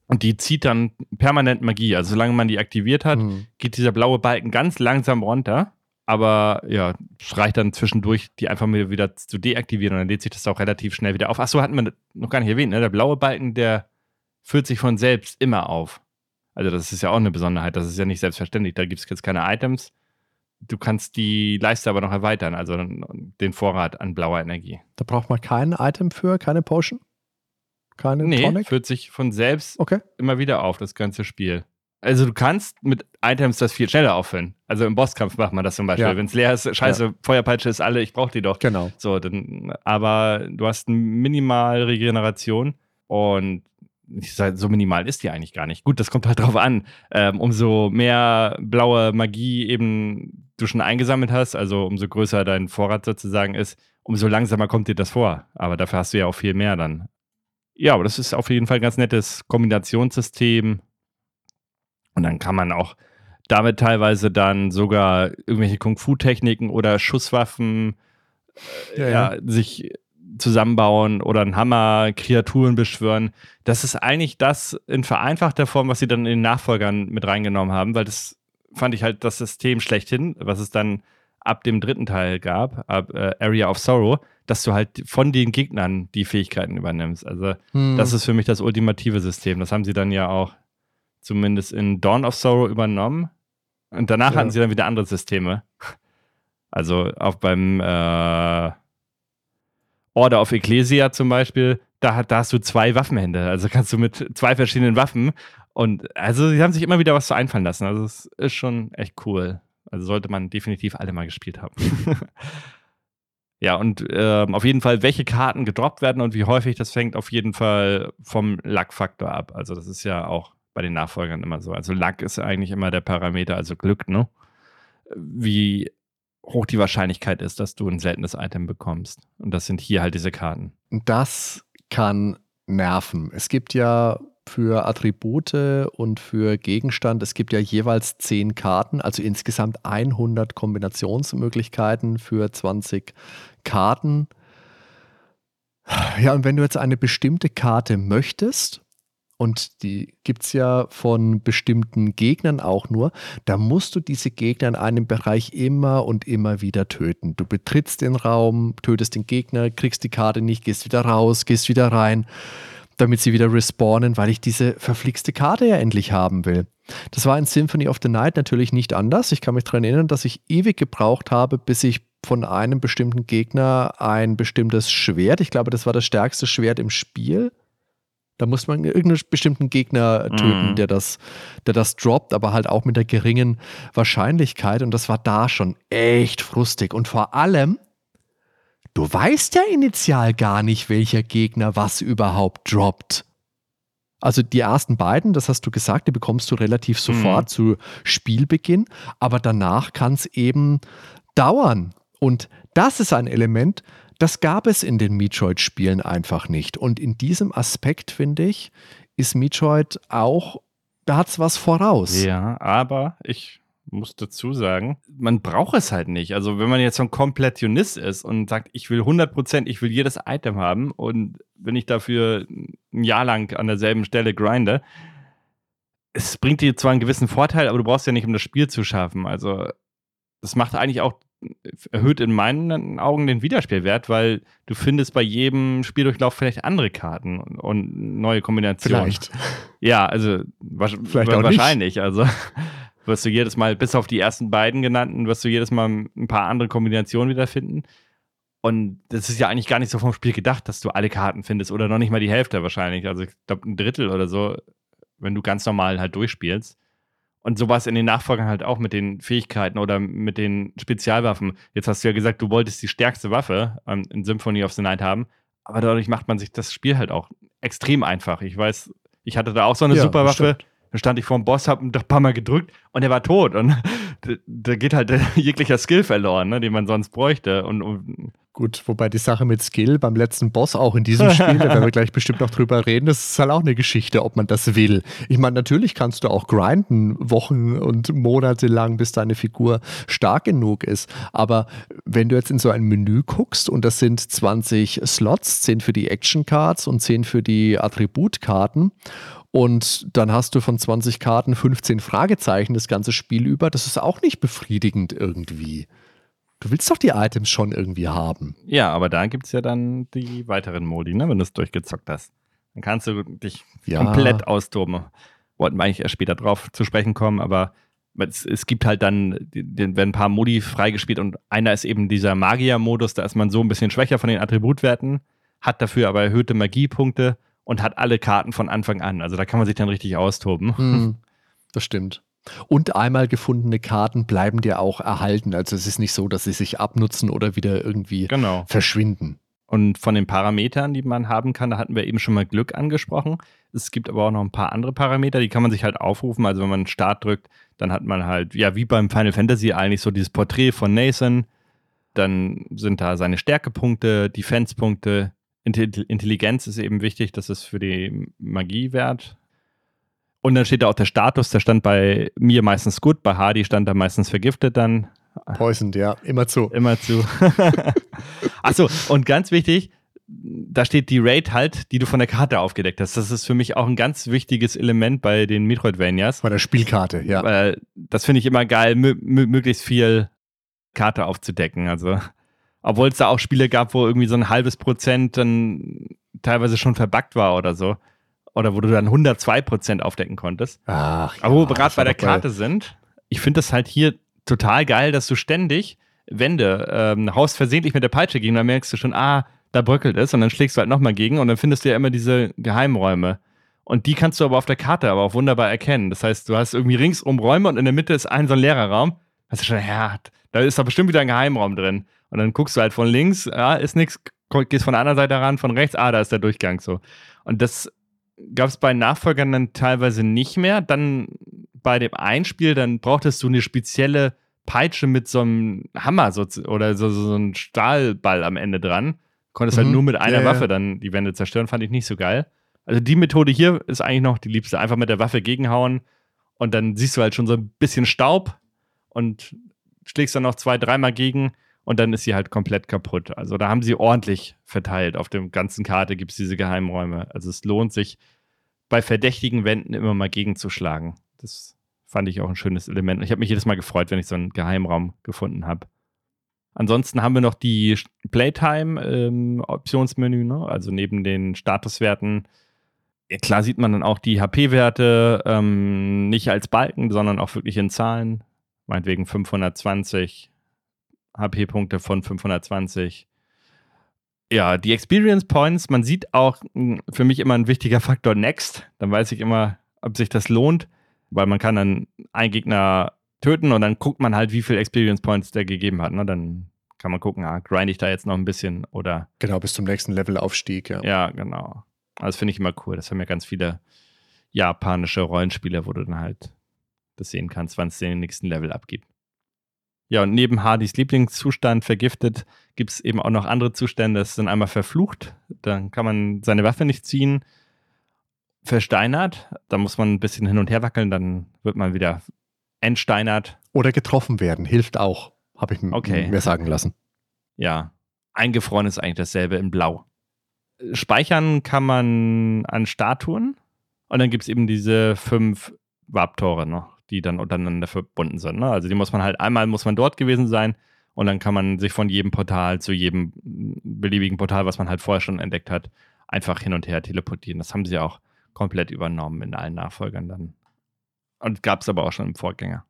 Und die zieht dann permanent Magie. Also solange man die aktiviert hat, mhm. geht dieser blaue Balken ganz langsam runter. Aber ja, reicht dann zwischendurch, die einfach mal wieder zu deaktivieren und dann lädt sich das auch relativ schnell wieder auf. Achso, hatten wir noch gar nicht erwähnt, ne? Der blaue Balken, der füllt sich von selbst immer auf. Also das ist ja auch eine Besonderheit. Das ist ja nicht selbstverständlich. Da gibt es jetzt keine Items. Du kannst die Leiste aber noch erweitern, also den Vorrat an blauer Energie. Da braucht man kein Item für, keine Potion? Keine nee, Tonic? führt sich von selbst okay. immer wieder auf, das ganze Spiel. Also du kannst mit Items das viel schneller auffüllen. Also im Bosskampf macht man das zum Beispiel. Ja. Wenn es leer ist, scheiße, ja. Feuerpeitsche ist alle, ich brauche die doch. Genau. So, dann, aber du hast minimal Regeneration und so minimal ist die eigentlich gar nicht. Gut, das kommt halt drauf an. Ähm, umso mehr blaue Magie eben du schon eingesammelt hast, also umso größer dein Vorrat sozusagen ist, umso langsamer kommt dir das vor. Aber dafür hast du ja auch viel mehr dann. Ja, aber das ist auf jeden Fall ein ganz nettes Kombinationssystem. Und dann kann man auch damit teilweise dann sogar irgendwelche Kung-Fu-Techniken oder Schusswaffen äh, ja, ja. sich zusammenbauen oder einen Hammer, Kreaturen beschwören. Das ist eigentlich das in vereinfachter Form, was sie dann in den Nachfolgern mit reingenommen haben, weil das fand ich halt das System schlechthin, was es dann ab dem dritten Teil gab, ab äh, Area of Sorrow, dass du halt von den Gegnern die Fähigkeiten übernimmst. Also hm. das ist für mich das ultimative System. Das haben sie dann ja auch zumindest in Dawn of Sorrow übernommen. Und danach ja. hatten sie dann wieder andere Systeme. Also auch beim äh, Order of Ecclesia zum Beispiel, da, da hast du zwei Waffenhände. Also kannst du mit zwei verschiedenen Waffen und also sie haben sich immer wieder was zu einfallen lassen. Also es ist schon echt cool. Also sollte man definitiv alle mal gespielt haben. (laughs) ja, und ähm, auf jeden Fall, welche Karten gedroppt werden und wie häufig, das fängt auf jeden Fall vom Luck-Faktor ab. Also das ist ja auch bei den Nachfolgern immer so. Also Luck ist eigentlich immer der Parameter, also Glück, ne? Wie hoch die Wahrscheinlichkeit ist, dass du ein seltenes Item bekommst. Und das sind hier halt diese Karten. Das kann nerven. Es gibt ja für Attribute und für Gegenstand. Es gibt ja jeweils 10 Karten, also insgesamt 100 Kombinationsmöglichkeiten für 20 Karten. Ja, und wenn du jetzt eine bestimmte Karte möchtest, und die gibt es ja von bestimmten Gegnern auch nur, da musst du diese Gegner in einem Bereich immer und immer wieder töten. Du betrittst den Raum, tötest den Gegner, kriegst die Karte nicht, gehst wieder raus, gehst wieder rein damit sie wieder respawnen, weil ich diese verflixte Karte ja endlich haben will. Das war in Symphony of the Night natürlich nicht anders. Ich kann mich daran erinnern, dass ich ewig gebraucht habe, bis ich von einem bestimmten Gegner ein bestimmtes Schwert, ich glaube, das war das stärkste Schwert im Spiel. Da muss man irgendeinen bestimmten Gegner töten, mm. der, das, der das droppt, aber halt auch mit der geringen Wahrscheinlichkeit. Und das war da schon echt frustig. Und vor allem, Du weißt ja initial gar nicht, welcher Gegner was überhaupt droppt. Also die ersten beiden, das hast du gesagt, die bekommst du relativ sofort mhm. zu Spielbeginn, aber danach kann es eben dauern. Und das ist ein Element, das gab es in den Metroid-Spielen einfach nicht. Und in diesem Aspekt, finde ich, ist Metroid auch, da hat es was voraus. Ja, aber ich muss dazu sagen, man braucht es halt nicht. Also wenn man jetzt so ein Komplettionist ist und sagt, ich will 100 Prozent, ich will jedes Item haben und wenn ich dafür ein Jahr lang an derselben Stelle grinde, es bringt dir zwar einen gewissen Vorteil, aber du brauchst ja nicht, um das Spiel zu schaffen. Also das macht eigentlich auch erhöht in meinen Augen den Wiederspielwert, weil du findest bei jedem Spieldurchlauf vielleicht andere Karten und neue Kombinationen. Vielleicht. Ja, also vielleicht auch wahrscheinlich. Nicht. Also wirst du jedes Mal, bis auf die ersten beiden genannten, wirst du jedes Mal ein paar andere Kombinationen wiederfinden. Und das ist ja eigentlich gar nicht so vom Spiel gedacht, dass du alle Karten findest oder noch nicht mal die Hälfte wahrscheinlich. Also ich glaube ein Drittel oder so, wenn du ganz normal halt durchspielst. Und so war es in den Nachfolgern halt auch mit den Fähigkeiten oder mit den Spezialwaffen. Jetzt hast du ja gesagt, du wolltest die stärkste Waffe ähm, in Symphony of the Night haben, aber dadurch macht man sich das Spiel halt auch extrem einfach. Ich weiß, ich hatte da auch so eine Ja, super Waffe. stimmt. Da stand ich vor dem Boss, hab ein paar Mal gedrückt und er war tot. Und da, da geht halt (laughs) jeglicher Skill verloren, ne, den man sonst bräuchte. Und, und Gut, wobei die Sache mit Skill beim letzten Boss auch in diesem Spiel, da werden wir (laughs) gleich bestimmt noch drüber reden, das ist halt auch eine Geschichte, ob man das will. Ich meine, natürlich kannst du auch grinden, Wochen und Monate lang, bis deine Figur stark genug ist. Aber wenn du jetzt in so ein Menü guckst und das sind 20 Slots, 10 für die Action Cards und 10 für die Attributkarten und dann hast du von 20 Karten 15 Fragezeichen das ganze Spiel über, das ist auch nicht befriedigend irgendwie. Du willst doch die Items schon irgendwie haben. ja, aber da gibt es ja dann die weiteren Modi, ne, wenn du es durchgezockt hast. Dann kannst du dich Ja. komplett austoben. Wollten wir eigentlich erst später drauf zu sprechen kommen, aber es, es gibt halt dann, werden ein paar Modi freigespielt und einer ist eben dieser Magier-Modus, da ist man so ein bisschen schwächer von den Attributwerten, hat dafür aber erhöhte Magiepunkte und hat alle Karten von Anfang an. Also da kann man sich dann richtig austoben. Hm, (laughs) das stimmt. Und einmal gefundene Karten bleiben dir auch erhalten. Also es ist nicht so, dass sie sich abnutzen oder wieder irgendwie Genau. verschwinden. Und von den Parametern, die man haben kann, da hatten wir eben schon mal Glück angesprochen. Es gibt aber auch noch ein paar andere Parameter, die kann man sich halt aufrufen. Also wenn man Start drückt, dann hat man halt, ja, wie beim Final Fantasy eigentlich so dieses Porträt von Nathan. Dann sind da seine Stärkepunkte, Defense-Punkte, Intelligenz ist eben wichtig, das ist für die Magie wert. Und dann steht da auch der Status, der stand bei mir meistens gut, bei Hardy stand da meistens vergiftet dann. Poisoned, ja, immer zu. Immer zu. (laughs) Achso, und ganz wichtig, da steht die Raid halt, die du von der Karte aufgedeckt hast. Das ist für mich auch ein ganz wichtiges Element bei den Metroidvanias. Bei der Spielkarte, ja. Weil das finde ich immer geil, mö mö möglichst viel Karte aufzudecken. Also, obwohl es da auch Spiele gab, wo irgendwie so ein halbes Prozent dann teilweise schon verbuggt war oder so. Oder wo du dann 102 Prozent aufdecken konntest. Ach, Aber wo ja, wir gerade bei der Karte sind, ich finde das halt hier total geil, dass du ständig Wände ähm, haust versehentlich mit der Peitsche gegen, dann merkst du schon, ah, da bröckelt es und dann schlägst du halt nochmal gegen und dann findest du ja immer diese Geheimräume. Und die kannst du aber auf der Karte aber auch wunderbar erkennen. Das heißt, du hast irgendwie ringsum Räume und in der Mitte ist ein so ein leerer Raum. Hast du schon, ja, da ist da bestimmt wieder ein Geheimraum drin. Und dann guckst du halt von links, ja, ist nichts, gehst von der anderen Seite ran, von rechts, ah, da ist der Durchgang so. Und das gab es bei Nachfolgern dann teilweise nicht mehr. Dann bei dem Einspiel, dann brauchtest du eine spezielle Peitsche mit so einem Hammer so, oder so, so, so einem Stahlball am Ende dran. Konntest halt Mhm. nur mit einer Ja, ja. Waffe dann die Wände zerstören, fand ich nicht so geil. Also die Methode hier ist eigentlich noch die liebste. Einfach mit der Waffe gegenhauen und dann siehst du halt schon so ein bisschen Staub und schlägst dann noch zwei, dreimal gegen und dann ist sie halt komplett kaputt. Also da haben sie ordentlich verteilt. Auf der ganzen Karte gibt es diese Geheimräume. Also es lohnt sich, bei verdächtigen Wänden immer mal gegenzuschlagen. Das fand ich auch ein schönes Element. Ich habe mich jedes Mal gefreut, wenn ich so einen Geheimraum gefunden habe. Ansonsten haben wir noch die Playtime-Optionsmenü, ne? also neben den Statuswerten. Ja, klar sieht man dann auch die HP-Werte ähm, nicht als Balken, sondern auch wirklich in Zahlen. Meinetwegen 520 HP-Punkte von 520. Ja, die Experience Points, man sieht auch mh, für mich immer ein wichtiger Faktor Next. Dann weiß ich immer, ob sich das lohnt, weil man kann dann einen Gegner töten und dann guckt man halt, wie viel Experience Points der gegeben hat. Ne? Dann kann man gucken, ah, grind ich da jetzt noch ein bisschen oder Genau, bis zum nächsten Levelaufstieg, ja. ja, genau. Also das finde ich immer cool. Das haben ja ganz viele japanische Rollenspiele, wo du dann halt das sehen kannst, wann es den nächsten Level abgibt. Ja, und neben Hardys Lieblingszustand vergiftet gibt es eben auch noch andere Zustände. Das dann einmal verflucht, dann kann man seine Waffe nicht ziehen. Versteinert, da muss man ein bisschen hin und her wackeln, dann wird man wieder entsteinert. Oder getroffen werden, hilft auch, habe ich okay. mir sagen lassen. Ja, eingefroren ist eigentlich dasselbe in Blau. Speichern kann man an Statuen und dann gibt es eben diese fünf Warp-Tore noch, die dann untereinander verbunden sind. Ne? Also die muss man halt, einmal muss man dort gewesen sein und dann kann man sich von jedem Portal zu jedem beliebigen Portal, was man halt vorher schon entdeckt hat, einfach hin und her teleportieren. Das haben sie auch komplett übernommen in allen Nachfolgern dann. Und gab es aber auch schon im Vorgänger.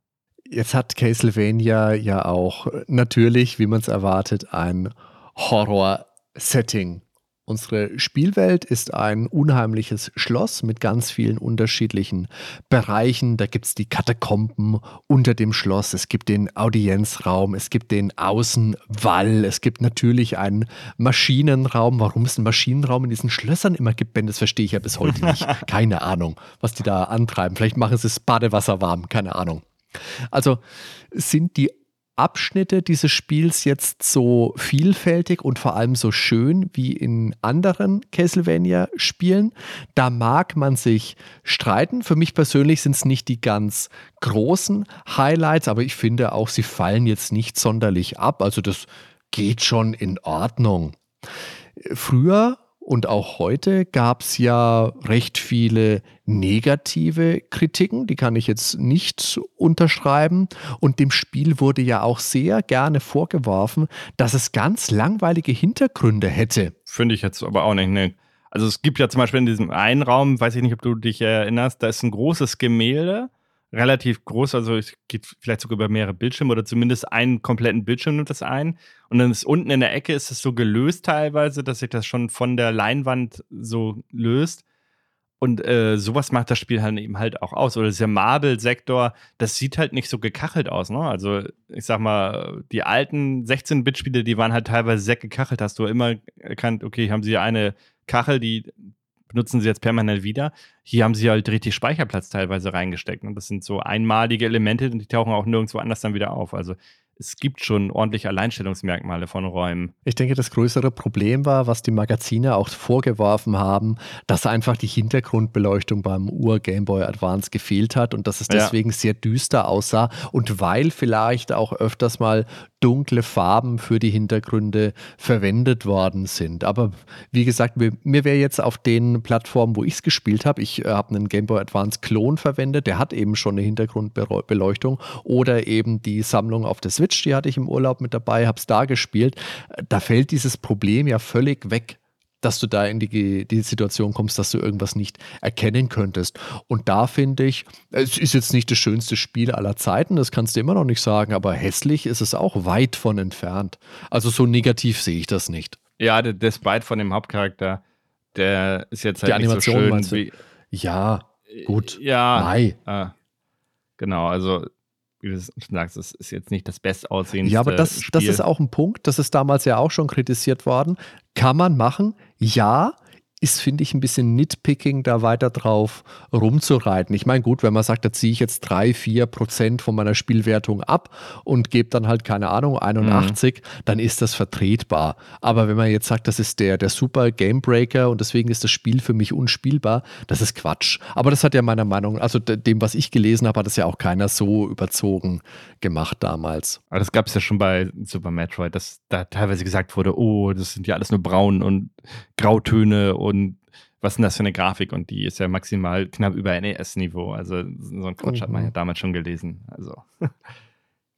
Jetzt hat Castlevania ja auch natürlich, wie man es erwartet, ein Horror-Setting Unsere Spielwelt ist ein unheimliches Schloss mit ganz vielen unterschiedlichen Bereichen. Da gibt es die Katakomben unter dem Schloss, es gibt den Audienzraum, es gibt den Außenwall, es gibt natürlich einen Maschinenraum. Warum es einen Maschinenraum in diesen Schlössern immer gibt, Ben, das verstehe ich ja bis heute nicht. (laughs) Keine Ahnung, was die da antreiben. Vielleicht machen sie das Badewasser warm, keine Ahnung. Also sind die Abschnitte dieses Spiels jetzt so vielfältig und vor allem so schön wie in anderen Castlevania-Spielen. Da mag man sich streiten. Für mich persönlich sind es nicht die ganz großen Highlights, aber ich finde auch, sie fallen jetzt nicht sonderlich ab. Also das geht schon in Ordnung. Früher und auch heute gab es ja recht viele negative Kritiken, die kann ich jetzt nicht unterschreiben. Und dem Spiel wurde ja auch sehr gerne vorgeworfen, dass es ganz langweilige Hintergründe hätte. Finde ich jetzt aber auch nicht. Ne? Also es gibt ja zum Beispiel in diesem einen Raum, weiß ich nicht, ob du dich erinnerst, da ist ein großes Gemälde relativ groß, also es geht vielleicht sogar über mehrere Bildschirme oder zumindest einen kompletten Bildschirm nimmt das ein. Und dann ist unten in der Ecke ist es so gelöst teilweise, dass sich das schon von der Leinwand so löst. Und äh, sowas macht das Spiel halt eben halt auch aus. Oder dieser Marble-Sektor, das sieht halt nicht so gekachelt aus. Ne? Also, ich sag mal, die alten 16-Bit-Spiele, die waren halt teilweise sehr gekachelt. Hast du immer erkannt, okay, haben sie eine Kachel, die benutzen sie jetzt permanent wieder. Hier haben sie halt richtig Speicherplatz teilweise reingesteckt. Und das sind so einmalige Elemente, die tauchen auch nirgendwo anders dann wieder auf. Also es gibt schon ordentliche Alleinstellungsmerkmale von Räumen. Ich denke, das größere Problem war, was die Magazine auch vorgeworfen haben, dass einfach die Hintergrundbeleuchtung beim Ur Game Boy Advance gefehlt hat und dass es deswegen ja. sehr düster aussah und weil vielleicht auch öfters mal dunkle Farben für die Hintergründe verwendet worden sind. Aber wie gesagt, mir, mir wäre jetzt auf den Plattformen, wo ich es gespielt habe, ich äh, habe einen Game Boy Advance Klon verwendet, der hat eben schon eine Hintergrundbeleuchtung oder eben die Sammlung auf der Switch, die hatte ich im Urlaub mit dabei, habe es da gespielt. Da fällt dieses Problem ja völlig weg dass du da in die, die Situation kommst, dass du irgendwas nicht erkennen könntest. Und da finde ich, es ist jetzt nicht das schönste Spiel aller Zeiten, das kannst du immer noch nicht sagen, aber hässlich ist es auch weit von entfernt. Also so negativ sehe ich das nicht. Ja, der, der Sprite von dem Hauptcharakter, der ist jetzt halt die Animation nicht so schön wie. Ja, gut. Ja. Nein. Ah, genau, also wie du sagst, es ist jetzt nicht das bestaussehendste Ja, aber das, Spiel. das ist auch ein Punkt, das ist damals ja auch schon kritisiert worden. Kann man machen, ja, ist, finde ich, ein bisschen Nitpicking, da weiter drauf rumzureiten. Ich meine, gut, wenn man sagt, da ziehe ich jetzt drei, vier Prozent von meiner Spielwertung ab und gebe dann halt, keine Ahnung, 81, mhm. dann ist das vertretbar. Aber wenn man jetzt sagt, das ist der, der super Gamebreaker und deswegen ist das Spiel für mich unspielbar, das ist Quatsch. Aber das hat ja meiner Meinung, also dem, was ich gelesen habe, hat das ja auch keiner so überzogen gemacht damals. Aber das gab es ja schon bei Super Metroid, dass da teilweise gesagt wurde, oh, das sind ja alles nur braun und Grautöne und was ist denn das für eine Grafik? Und die ist ja maximal knapp über NES-Niveau. Also so ein Quatsch mhm. hat man ja mhm. damals schon gelesen. Also (laughs)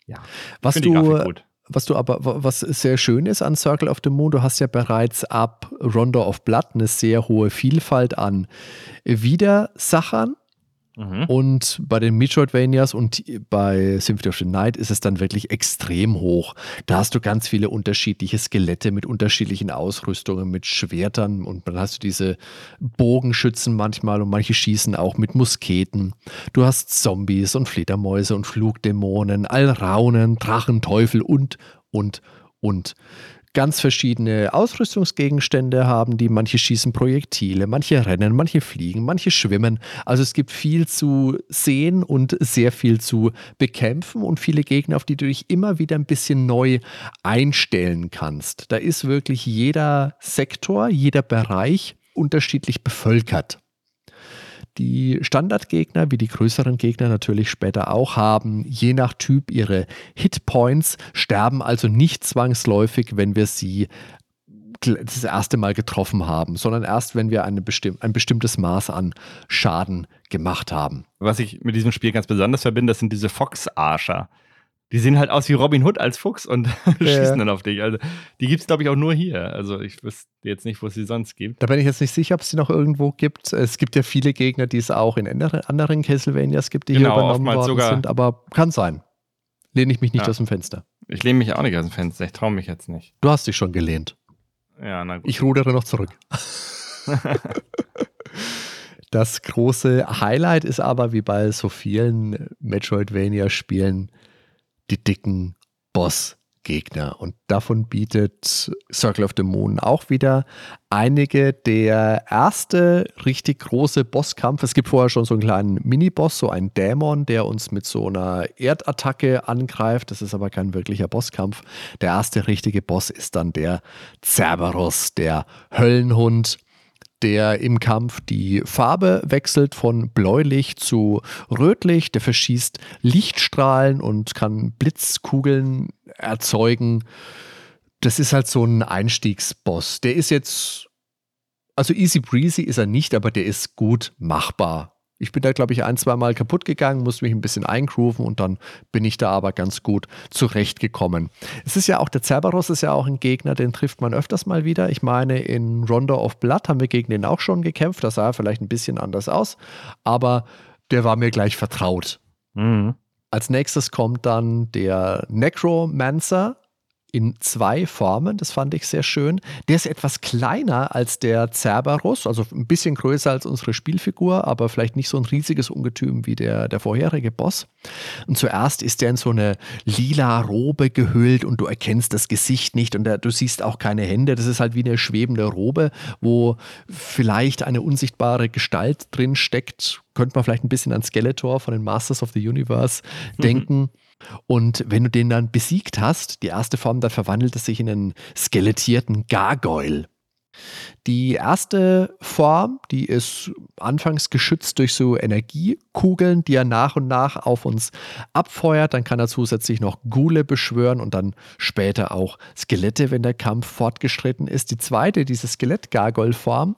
ja. Was du, was du aber, was sehr schön ist an Circle of the Moon, du hast ja bereits ab Rondo of Blood eine sehr hohe Vielfalt an Widersachern Mhm. Und bei den Metroidvanias und bei Symphony of the Night ist es dann wirklich extrem hoch. Da hast du ganz viele unterschiedliche Skelette mit unterschiedlichen Ausrüstungen, mit Schwertern und dann hast du diese Bogenschützen manchmal und manche schießen auch mit Musketen. Du hast Zombies und Fledermäuse und Flugdämonen, Alraunen, Drachen, Teufel und, und, und ganz verschiedene Ausrüstungsgegenstände haben die. Manche schießen Projektile, manche rennen, manche fliegen, manche schwimmen. Also es gibt viel zu sehen und sehr viel zu bekämpfen und viele Gegner, auf die du dich immer wieder ein bisschen neu einstellen kannst. Da ist wirklich jeder Sektor, jeder Bereich unterschiedlich bevölkert. Die Standardgegner, wie die größeren Gegner natürlich später auch, haben je nach Typ ihre Hitpoints, sterben also nicht zwangsläufig, wenn wir sie das erste Mal getroffen haben, sondern erst, wenn wir bestimm ein bestimmtes Maß an Schaden gemacht haben. Was ich mit diesem Spiel ganz besonders verbinde, das sind diese Fox-Arscher. Die sehen halt aus wie Robin Hood als Fuchs und (laughs) ja. schießen dann auf dich. Also, die gibt es, glaube ich, auch nur hier. Also, ich wüsste jetzt nicht, wo es sie sonst gibt. Da bin ich jetzt nicht sicher, ob es sie noch irgendwo gibt. Es gibt ja viele Gegner, die es auch in anderen Castlevanias gibt, die genau, hier übernommen worden sogar sind. Aber kann sein. Lehne ich mich nicht ja. aus dem Fenster. Ich lehne mich auch nicht aus dem Fenster. Ich traue mich jetzt nicht. Du hast dich schon gelehnt. Ja, na gut. Ich rudere noch zurück. (laughs) das große Highlight ist aber, wie bei so vielen Metroidvania-Spielen, die dicken Boss-Gegner. Und davon bietet Circle of the Moon auch wieder einige. Der erste richtig große Bosskampf, es gibt vorher schon so einen kleinen Mini-Boss, so einen Dämon, der uns mit so einer Erdattacke angreift. Das ist aber kein wirklicher Bosskampf. Der erste richtige Boss ist dann der Cerberus, der Höllenhund der im Kampf die Farbe wechselt von bläulich zu rötlich. Der verschießt Lichtstrahlen und kann Blitzkugeln erzeugen. Das ist halt so ein Einstiegsboss. Der ist jetzt, also easy breezy ist er nicht, aber der ist gut machbar. Ich bin da, glaube ich, ein, zwei Mal kaputt gegangen, musste mich ein bisschen eingrooven und dann bin ich da aber ganz gut zurechtgekommen. Es ist ja auch, der Cerberus ist ja auch ein Gegner, den trifft man öfters mal wieder. Ich meine, in Rondo of Blood haben wir gegen den auch schon gekämpft. Das sah vielleicht ein bisschen anders aus, aber der war mir gleich vertraut. Mhm. Als nächstes kommt dann der Necromancer in zwei Formen. Das fand ich sehr schön. Der ist etwas kleiner als der Cerberus, also ein bisschen größer als unsere Spielfigur, aber vielleicht nicht so ein riesiges Ungetüm wie der, der vorherige Boss. Und zuerst ist der in so eine lila Robe gehüllt und du erkennst das Gesicht nicht und der, du siehst auch keine Hände. Das ist halt wie eine schwebende Robe, wo vielleicht eine unsichtbare Gestalt drin steckt. Könnte man vielleicht ein bisschen an Skeletor von den Masters of the Universe mhm. denken. Und wenn du den dann besiegt hast, die erste Form, dann verwandelt es sich in einen skelettierten Gargoyle. Die erste Form, die ist anfangs geschützt durch so Energiekugeln, die er nach und nach auf uns abfeuert. Dann kann er zusätzlich noch Gule beschwören und dann später auch Skelette, wenn der Kampf fortgeschritten ist. Die zweite, diese Skelett-Gargoyle-Form,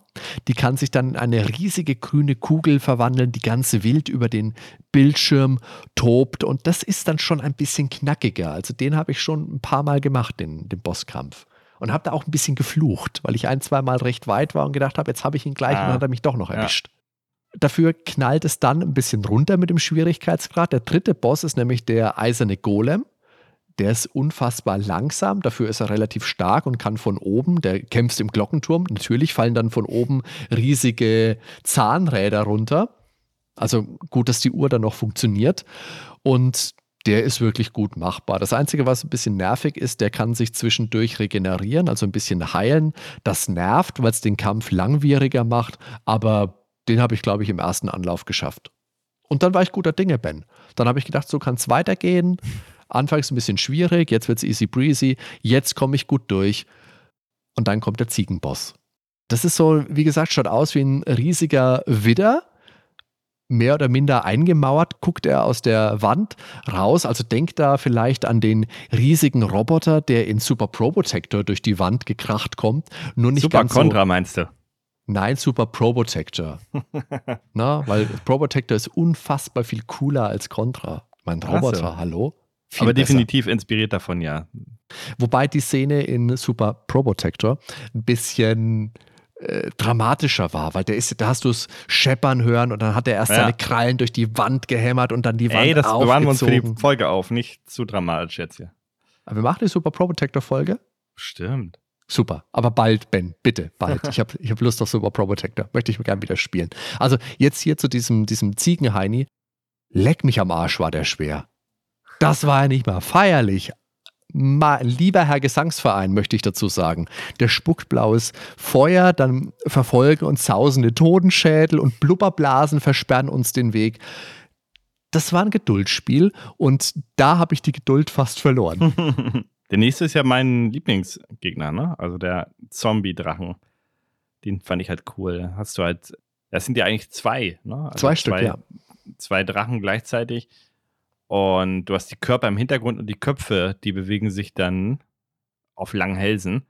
die kann sich dann in eine riesige grüne Kugel verwandeln, die ganz wild über den Bildschirm tobt. Und das ist dann schon ein bisschen knackiger. Also den habe ich schon ein paar Mal gemacht, den, den Bosskampf und habe da auch ein bisschen geflucht, weil ich ein, zwei Mal recht weit war und gedacht habe, jetzt habe ich ihn gleich ah. und dann hat er mich doch noch erwischt. Ja. Dafür knallt es dann ein bisschen runter mit dem Schwierigkeitsgrad. Der dritte Boss ist nämlich der eiserne Golem. Der ist unfassbar langsam, dafür ist er relativ stark und kann von oben, der kämpft im Glockenturm, natürlich fallen dann von oben riesige Zahnräder runter. Also gut, dass die Uhr dann noch funktioniert. Und der ist wirklich gut machbar. Das Einzige, was ein bisschen nervig ist, der kann sich zwischendurch regenerieren, also ein bisschen heilen. Das nervt, weil es den Kampf langwieriger macht, aber den habe ich, glaube ich, im ersten Anlauf geschafft. Und dann war ich guter Dinge, Ben. Dann habe ich gedacht, so kann es weitergehen. Anfangs ein bisschen schwierig, jetzt wird es easy breezy, jetzt komme ich gut durch. Und dann kommt der Ziegenboss. Das ist so, wie gesagt, schaut aus wie ein riesiger Widder mehr oder minder eingemauert, guckt er aus der Wand raus. Also denkt da vielleicht an den riesigen Roboter, der in Super Pro Protector durch die Wand gekracht kommt. Nur nicht Super ganz Contra so, meinst du? Nein, Super Pro Protector. (laughs) Na, weil Pro Protector ist unfassbar viel cooler als Contra. Mein Roboter, so. hallo? Viel Aber besser. definitiv inspiriert davon, ja. Wobei die Szene in Super Pro Protector ein bisschen äh, dramatischer war, weil der ist, da hast du es scheppern hören und dann hat er erst ja. seine Krallen durch die Wand gehämmert und dann die Wand Ey, das bewahren wir uns für die Folge auf, nicht zu dramatisch jetzt hier. Aber wir machen die Super Pro Protector Folge. Stimmt. Super, aber bald, Ben, bitte, bald. Ich habe ich hab Lust auf Super Pro Protector. Möchte ich mir gerne wieder spielen. Also jetzt hier zu diesem, diesem Ziegenheini. Leck mich am Arsch, war der schwer. Das war ja nicht mal feierlich, lieber Herr Gesangsverein, möchte ich dazu sagen, der spuckt blaues Feuer, dann verfolgen uns sausende Totenschädel und Blubberblasen versperren uns den Weg. Das war ein Geduldsspiel und da habe ich die Geduld fast verloren. (laughs) der nächste ist ja mein Lieblingsgegner, ne? Also der Zombie-Drachen. Den fand ich halt cool. Hast du halt Das sind ja eigentlich zwei, ne? Also zwei Stück, zwei, ja. Zwei Drachen gleichzeitig. Und du hast die Körper im Hintergrund und die Köpfe, die bewegen sich dann auf langen Hälsen.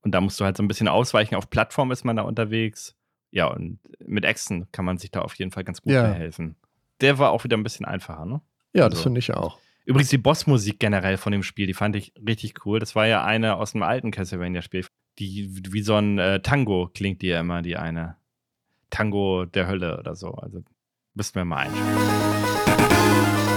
Und da musst du halt so ein bisschen ausweichen. Auf Plattform ist man da unterwegs. Ja, und mit Echsen kann man sich da auf jeden Fall ganz gut Ja. helfen. Der war auch wieder ein bisschen einfacher, ne? Ja, das Also- finde ich auch. Übrigens die Bossmusik generell von dem Spiel, die fand ich richtig cool. Das war ja eine aus dem alten Castlevania-Spiel. Die wie so ein äh, Tango klingt die ja immer, die eine. Tango der Hölle oder so. Also müssten wir mal einspielen.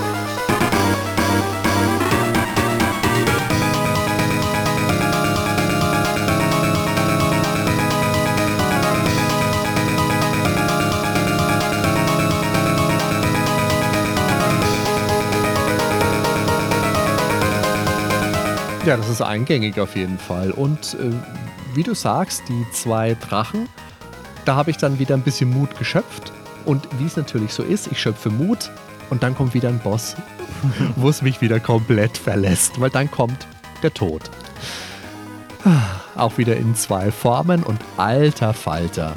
Ja, das ist eingängig auf jeden Fall. Und äh, wie du sagst, die zwei Drachen, da habe ich dann wieder ein bisschen Mut geschöpft. Und wie es natürlich so ist, ich schöpfe Mut und dann kommt wieder ein Boss, (laughs) wo es mich wieder komplett verlässt, weil dann kommt der Tod. Auch wieder in zwei Formen und alter Falter.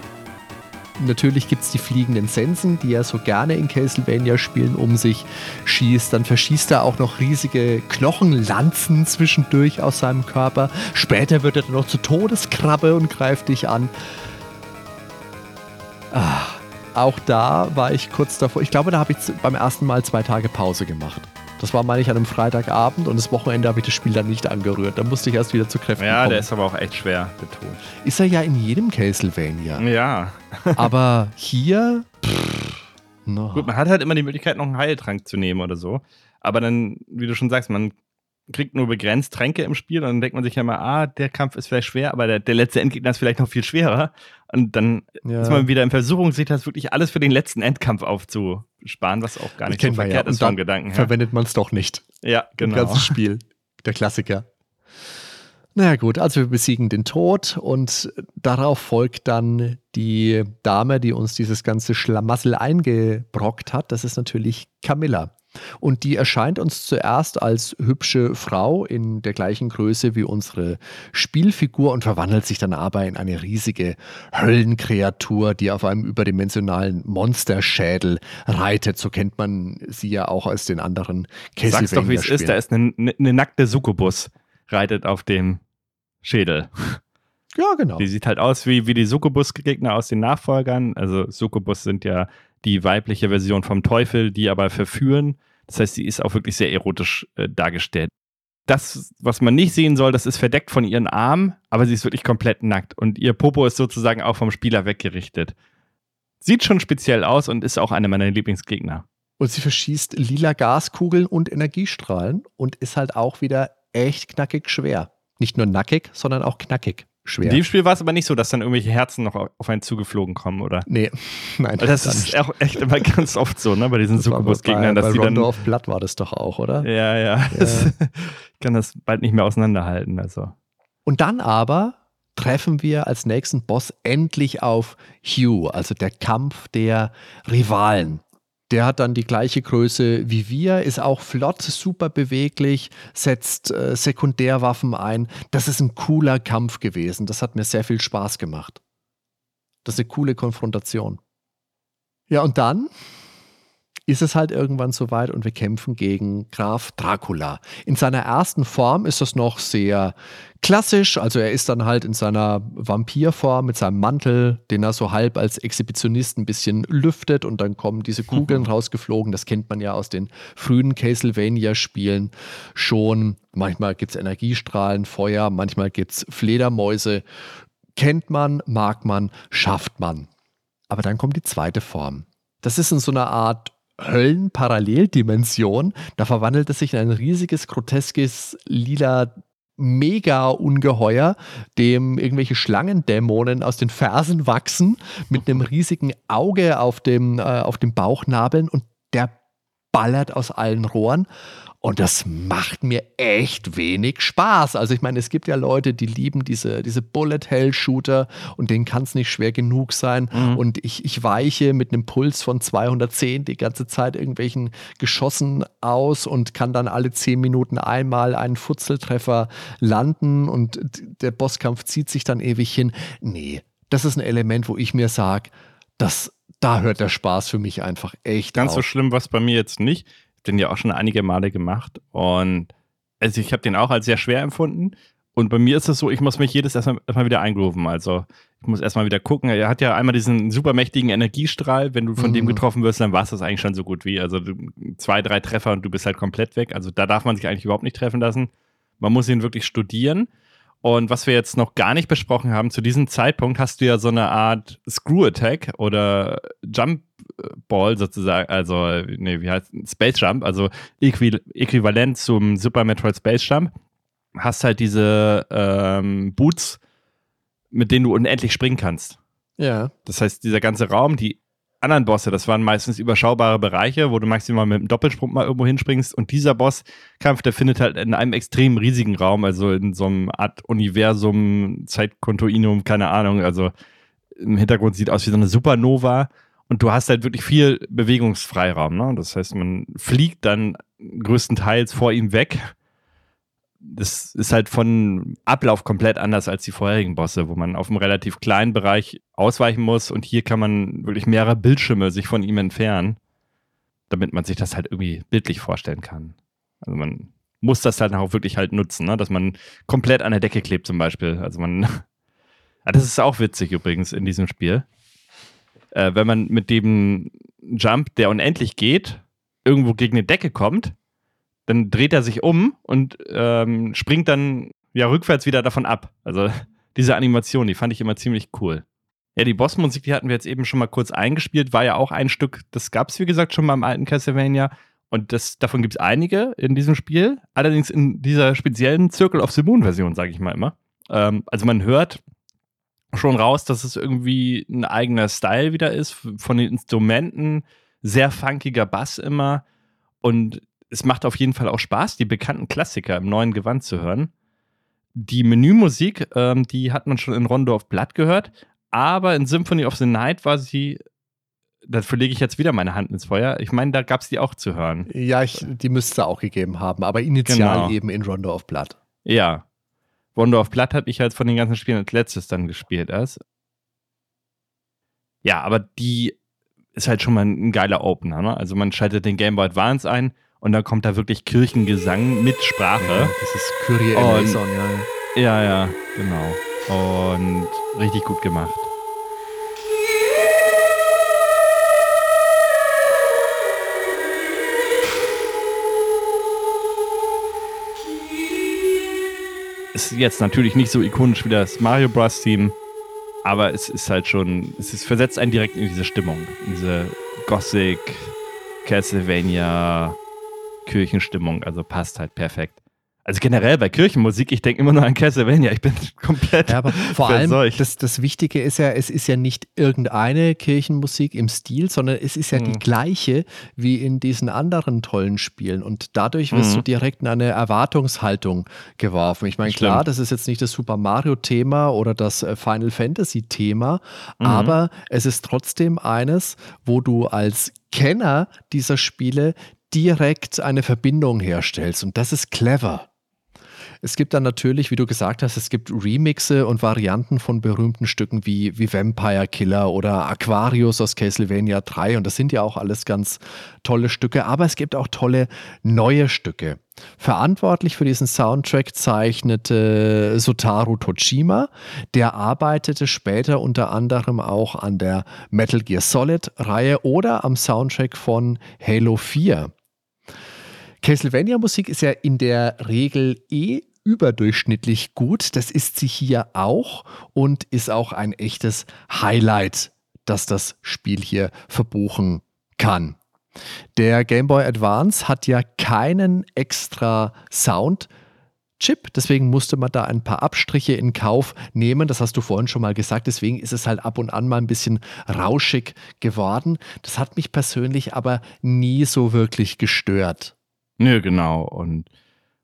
Natürlich gibt es die fliegenden Sensen, die er so gerne in Castlevania-Spielen um sich schießt. Dann verschießt er auch noch riesige Knochenlanzen zwischendurch aus seinem Körper. Später wird er dann noch zur Todeskrabbe und greift dich an. Ah, auch da war ich kurz davor. Ich glaube, da habe ich beim ersten Mal zwei Tage Pause gemacht. Das war, meine ich, an einem Freitagabend und das Wochenende habe ich das Spiel dann nicht angerührt. Da musste ich erst wieder zu Kräften Ja, kommen. der ist aber auch echt schwer, der Tod. ist er ja in jedem Castlevania. Ja. (laughs) Aber hier. Pff, no. Gut, man hat halt immer die Möglichkeit, noch einen Heiltrank zu nehmen oder so. Aber dann, wie du schon sagst, man kriegt nur begrenzt Tränke im Spiel und dann denkt man sich ja mal, ah, der Kampf ist vielleicht schwer, aber der, der letzte Endgegner ist vielleicht noch viel schwerer. Und dann Ja. ist man wieder in Versuchung, sich das wirklich alles für den letzten Endkampf aufzusparen, was auch gar nicht so ja. verkehrt Und ist vom dann Gedanken her. verwendet man es doch nicht. Ja, Im genau. ganzen Spiel. Der Klassiker. Na gut, also wir besiegen den Tod und darauf folgt dann die Dame, die uns dieses ganze Schlamassel eingebrockt hat. Das ist natürlich Camilla. Und die erscheint uns zuerst als hübsche Frau in der gleichen Größe wie unsere Spielfigur und verwandelt sich dann aber in eine riesige Höllenkreatur, die auf einem überdimensionalen Monsterschädel reitet. So kennt man sie ja auch aus den anderen Sag's doch, wie es ist. Da Castlevania-Spielen. ist eine, eine, eine nackte Succubus, reitet auf dem Schädel. Ja, genau. Die sieht halt aus wie, wie die Succubus-Gegner aus den Nachfolgern. Also Succubus sind ja die weibliche Version vom Teufel, die aber verführen. Das heißt, sie ist auch wirklich sehr erotisch äh, dargestellt. Das, was man nicht sehen soll, das ist verdeckt von ihren Armen, aber sie ist wirklich komplett nackt. Und ihr Popo ist sozusagen auch vom Spieler weggerichtet. Sieht schon speziell aus und ist auch einer meiner Lieblingsgegner. Und sie verschießt lila Gaskugeln und Energiestrahlen und ist halt auch wieder echt knackig schwer. Nicht nur nackig, sondern auch knackig schwer. In dem Spiel war es aber nicht so, dass dann irgendwelche Herzen noch auf einen zugeflogen kommen, oder? nee, (laughs) nein. Das dann ist auch echt immer (laughs) ganz oft so, ne, bei diesen Das Succubus-Gegnern, bei, dass bei die dann of Blood war das doch auch, oder? Ja, ja. (laughs) ich kann das bald nicht mehr auseinanderhalten. Also. Und dann aber treffen wir als nächsten Boss endlich auf Hugh, also der Kampf der Rivalen. Der hat dann die gleiche Größe wie wir, ist auch flott, super beweglich, setzt äh, Sekundärwaffen ein. Das ist ein cooler Kampf gewesen. Das hat mir sehr viel Spaß gemacht. Das ist eine coole Konfrontation. Ja, und dann ist es halt irgendwann soweit und wir kämpfen gegen Graf Dracula. In seiner ersten Form ist das noch sehr klassisch, also er ist dann halt in seiner Vampirform mit seinem Mantel, den er so halb als Exhibitionist ein bisschen lüftet und dann kommen diese (laughs) Kugeln rausgeflogen. Das kennt man ja aus den frühen Castlevania-Spielen schon. Manchmal gibt es Energiestrahlen, Feuer, manchmal gibt es Fledermäuse. Kennt man, mag man, schafft man. Aber dann kommt die zweite Form. Das ist in so einer Art Höllenparalleldimension. Da verwandelt es sich in ein riesiges, groteskes, lila Mega-Ungeheuer, dem irgendwelche Schlangendämonen aus den Fersen wachsen, mit einem riesigen Auge auf dem, äh, auf dem Bauchnabeln und der ballert aus allen Rohren. Und das macht mir echt wenig Spaß. Also ich meine, es gibt ja Leute, die lieben diese, diese Bullet-Hell-Shooter und denen kann es nicht schwer genug sein. Mhm. Und ich, ich weiche mit einem Puls von 210 die ganze Zeit irgendwelchen Geschossen aus und kann dann alle 10 Minuten einmal einen Futzeltreffer landen und der Bosskampf zieht sich dann ewig hin. Nee, das ist ein Element, wo ich mir sage, das da hört der Spaß für mich einfach echt Ganz auf. so schlimm war es bei mir jetzt nicht. Den ja auch schon einige Male gemacht und also ich habe den auch als sehr schwer empfunden. Und bei mir ist es so, ich muss mich jedes erstmal, erstmal wieder eingrooven. Also ich muss erstmal wieder gucken. Er hat ja einmal diesen super mächtigen Energiestrahl. Wenn du von Mhm. dem getroffen wirst, dann war es das eigentlich schon so gut wie. Also zwei, drei Treffer und du bist halt komplett weg. Also da darf man sich eigentlich überhaupt nicht treffen lassen. Man muss ihn wirklich studieren. Und was wir jetzt noch gar nicht besprochen haben, zu diesem Zeitpunkt hast du ja so eine Art Screw-Attack oder Jump Ball sozusagen, also, nee, wie heißt Space Jump, also äqui äquivalent zum Super Metroid Space Jump. Hast halt diese ähm, Boots, mit denen du unendlich springen kannst. Ja. Das heißt, dieser ganze Raum, die anderen Bosse, das waren meistens überschaubare Bereiche, wo du maximal mit einem Doppelsprung mal irgendwo hinspringst. Und dieser Bosskampf, der findet halt in einem extrem riesigen Raum, also in so einem Art Universum, Zeitkontinuum, keine Ahnung. Also im Hintergrund sieht aus wie so eine Supernova. Und du hast halt wirklich viel Bewegungsfreiraum. Ne? Das heißt, man fliegt dann größtenteils vor ihm weg. Das ist halt von Ablauf komplett anders als die vorherigen Bosse, wo man auf einem relativ kleinen Bereich ausweichen muss. Und hier kann man wirklich mehrere Bildschirme sich von ihm entfernen, damit man sich das halt irgendwie bildlich vorstellen kann. Also man muss das halt auch wirklich halt nutzen, ne? dass man komplett an der Decke klebt zum Beispiel. Also man, ja, (laughs) das ist auch witzig übrigens in diesem Spiel äh, wenn man mit dem Jump, der unendlich geht, irgendwo gegen eine Decke kommt, dann dreht er sich um und ähm, springt dann ja rückwärts wieder davon ab. Also (laughs) diese Animation, die fand ich immer ziemlich cool. Ja, die Bossmusik, die hatten wir jetzt eben schon mal kurz eingespielt, war ja auch ein Stück, das gab es wie gesagt schon mal im alten Castlevania. Und das, davon gibt es einige in diesem Spiel, allerdings in dieser speziellen Circle of the Moon Version, sage ich mal immer. Ähm, also man hört schon raus, dass es irgendwie ein eigener Style wieder ist, von den Instrumenten, sehr funkiger Bass immer und es macht auf jeden Fall auch Spaß, die bekannten Klassiker im neuen Gewand zu hören. Die Menümusik, ähm, die hat man schon in Rondo of Blood gehört, aber in Symphony of the Night war sie, dafür lege ich jetzt wieder meine Hand ins Feuer, ich meine, da gab es die auch zu hören. Ja, ich, die müsste es auch gegeben haben, aber initial Genau. eben in Rondo of Blood. Ja. Rondo of Blood habe ich halt von den ganzen Spielen als letztes dann gespielt erst. Ja, aber die ist halt schon mal ein geiler Opener. Ne? Also man schaltet den Game Boy Advance ein und dann kommt da wirklich Kirchengesang mit Sprache. Dieses Kyrie Und- eleison, ja. Ja, ja, genau. Und richtig gut gemacht. Ist jetzt natürlich nicht so ikonisch wie das Mario Bros. Team, aber es ist halt schon, es ist, versetzt einen direkt in diese Stimmung, in diese Gothic, Castlevania, Kirchenstimmung, also passt halt perfekt. Also generell bei Kirchenmusik, ich denke immer nur an Castlevania, ich bin (laughs) komplett Ja, aber vor allem, das, das Wichtige ist ja, es ist ja nicht irgendeine Kirchenmusik im Stil, sondern es ist ja die Mhm. gleiche wie in diesen anderen tollen Spielen. Und dadurch wirst Mhm. du direkt in eine Erwartungshaltung geworfen. Ich meine, klar, das ist jetzt nicht das Super Mario-Thema oder das äh, Final Fantasy-Thema, Mhm. aber es ist trotzdem eines, wo du als Kenner dieser Spiele direkt eine Verbindung herstellst. Und das ist clever. Es gibt dann natürlich, wie du gesagt hast, es gibt Remixe und Varianten von berühmten Stücken wie, wie Vampire Killer oder Aquarius aus Castlevania 3 und das sind ja auch alles ganz tolle Stücke, aber es gibt auch tolle neue Stücke. Verantwortlich für diesen Soundtrack zeichnete Sotaro Toshima. Der arbeitete später unter anderem auch an der Metal Gear Solid-Reihe oder am Soundtrack von Halo 4. Castlevania-Musik ist ja in der Regel eh überdurchschnittlich gut. Das ist sie hier auch und ist auch ein echtes Highlight, das das Spiel hier verbuchen kann. Der Game Boy Advance hat ja keinen extra Sound. Chip, deswegen musste man da ein paar Abstriche in Kauf nehmen. Das hast du vorhin schon mal gesagt. Deswegen ist es halt ab und an mal ein bisschen rauschig geworden. Das hat mich persönlich aber nie so wirklich gestört. Nö, genau. Und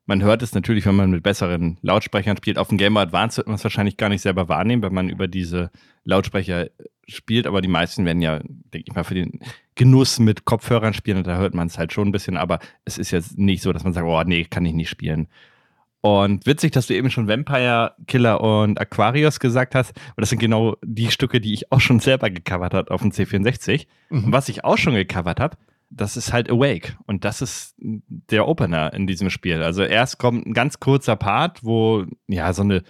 man hört es natürlich, wenn man mit besseren Lautsprechern spielt. Auf dem Game Boy Advance wird man es wahrscheinlich gar nicht selber wahrnehmen, wenn man über diese Lautsprecher spielt. Aber die meisten werden ja, denke ich mal, für den Genuss mit Kopfhörern spielen. Und da hört man es halt schon ein bisschen. Aber es ist jetzt nicht so, dass man sagt, oh nee, kann ich nicht spielen. Und witzig, dass du eben schon Vampire Killer und Aquarius gesagt hast. Und das sind genau die Stücke, die ich auch schon selber gecovert habe auf dem C64. Mhm. Und was ich auch schon gecovert habe, das ist halt Awake. Und das ist der Opener in diesem Spiel. Also erst kommt ein ganz kurzer Part, wo ja so eine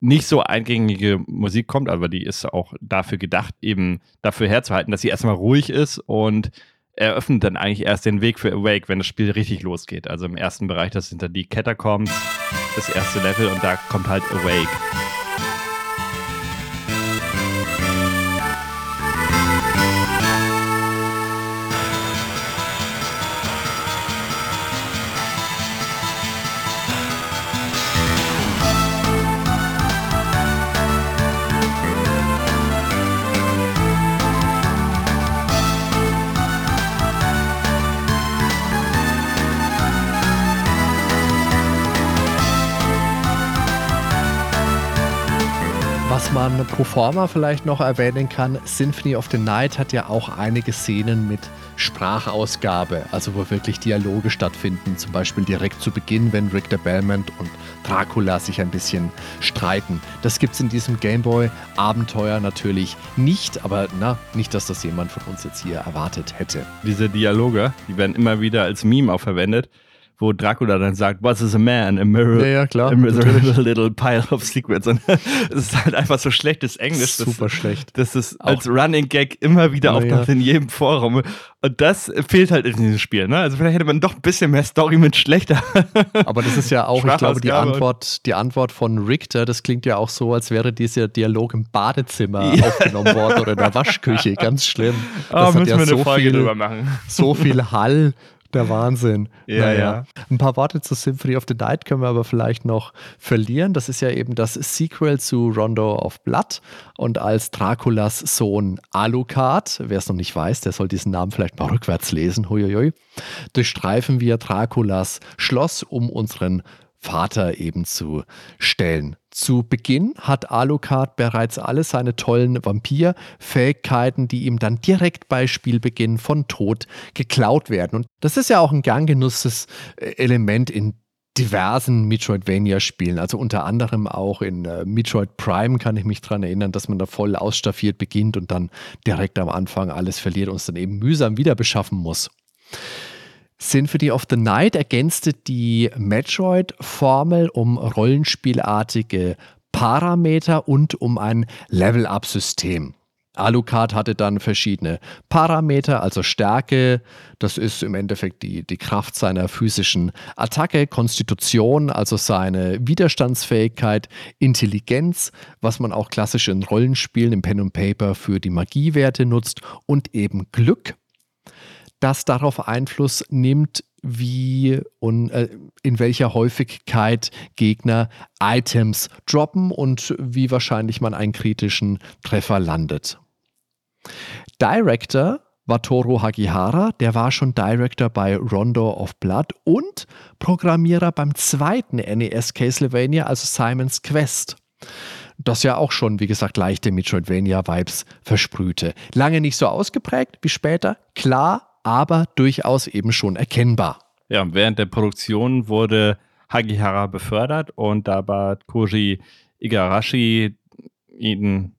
nicht so eingängige Musik kommt, aber die ist auch dafür gedacht, eben dafür herzuhalten, dass sie erstmal ruhig ist und eröffnet dann eigentlich erst den Weg für Awake, wenn das Spiel richtig losgeht. Also im ersten Bereich, das sind dann die Catacombs, das erste Level und da kommt halt Awake. Man pro vielleicht noch erwähnen kann, Symphony of the Night hat ja auch einige Szenen mit Sprachausgabe, also wo wirklich Dialoge stattfinden, zum Beispiel direkt zu Beginn, wenn Richter Belmont und Dracula sich ein bisschen streiten. Das gibt es in diesem Gameboy-Abenteuer natürlich nicht, aber na, nicht, dass das jemand von uns jetzt hier erwartet hätte. Diese Dialoge, die werden immer wieder als Meme auch verwendet wo Dracula dann sagt, What is a man? A mirror, ja, ja, klar, a miserable (laughs) little pile of secrets. Und (laughs) es ist halt einfach so schlechtes Englisch. Super das, schlecht. Das ist als Running Gag immer wieder ja, auftaucht in jedem Forum. Und das fehlt halt in diesem Spiel. Ne? Also vielleicht hätte man doch ein bisschen mehr Story mit schlechter. (laughs) Aber das ist ja auch, ich glaube, die Antwort, die Antwort von Richter, das klingt ja auch so, als wäre dieser Dialog im Badezimmer aufgenommen worden oder in der Waschküche. Ganz schlimm. Das oh, hat ja so viel, so viel Hall der Wahnsinn. Ja, naja. ja. Ein paar Worte zu Symphony of the Night können wir aber vielleicht noch verlieren. Das ist ja eben das Sequel zu Rondo of Blood. Und als Draculas Sohn Alucard, wer es noch nicht weiß, der soll diesen Namen vielleicht mal rückwärts lesen, huiuiui, durchstreifen wir Draculas Schloss, um unseren Vater eben zu stellen. Zu Beginn hat Alucard bereits alle seine tollen Vampir-Fähigkeiten, die ihm dann direkt bei Spielbeginn von Tod geklaut werden. Und das ist ja auch ein gern genusses äh, Element in diversen Metroidvania-Spielen, also unter anderem auch in äh, Metroid Prime kann ich mich daran erinnern, dass man da voll ausstaffiert beginnt und dann direkt am Anfang alles verliert und es dann eben mühsam wieder beschaffen muss. Symphony of the Night ergänzte die Metroid-Formel um rollenspielartige Parameter und um ein Level-Up-System. Alucard hatte dann verschiedene Parameter, also Stärke, das ist im Endeffekt die, die Kraft seiner physischen Attacke, Konstitution, also seine Widerstandsfähigkeit, Intelligenz, was man auch klassisch in Rollenspielen im Pen und Paper für die Magiewerte nutzt und eben Glück das darauf Einfluss nimmt, wie und äh, in welcher Häufigkeit Gegner Items droppen und wie wahrscheinlich man einen kritischen Treffer landet. Director war Toro Hagihara, der war schon Director bei Rondo of Blood und Programmierer beim zweiten NES Castlevania, also Simon's Quest. Das ja auch schon, wie gesagt, leichte Metroidvania-Vibes versprühte. Lange nicht so ausgeprägt wie später, klar, aber durchaus eben schon erkennbar. Ja, während der Produktion wurde Hagihara befördert und da bat Koji Igarashi ihn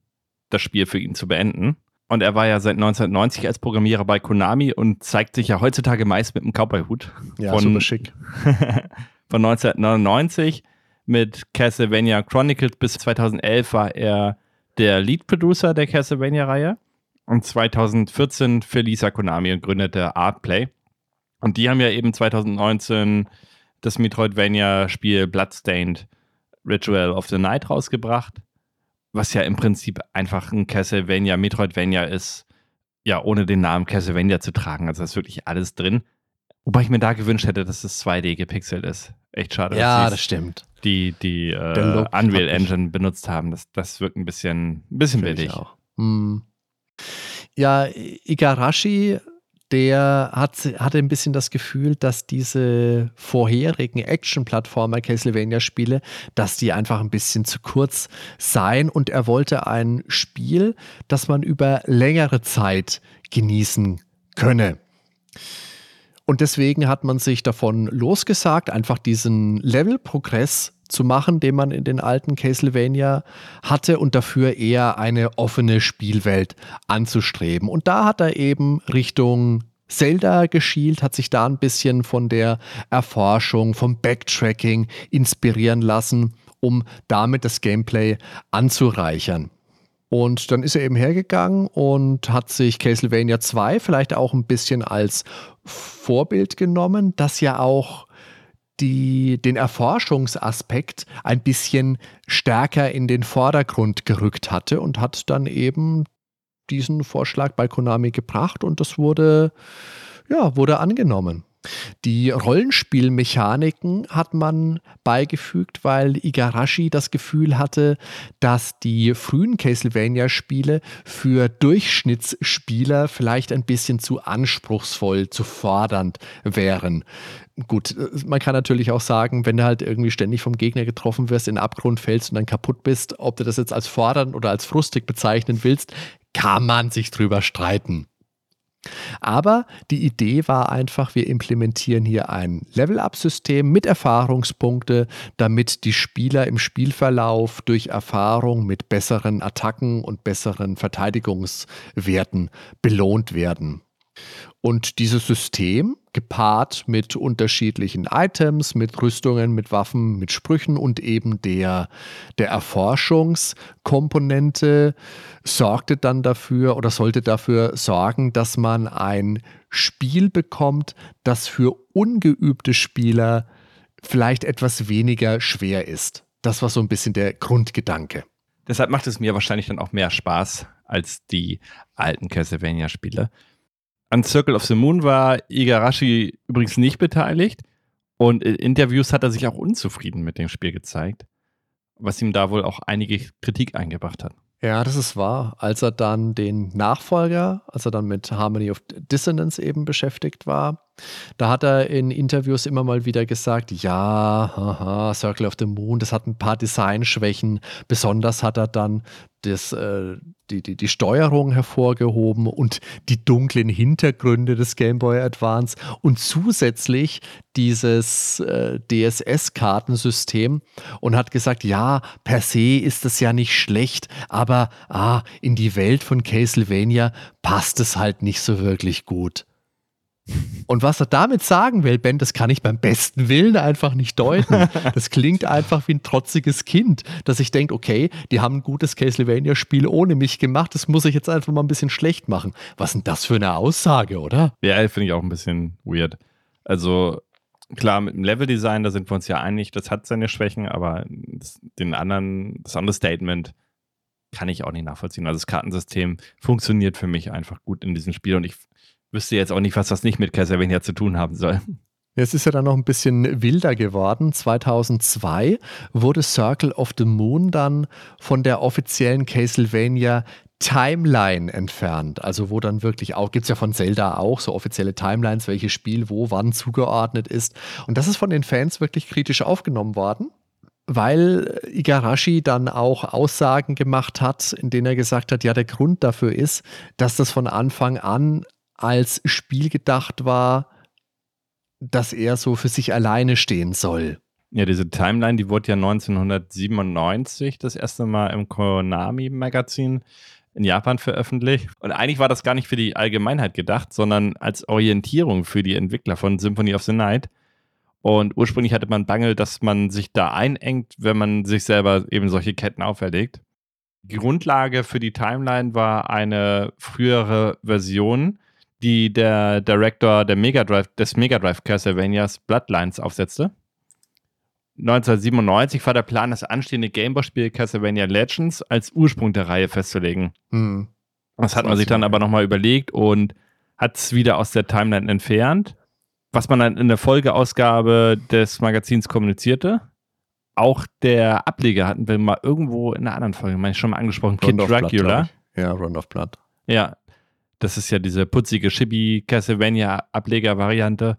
das Spiel für ihn zu beenden. Und er war ja seit 1990 als Programmierer bei Konami und zeigt sich ja heutzutage meist mit einem Cowboy-Hut. Ja, von, super schick. (laughs) von 1999 mit Castlevania Chronicles bis 2011 war er der Lead-Producer der Castlevania-Reihe. Und 2014 verließ er Konami und gründete Artplay. Und die haben ja eben 2019 das Metroidvania-Spiel Bloodstained Ritual of the Night rausgebracht, was ja im Prinzip einfach ein Castlevania, Metroidvania ist, ja, ohne den Namen Castlevania zu tragen. Also da ist wirklich alles drin. Wobei ich mir da gewünscht hätte, dass es 2D gepixelt ist. Echt schade. Ja, das stimmt. Die, die äh, Unreal Engine benutzt haben. Das, das wirkt ein bisschen, ein bisschen billig. Auch. Hm. Ja, Igarashi, der hat, hatte ein bisschen das Gefühl, dass diese vorherigen Action-Plattformer Castlevania-Spiele, dass die einfach ein bisschen zu kurz seien und er wollte ein Spiel, das man über längere Zeit genießen könne. Und deswegen hat man sich davon losgesagt, einfach diesen Level-Progress zu machen, den man in den alten Castlevania hatte und dafür eher eine offene Spielwelt anzustreben. Und da hat er eben Richtung Zelda geschielt, hat sich da ein bisschen von der Erforschung, vom Backtracking inspirieren lassen, um damit das Gameplay anzureichern. Und dann ist er eben hergegangen und hat sich Castlevania 2 vielleicht auch ein bisschen als Vorbild genommen, das ja auch die, den Erforschungsaspekt ein bisschen stärker in den Vordergrund gerückt hatte und hat dann eben diesen Vorschlag bei Konami gebracht und das wurde, ja, wurde angenommen. Die Rollenspielmechaniken hat man beigefügt, weil Igarashi das Gefühl hatte, dass die frühen Castlevania-Spiele für Durchschnittsspieler vielleicht ein bisschen zu anspruchsvoll, zu fordernd wären. Gut, man kann natürlich auch sagen, wenn du halt irgendwie ständig vom Gegner getroffen wirst, in den Abgrund fällst und dann kaputt bist, ob du das jetzt als fordernd oder als frustig bezeichnen willst, kann man sich drüber streiten. Aber die Idee war einfach, wir implementieren hier ein Level-Up-System mit Erfahrungspunkte, damit die Spieler im Spielverlauf durch Erfahrung mit besseren Attacken und besseren Verteidigungswerten belohnt werden. Und dieses System, gepaart mit unterschiedlichen Items, mit Rüstungen, mit Waffen, mit Sprüchen und eben der, der Erforschungskomponente, sorgte dann dafür oder sollte dafür sorgen, dass man ein Spiel bekommt, das für ungeübte Spieler vielleicht etwas weniger schwer ist. Das war so ein bisschen der Grundgedanke. Deshalb macht es mir wahrscheinlich dann auch mehr Spaß als die alten Castlevania-Spiele. An Circle of the Moon war Igarashi übrigens nicht beteiligt und in Interviews hat er sich auch unzufrieden mit dem Spiel gezeigt, was ihm da wohl auch einige Kritik eingebracht hat. Ja, das ist wahr. Als er dann den Nachfolger, als er dann mit Harmony of Dissonance eben beschäftigt war, da hat er in Interviews immer mal wieder gesagt, ja, haha, Circle of the Moon, das hat ein paar Designschwächen. Besonders hat er dann das, äh, die, die, die Steuerung hervorgehoben und die dunklen Hintergründe des Game Boy Advance und zusätzlich dieses äh, DSS-Kartensystem und hat gesagt, ja, per se ist das ja nicht schlecht, aber ah, in die Welt von Castlevania passt es halt nicht so wirklich gut. Und was er damit sagen will, Ben, das kann ich beim besten Willen einfach nicht deuten. (laughs) Das klingt einfach wie ein trotziges Kind, dass ich denke, okay, die haben ein gutes Castlevania-Spiel ohne mich gemacht, das muss ich jetzt einfach mal ein bisschen schlecht machen. Was ist denn das für eine Aussage, oder? Ja, finde ich auch ein bisschen weird. Also klar, mit dem Leveldesign, da sind wir uns ja einig, das hat seine Schwächen, aber das, den anderen, das andere Statement kann ich auch nicht nachvollziehen. Also das Kartensystem funktioniert für mich einfach gut in diesem Spiel und ich wüsste jetzt auch nicht, was das nicht mit Castlevania zu tun haben soll. Es ist ja dann noch ein bisschen wilder geworden. 2002 wurde Circle of the Moon dann von der offiziellen Castlevania Timeline entfernt. Also wo dann wirklich auch, gibt es ja von Zelda auch so offizielle Timelines, welches Spiel wo wann zugeordnet ist. Und das ist von den Fans wirklich kritisch aufgenommen worden weil Igarashi dann auch Aussagen gemacht hat, in denen er gesagt hat, ja, der Grund dafür ist, dass das von Anfang an als Spiel gedacht war, dass er so für sich alleine stehen soll. Ja, diese Timeline, die wurde ja 1997 das erste Mal im Konami-Magazin in Japan veröffentlicht. Und eigentlich war das gar nicht für die Allgemeinheit gedacht, sondern als Orientierung für die Entwickler von Symphony of the Night. Und ursprünglich hatte man Bangel, dass man sich da einengt, wenn man sich selber eben solche Ketten auferlegt. Die Grundlage für die Timeline war eine frühere Version, die der Director der Mega Drive, des Mega Drive Castlevanias Bloodlines aufsetzte. 1997 war der Plan, das anstehende Gameboy-Spiel Castlevania Legends als Ursprung der Reihe festzulegen. Hm. Das hat man sich dann aber nochmal überlegt und hat es wieder aus der Timeline entfernt. Was man dann in der Folgeausgabe des Magazins kommunizierte. Auch der Ableger hatten wir mal irgendwo in einer anderen Folge, meine ich schon mal angesprochen, Kid Dracula. ja, Round of Blood. Ja, das ist ja diese putzige Chibi Castlevania Ableger-Variante.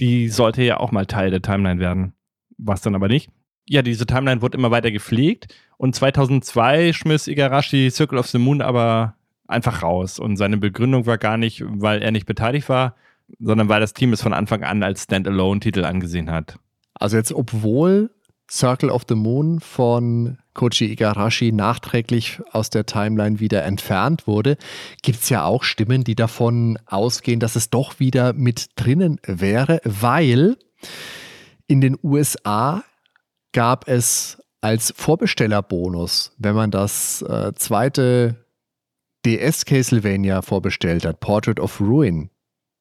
Die sollte ja auch mal Teil der Timeline werden. War es dann aber nicht. Ja, diese Timeline wurde immer weiter gepflegt und 2002 schmiss Igarashi Circle of the Moon aber einfach raus. Und seine Begründung war gar nicht, weil er nicht beteiligt war, sondern weil das Team es von Anfang an als Standalone-Titel angesehen hat. Also jetzt, obwohl Circle of the Moon von Koji Igarashi nachträglich aus der Timeline wieder entfernt wurde, gibt es ja auch Stimmen, die davon ausgehen, dass es doch wieder mit drinnen wäre, weil in den USA gab es als Vorbestellerbonus, wenn man das äh, zweite DS Castlevania vorbestellt hat, Portrait of Ruin,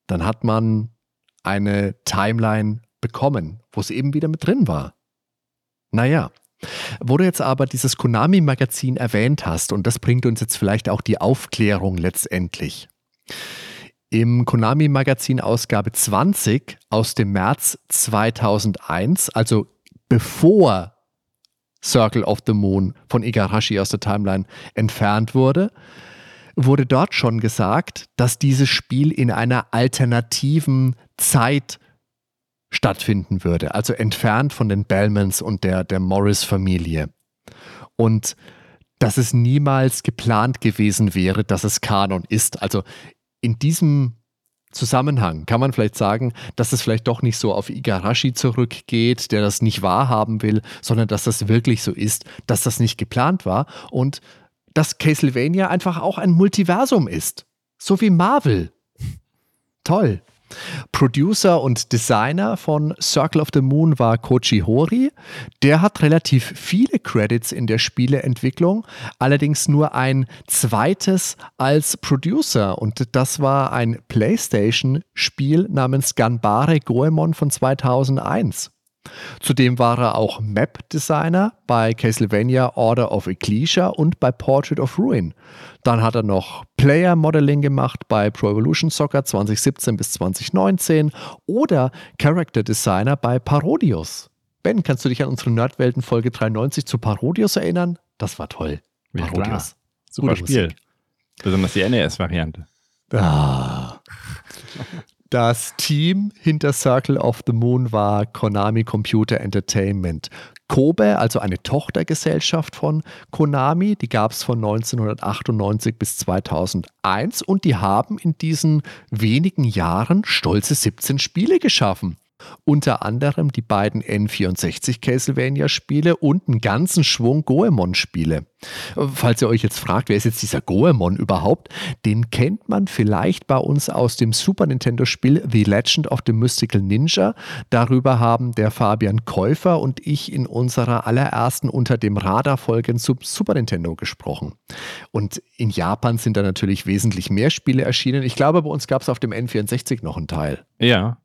dann hat man eine Timeline bekommen, wo es eben wieder mit drin war. Naja, wo du jetzt aber dieses Konami-Magazin erwähnt hast, und das bringt uns jetzt vielleicht auch die Aufklärung letztendlich. Im Konami-Magazin Ausgabe 20 aus dem März 2001, also bevor Circle of the Moon von Igarashi aus der Timeline entfernt wurde, wurde dort schon gesagt, dass dieses Spiel in einer alternativen Zeit stattfinden würde, also entfernt von den Bellmans und der, der Morris-Familie. Und dass es niemals geplant gewesen wäre, dass es Kanon ist. Also in diesem Zusammenhang kann man vielleicht sagen, dass es vielleicht doch nicht so auf Igarashi zurückgeht, der das nicht wahrhaben will, sondern dass das wirklich so ist, dass das nicht geplant war und dass Castlevania einfach auch ein Multiversum ist. So wie Marvel. Toll. Producer und Designer von Circle of the Moon war Kochi Hori. Der hat relativ viele Credits in der Spieleentwicklung, allerdings nur ein zweites als Producer. Und das war ein PlayStation-Spiel namens Ganbare Goemon von 2001. Zudem war er auch Map-Designer bei Castlevania Order of Ecclesia und bei Portrait of Ruin. Dann hat er noch Player-Modeling gemacht bei Pro Evolution Soccer 2017 bis 2019 oder Character Designer bei Parodius. Ben, kannst du dich an unsere Nerdwelten Folge 93 zu Parodius erinnern? Das war toll. Ja, Parodius. Super Gute Spiel. Musik. Besonders die NES-Variante. Ah. (laughs) Das Team hinter Circle of the Moon war Konami Computer Entertainment. Kobe, also eine Tochtergesellschaft von Konami, die gab es von 1998 bis 2001 und die haben in diesen wenigen Jahren stolze 17 Spiele geschaffen. Unter anderem die beiden N64 Castlevania-Spiele und einen ganzen Schwung Goemon-Spiele. Falls ihr euch jetzt fragt, wer ist jetzt dieser Goemon überhaupt, den kennt man vielleicht bei uns aus dem Super Nintendo-Spiel The Legend of the Mystical Ninja. Darüber haben der Fabian Käufer und ich in unserer allerersten Unter dem Radar-Folgen zum Super Nintendo gesprochen. Und in Japan sind da natürlich wesentlich mehr Spiele erschienen. Ich glaube, bei uns gab es auf dem N64 noch einen Teil. Ja,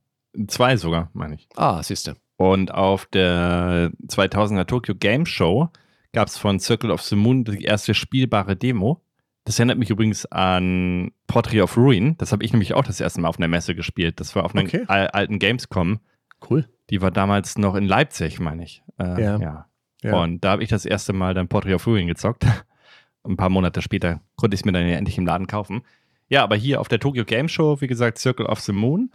Zwei sogar, meine ich. Ah, siehst du. Und auf der 2000er Tokyo Game Show gab es von Circle of the Moon die erste spielbare Demo. Das erinnert mich übrigens an Portrait of Ruin. Das habe ich nämlich auch das erste Mal auf einer Messe gespielt. Das war auf einer okay. alten Gamescom. Cool. Die war damals noch in Leipzig, meine ich. Äh, ja. ja. ja. Und da habe ich das erste Mal dann Portrait of Ruin gezockt. (laughs) Ein paar Monate später konnte ich es mir dann ja endlich im Laden kaufen. Ja, aber hier auf der Tokyo Game Show, wie gesagt, Circle of the Moon.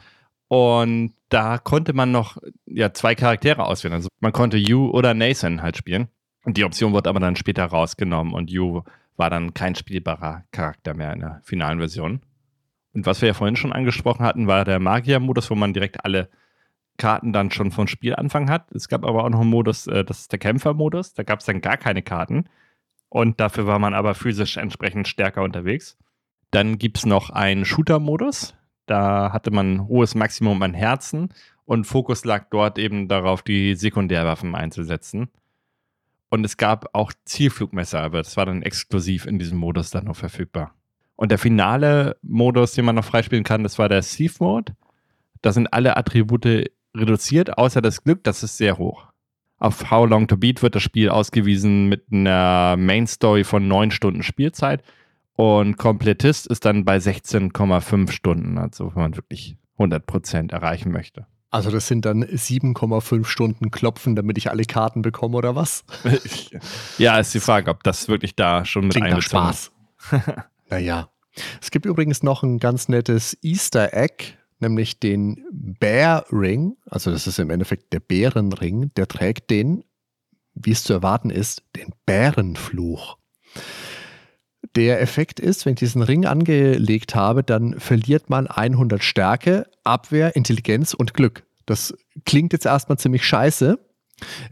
Und da konnte man noch ja, zwei Charaktere auswählen. Also man konnte Yu oder Nathan halt spielen. Und die Option wurde aber dann später rausgenommen und Yu war dann kein spielbarer Charakter mehr in der finalen Version. Und was wir ja vorhin schon angesprochen hatten, war der Magier-Modus, wo man direkt alle Karten dann schon von Spielanfang hat. Es gab aber auch noch einen Modus, äh, das ist der Kämpfer-Modus. Da gab es dann gar keine Karten. Und dafür war man aber physisch entsprechend stärker unterwegs. Dann gibt es noch einen Shooter-Modus. Da hatte man ein hohes Maximum an Herzen und Fokus lag dort eben darauf, die Sekundärwaffen einzusetzen. Und es gab auch Zielflugmesser, aber das war dann exklusiv in diesem Modus dann noch verfügbar. Und der finale Modus, den man noch freispielen kann, das war der Thief Mode. Da sind alle Attribute reduziert, außer das Glück, das ist sehr hoch. Auf How Long to Beat wird das Spiel ausgewiesen mit einer Main Story von neun Stunden Spielzeit und Komplettist ist dann bei 16,5 Stunden, also wenn man wirklich 100% erreichen möchte. Also das sind dann 7,5 Stunden Klopfen, damit ich alle Karten bekomme oder was? (laughs) ja, ist die Frage, ob das wirklich da schon mit Klingt einbezogen ist. naja. Es gibt übrigens noch ein ganz nettes Easter Egg, nämlich den Bear Ring. Also das ist im Endeffekt der Bärenring. Der trägt den, wie es zu erwarten ist, den Bärenfluch. Der Effekt ist, wenn ich diesen Ring angelegt habe, dann verliert man 100 Stärke, Abwehr, Intelligenz und Glück. Das klingt jetzt erstmal ziemlich scheiße.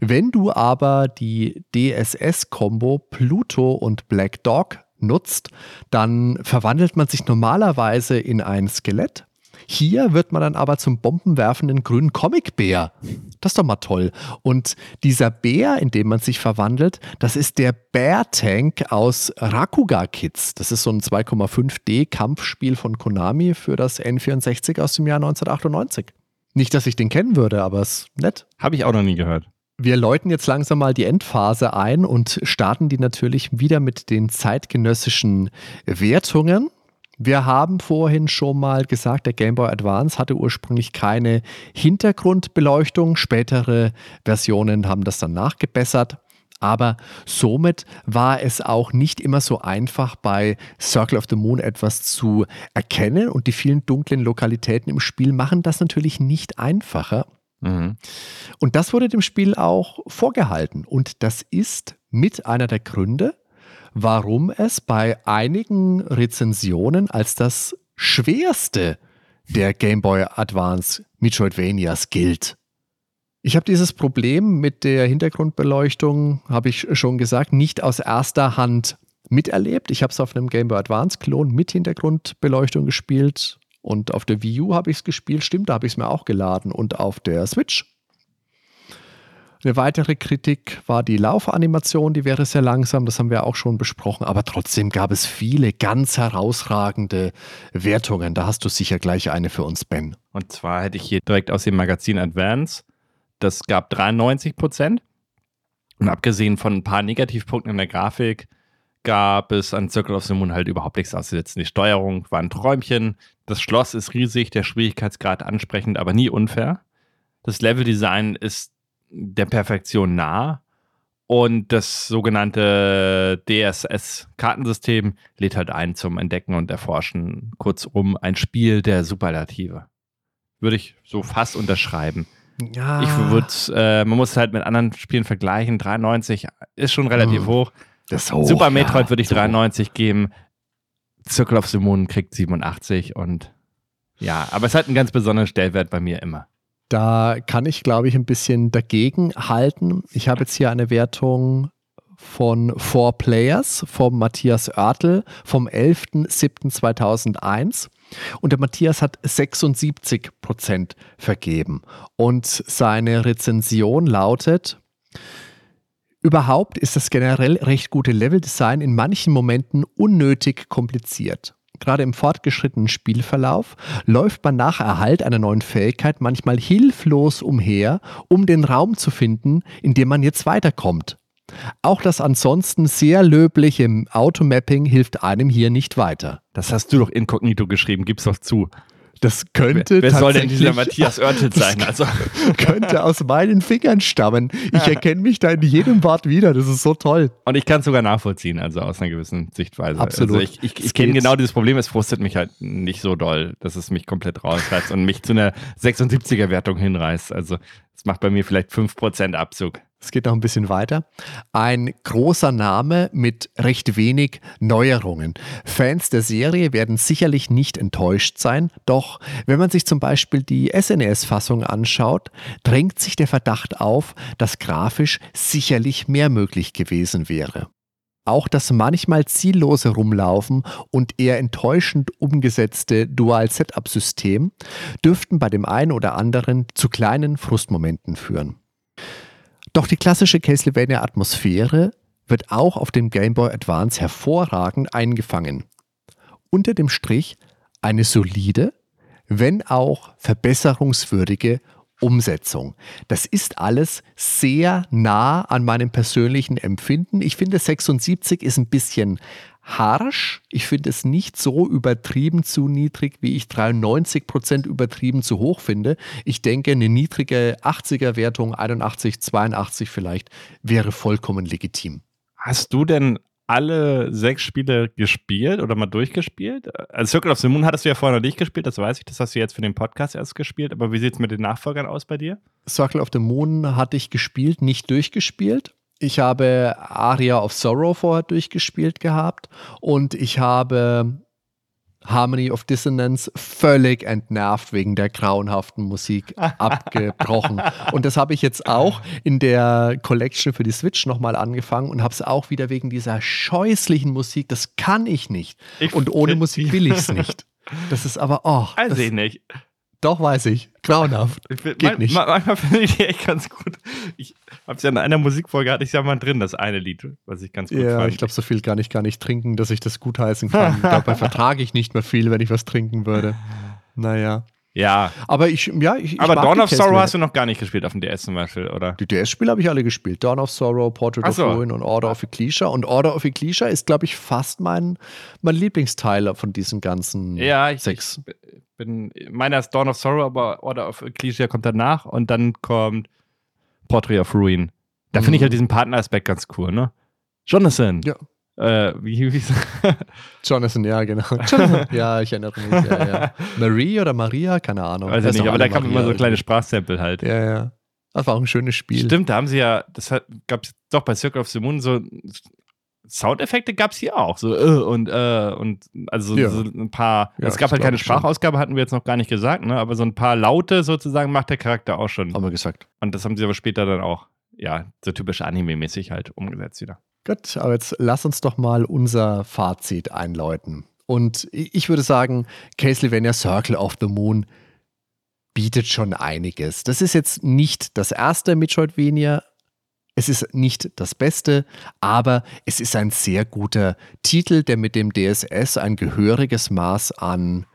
Wenn du aber die DSS-Kombo Pluto und Black Dog nutzt, dann verwandelt man sich normalerweise in ein Skelett hier wird man dann aber zum bombenwerfenden grünen Comicbär. Das ist doch mal toll. Und dieser Bär, in dem man sich verwandelt, das ist der Bär-Tank aus Rakuga Kids. Das ist so ein 2,5D-Kampfspiel von Konami für das N64 aus dem Jahr 1998. Nicht, dass ich den kennen würde, aber es ist nett. Habe ich auch noch nie gehört. Wir läuten jetzt langsam mal die Endphase ein und starten die natürlich wieder mit den zeitgenössischen Wertungen. Wir haben vorhin schon mal gesagt, der Game Boy Advance hatte ursprünglich keine Hintergrundbeleuchtung. Spätere Versionen haben das dann nachgebessert. Aber somit war es auch nicht immer so einfach, bei Circle of the Moon etwas zu erkennen. Und die vielen dunklen Lokalitäten im Spiel machen das natürlich nicht einfacher. Mhm. Und das wurde dem Spiel auch vorgehalten. Und das ist mit einer der Gründe, warum es bei einigen Rezensionen als das schwerste der Game Boy Advance Metroidvanias gilt. Ich habe dieses Problem mit der Hintergrundbeleuchtung, habe ich schon gesagt, nicht aus erster Hand miterlebt. Ich habe es auf einem Game Boy Advance Klon mit Hintergrundbeleuchtung gespielt und auf der Wii U habe ich es gespielt. Stimmt, da habe ich es mir auch geladen und auf der Switch eine weitere Kritik war die Laufanimation, die wäre sehr langsam, das haben wir auch schon besprochen, aber trotzdem gab es viele ganz herausragende Wertungen. Da hast du sicher gleich eine für uns, Ben. Und zwar hätte ich hier direkt aus dem Magazin Advance, das gab 93 Prozent. Und abgesehen von ein paar Negativpunkten in der Grafik gab es an Circle of the Moon halt überhaupt nichts auszusetzen. Die Steuerung war ein Träumchen, das Schloss ist riesig, der Schwierigkeitsgrad ansprechend, aber nie unfair. Das Leveldesign ist der Perfektion nah. Und das sogenannte DSS-Kartensystem lädt halt ein zum Entdecken und Erforschen. Kurzum, ein Spiel der Superlative. Würde ich so fast unterschreiben. Ja. Ich würde, äh, man muss es halt mit anderen Spielen vergleichen. 93 ist schon relativ oh, hoch. hoch. Super Metroid ja, würde ich so 93 hoch. geben. Circle of the Moon kriegt 87 und ja, aber es hat einen ganz besonderen Stellwert bei mir immer. Da kann ich, glaube ich, ein bisschen dagegen halten. Ich habe jetzt hier eine Wertung von Four Players vom Matthias Oertel vom 11.07.2001. Und der Matthias hat 76 Prozent vergeben. Und seine Rezension lautet, Überhaupt ist das generell recht gute Leveldesign in manchen Momenten unnötig kompliziert. Gerade im fortgeschrittenen Spielverlauf läuft man nach Erhalt einer neuen Fähigkeit manchmal hilflos umher, um den Raum zu finden, in dem man jetzt weiterkommt. Auch das ansonsten sehr löbliche Automapping hilft einem hier nicht weiter. Das hast du doch inkognito geschrieben, gib's doch zu. Das könnte. Wer, wer soll denn dieser Matthias Oertel (laughs) sein? Also. (laughs) könnte aus meinen Fingern stammen. Ich erkenne mich da in jedem Wort wieder. Das ist so toll. Und ich kann es sogar nachvollziehen, also aus einer gewissen Sichtweise. Absolut. Also ich, ich, ich kenne genau dieses Problem. Es frustet mich halt nicht so doll, dass es mich komplett rausreißt und mich zu einer 76er-Wertung hinreißt. Also es macht bei mir vielleicht 5% Abzug. Es geht noch ein bisschen weiter. Ein großer Name mit recht wenig Neuerungen. Fans der Serie werden sicherlich nicht enttäuscht sein, doch wenn man sich zum Beispiel die SNES-Fassung anschaut, drängt sich der Verdacht auf, dass grafisch sicherlich mehr möglich gewesen wäre. Auch das manchmal ziellose Rumlaufen und eher enttäuschend umgesetzte Dual-Setup-System dürften bei dem einen oder anderen zu kleinen Frustmomenten führen. Doch die klassische Castlevania-Atmosphäre wird auch auf dem Game Boy Advance hervorragend eingefangen. Unter dem Strich eine solide, wenn auch verbesserungswürdige Umsetzung. Das ist alles sehr nah an meinem persönlichen Empfinden. Ich finde 76 ist ein bisschen harsch. Ich finde es nicht so übertrieben zu niedrig, wie ich 93 Prozent übertrieben zu hoch finde. Ich denke, eine niedrige 80er-Wertung, 81, 82 vielleicht, wäre vollkommen legitim. Hast du denn alle sechs Spiele gespielt oder mal durchgespielt? Also Circle of the Moon hattest du ja vorher noch nicht gespielt, das weiß ich, das hast du jetzt für den Podcast erst gespielt, aber wie sieht es mit den Nachfolgern aus bei dir? Circle of the Moon hatte ich gespielt, nicht durchgespielt. Ich habe Aria of Sorrow vorher durchgespielt gehabt und ich habe Harmony of Dissonance völlig entnervt wegen der grauenhaften Musik (laughs) abgebrochen. Und das habe ich jetzt auch in der Collection für die Switch nochmal angefangen und habe es auch wieder wegen dieser scheußlichen Musik. Das kann ich nicht. Ich und ohne Musik will ich es nicht. (laughs) Das ist aber, oh. Weiß ich nicht. Doch, weiß ich. Grauenhaft. Geht man, nicht. Manchmal (laughs) finde ich die echt ganz gut. Ich habe es ja in einer Musikfolge, hatte ich ja mal drin, das eine Lied, was ich ganz gut ja, fand. Ja, ich glaube, so viel kann ich gar nicht trinken, dass ich das gut heißen kann. (laughs) Dabei vertrage ich nicht mehr viel, wenn ich was trinken würde. Naja. Ja. Aber ich, ja, ich. Aber ich Dawn of Sorrow hast du noch gar nicht gespielt auf dem DS zum Beispiel, oder? Die DS-Spiele habe ich alle gespielt. Dawn of Sorrow, Portrait so. of Ruin und Order of Ecclesia. Und Order of Ecclesia ist, glaube ich, fast mein, mein Lieblingsteil von diesen ganzen ja, ich, sechs. Ich bin, meiner ist Dawn of Sorrow, aber Order of Ecclesia kommt danach und dann kommt Portrait of Ruin. Da mhm. finde ich halt diesen Partneraspekt ganz cool, ne? Jonathan. Ja. Äh, wie, wie (laughs) Jonathan, ja, genau. (laughs) Jonathan. Ja, ich erinnere mich. Ja, ja. (laughs) Marie oder Maria, keine Ahnung. Weiß ich nicht, aber da kamen immer so kleine Sprachsample halt. Ja, ja. Das war auch ein schönes Spiel. Stimmt, da haben sie ja, das gab es doch bei Circle of the Moon so Soundeffekte gab es hier auch. So, äh, und, äh, und also ja. so ein paar. Ja, es gab halt keine Sprachausgabe, hatten wir jetzt noch gar nicht gesagt, ne? Aber so ein paar Laute sozusagen macht der Charakter auch schon. Haben wir gesagt. Und das haben sie aber später dann auch, ja, so typisch Anime-mäßig halt umgesetzt wieder. Gut, aber jetzt lass uns doch mal unser Fazit einläuten. Und ich würde sagen, Castlevania Circle of the Moon bietet schon einiges. Das ist jetzt nicht das erste Metroidvania. Es ist nicht das Beste, aber es ist ein sehr guter Titel, der mit dem DSS ein gehöriges Maß an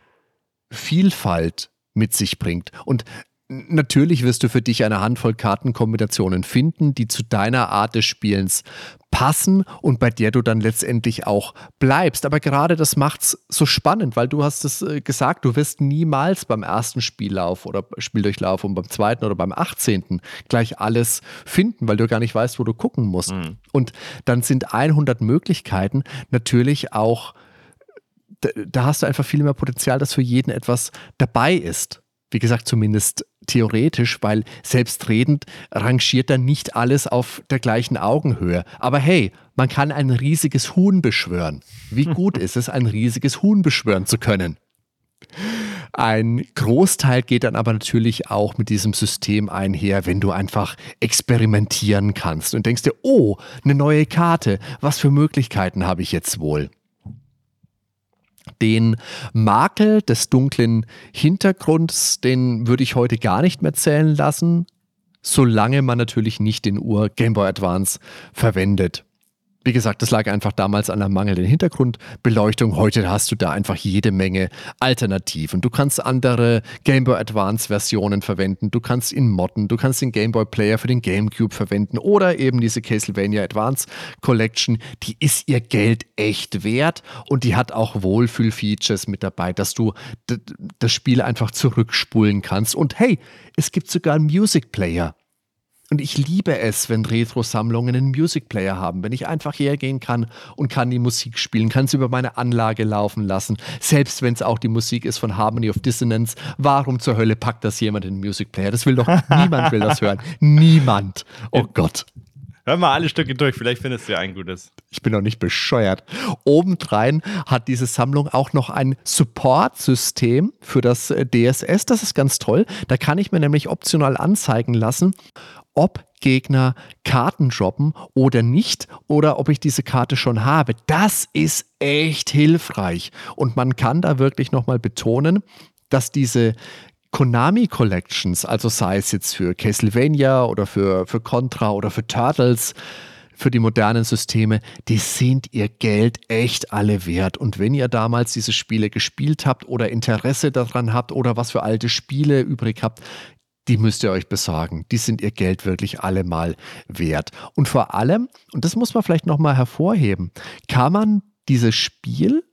Vielfalt mit sich bringt. Und Natürlich wirst du für dich eine Handvoll Kartenkombinationen finden, die zu deiner Art des Spielens passen und bei der du dann letztendlich auch bleibst. Aber gerade das macht's so spannend, weil du hast es äh, gesagt, du wirst niemals beim ersten Spiellauf oder Spieldurchlauf und beim zweiten oder beim 18. gleich alles finden, weil du gar nicht weißt, wo du gucken musst. Mhm. Und dann sind 100 Möglichkeiten natürlich auch da hast du einfach viel mehr Potenzial, dass für jeden etwas dabei ist. Wie gesagt, zumindest theoretisch, weil selbstredend rangiert dann nicht alles auf der gleichen Augenhöhe. Aber hey, man kann ein riesiges Huhn beschwören. Wie gut (laughs) ist es, ein riesiges Huhn beschwören zu können? Ein Großteil geht dann aber natürlich auch mit diesem System einher, wenn du einfach experimentieren kannst und denkst dir, oh, eine neue Karte, was für Möglichkeiten habe ich jetzt wohl? Den Makel des dunklen Hintergrunds, den würde ich heute gar nicht mehr zählen lassen, solange man natürlich nicht den Ur Game Boy Advance verwendet. Wie gesagt, das lag einfach damals an der mangelnden Hintergrundbeleuchtung. Heute hast du da einfach jede Menge Alternativen. Du kannst andere Game Boy Advance Versionen verwenden, du kannst ihn modden, du kannst den Game Boy Player für den GameCube verwenden oder eben diese Castlevania Advance Collection. Die ist ihr Geld echt wert und die hat auch Wohlfühl-Features mit dabei, dass du das Spiel einfach zurückspulen kannst. Und hey, es gibt sogar einen Music Player. Und ich liebe es, wenn Retro-Sammlungen einen Music Player haben, wenn ich einfach hergehen kann und kann die Musik spielen, kann sie über meine Anlage laufen lassen, selbst wenn es auch die Musik ist von Harmony of Dissonance. Warum zur Hölle packt das jemand in den Music Player? Das will doch (laughs) niemand will das hören. Niemand. Oh Gott. Hör mal alle Stücke durch, vielleicht findest du ja ein gutes. Ich bin doch nicht bescheuert. Obendrein hat diese Sammlung auch noch ein Support-System für das äh, DSS. Das ist ganz toll. Da kann ich mir nämlich optional anzeigen lassen, ob Gegner Karten droppen oder nicht oder ob ich diese Karte schon habe. Das ist echt hilfreich und man kann da wirklich nochmal betonen, dass diese Konami Collections, also sei es jetzt für Castlevania oder für, für Contra oder für Turtles, für die modernen Systeme, die sind ihr Geld echt alle wert. Und wenn ihr damals diese Spiele gespielt habt oder Interesse daran habt oder was für alte Spiele übrig habt, die müsst ihr euch besorgen. Die sind ihr Geld wirklich allemal wert. Und vor allem, und das muss man vielleicht nochmal hervorheben, kann man dieses Spiel,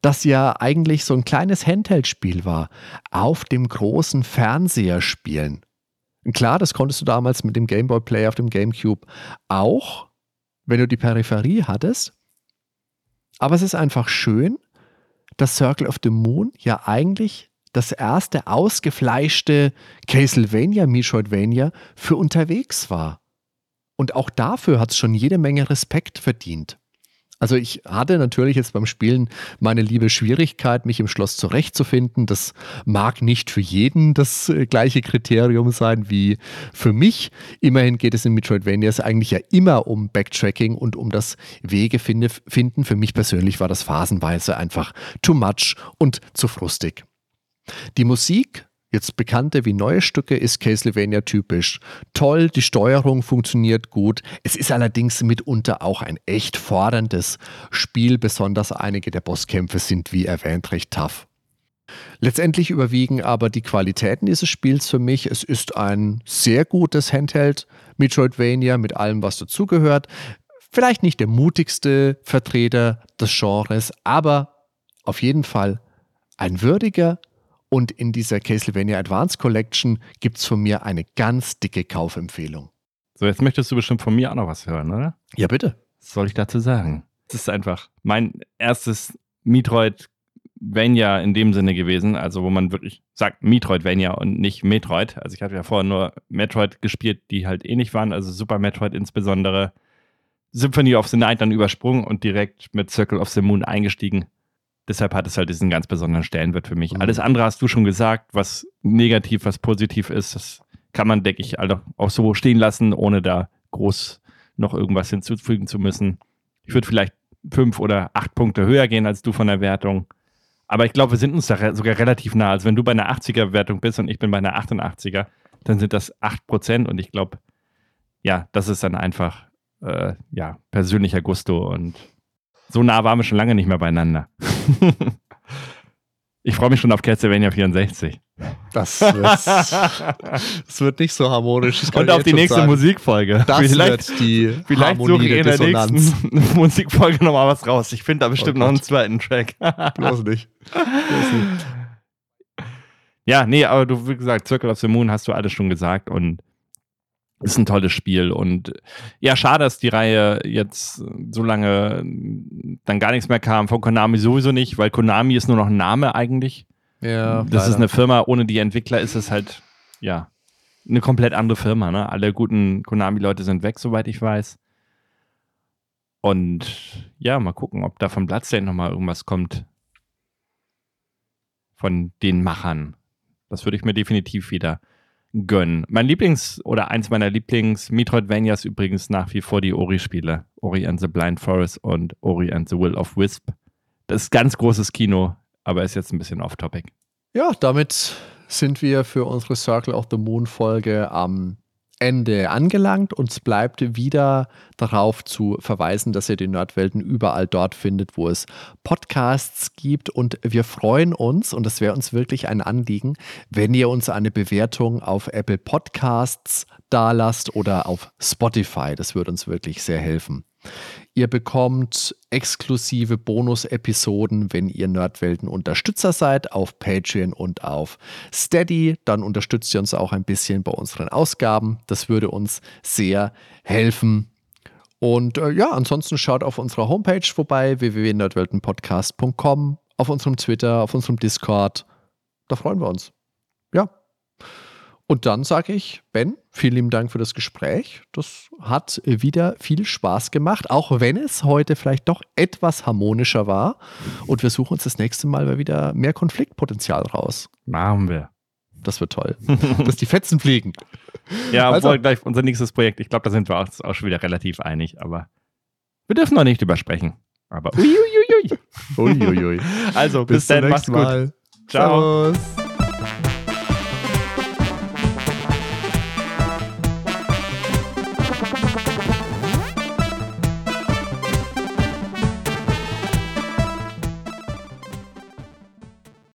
das ja eigentlich so ein kleines Handheld-Spiel war, auf dem großen Fernseher spielen. Klar, das konntest du damals mit dem Game Boy Player auf dem GameCube auch, wenn du die Peripherie hattest. Aber es ist einfach schön, dass Circle of the Moon ja eigentlich das erste ausgefleischte Castlevania, Metroidvania für unterwegs war. Und auch dafür hat es schon jede Menge Respekt verdient. Also ich hatte natürlich jetzt beim Spielen meine liebe Schwierigkeit, mich im Schloss zurechtzufinden. Das mag nicht für jeden das äh, gleiche Kriterium sein wie für mich. Immerhin geht es in Metroidvanias eigentlich ja immer um Backtracking und um das Wege finden. Für mich persönlich war das phasenweise einfach too much und zu frustig. Die Musik Jetzt bekannte wie neue Stücke ist Castlevania typisch. Toll, die Steuerung funktioniert gut. Es ist allerdings mitunter auch ein echt forderndes Spiel, besonders einige der Bosskämpfe sind wie erwähnt recht tough. Letztendlich überwiegen aber die Qualitäten dieses Spiels für mich. Es ist ein sehr gutes Handheld Metroidvania mit allem, was dazugehört. Vielleicht nicht der mutigste Vertreter des Genres, aber auf jeden Fall ein würdiger und in dieser Castlevania Advance Collection gibt es von mir eine ganz dicke Kaufempfehlung. So, jetzt möchtest du bestimmt von mir auch noch was hören, oder? Ja, bitte. Was soll ich dazu sagen? Es ist einfach mein erstes Metroidvania in dem Sinne gewesen, also wo man wirklich sagt Metroidvania und nicht Metroid. Also ich hatte ja vorher nur Metroid gespielt, die halt ähnlich waren, also Super Metroid insbesondere. Symphony of the Night dann übersprungen und direkt mit Circle of the Moon eingestiegen. Deshalb hat es halt diesen ganz besonderen Stellenwert für mich. Mhm. Alles andere hast du schon gesagt, was negativ, was positiv ist. Das kann man, denke ich, auch so stehen lassen, ohne da groß noch irgendwas hinzufügen zu müssen. Ich würde vielleicht fünf oder acht Punkte höher gehen als du von der Wertung. Aber ich glaube, wir sind uns da sogar relativ nah. Also wenn du bei einer 80er-Wertung bist und ich bin bei einer 88er, dann sind das 8% und ich glaube, ja, das ist dann einfach äh, ja, persönlicher Gusto und so nah waren wir schon lange nicht mehr beieinander. (laughs) ich freue mich schon auf Castlevania 64. Das, das, das, wird nicht so harmonisch. Und auf die nächste sagen. Musikfolge. Das vielleicht, wird die Vielleicht suche ich in der nächsten (laughs) Musikfolge nochmal was raus. Ich finde da bestimmt oh noch einen zweiten Track. (laughs) Bloß nicht. Bloß nicht. Ja, nee, aber du, wie gesagt, Circle of the Moon hast du alles schon gesagt und ist ein tolles Spiel und ja, schade, dass die Reihe jetzt so lange dann gar nichts mehr kam. Von Konami sowieso nicht, weil Konami ist nur noch ein Name eigentlich. Ja. Das leider. ist eine Firma, ohne die Entwickler ist es halt, ja, eine komplett andere Firma. Ne? Alle guten Konami-Leute sind weg, soweit ich weiß. Und ja, mal gucken, ob da von Bloodstained nochmal irgendwas kommt. Von den Machern. Das würde ich mir definitiv wieder gönnen. Mein Lieblings- oder eins meiner Lieblings-Metroidvanias übrigens nach wie vor die Ori-Spiele. Ori and the Blind Forest und Ori and the Will of Wisp. Das ist ganz großes Kino, aber ist jetzt ein bisschen off-topic. Ja, damit sind wir für unsere Circle of the Moon Folge am Ende angelangt. Uns bleibt wieder darauf zu verweisen, dass ihr die Nerdwelten überall dort findet, wo es Podcasts gibt. Und wir freuen uns, und das wäre uns wirklich ein Anliegen, wenn ihr uns eine Bewertung auf Apple Podcasts dalasst oder auf Spotify. Das würde uns wirklich sehr helfen. Ihr bekommt exklusive Bonus-Episoden, wenn ihr Nerdwelten-Unterstützer seid, auf Patreon und auf Steady. Dann unterstützt ihr uns auch ein bisschen bei unseren Ausgaben. Das würde uns sehr helfen. Und äh, ja, ansonsten schaut auf unserer Homepage vorbei, www.nerdweltenpodcast.com, auf unserem Twitter, auf unserem Discord. Da freuen wir uns. Und dann sage ich, Ben, vielen lieben Dank für das Gespräch. Das hat wieder viel Spaß gemacht, auch wenn es heute vielleicht doch etwas harmonischer war. Und wir suchen uns das nächste Mal wieder mehr Konfliktpotenzial raus. Machen wir. Das wird toll. (laughs) Dass die Fetzen fliegen. Ja, also, obwohl gleich unser nächstes Projekt, ich glaube, da sind wir uns auch schon wieder relativ einig, aber wir dürfen noch nicht übersprechen. Aber uiuiui. Uiuiui. (laughs) Also, bis, bis dann, macht's gut. Mal. Ciao. Servus.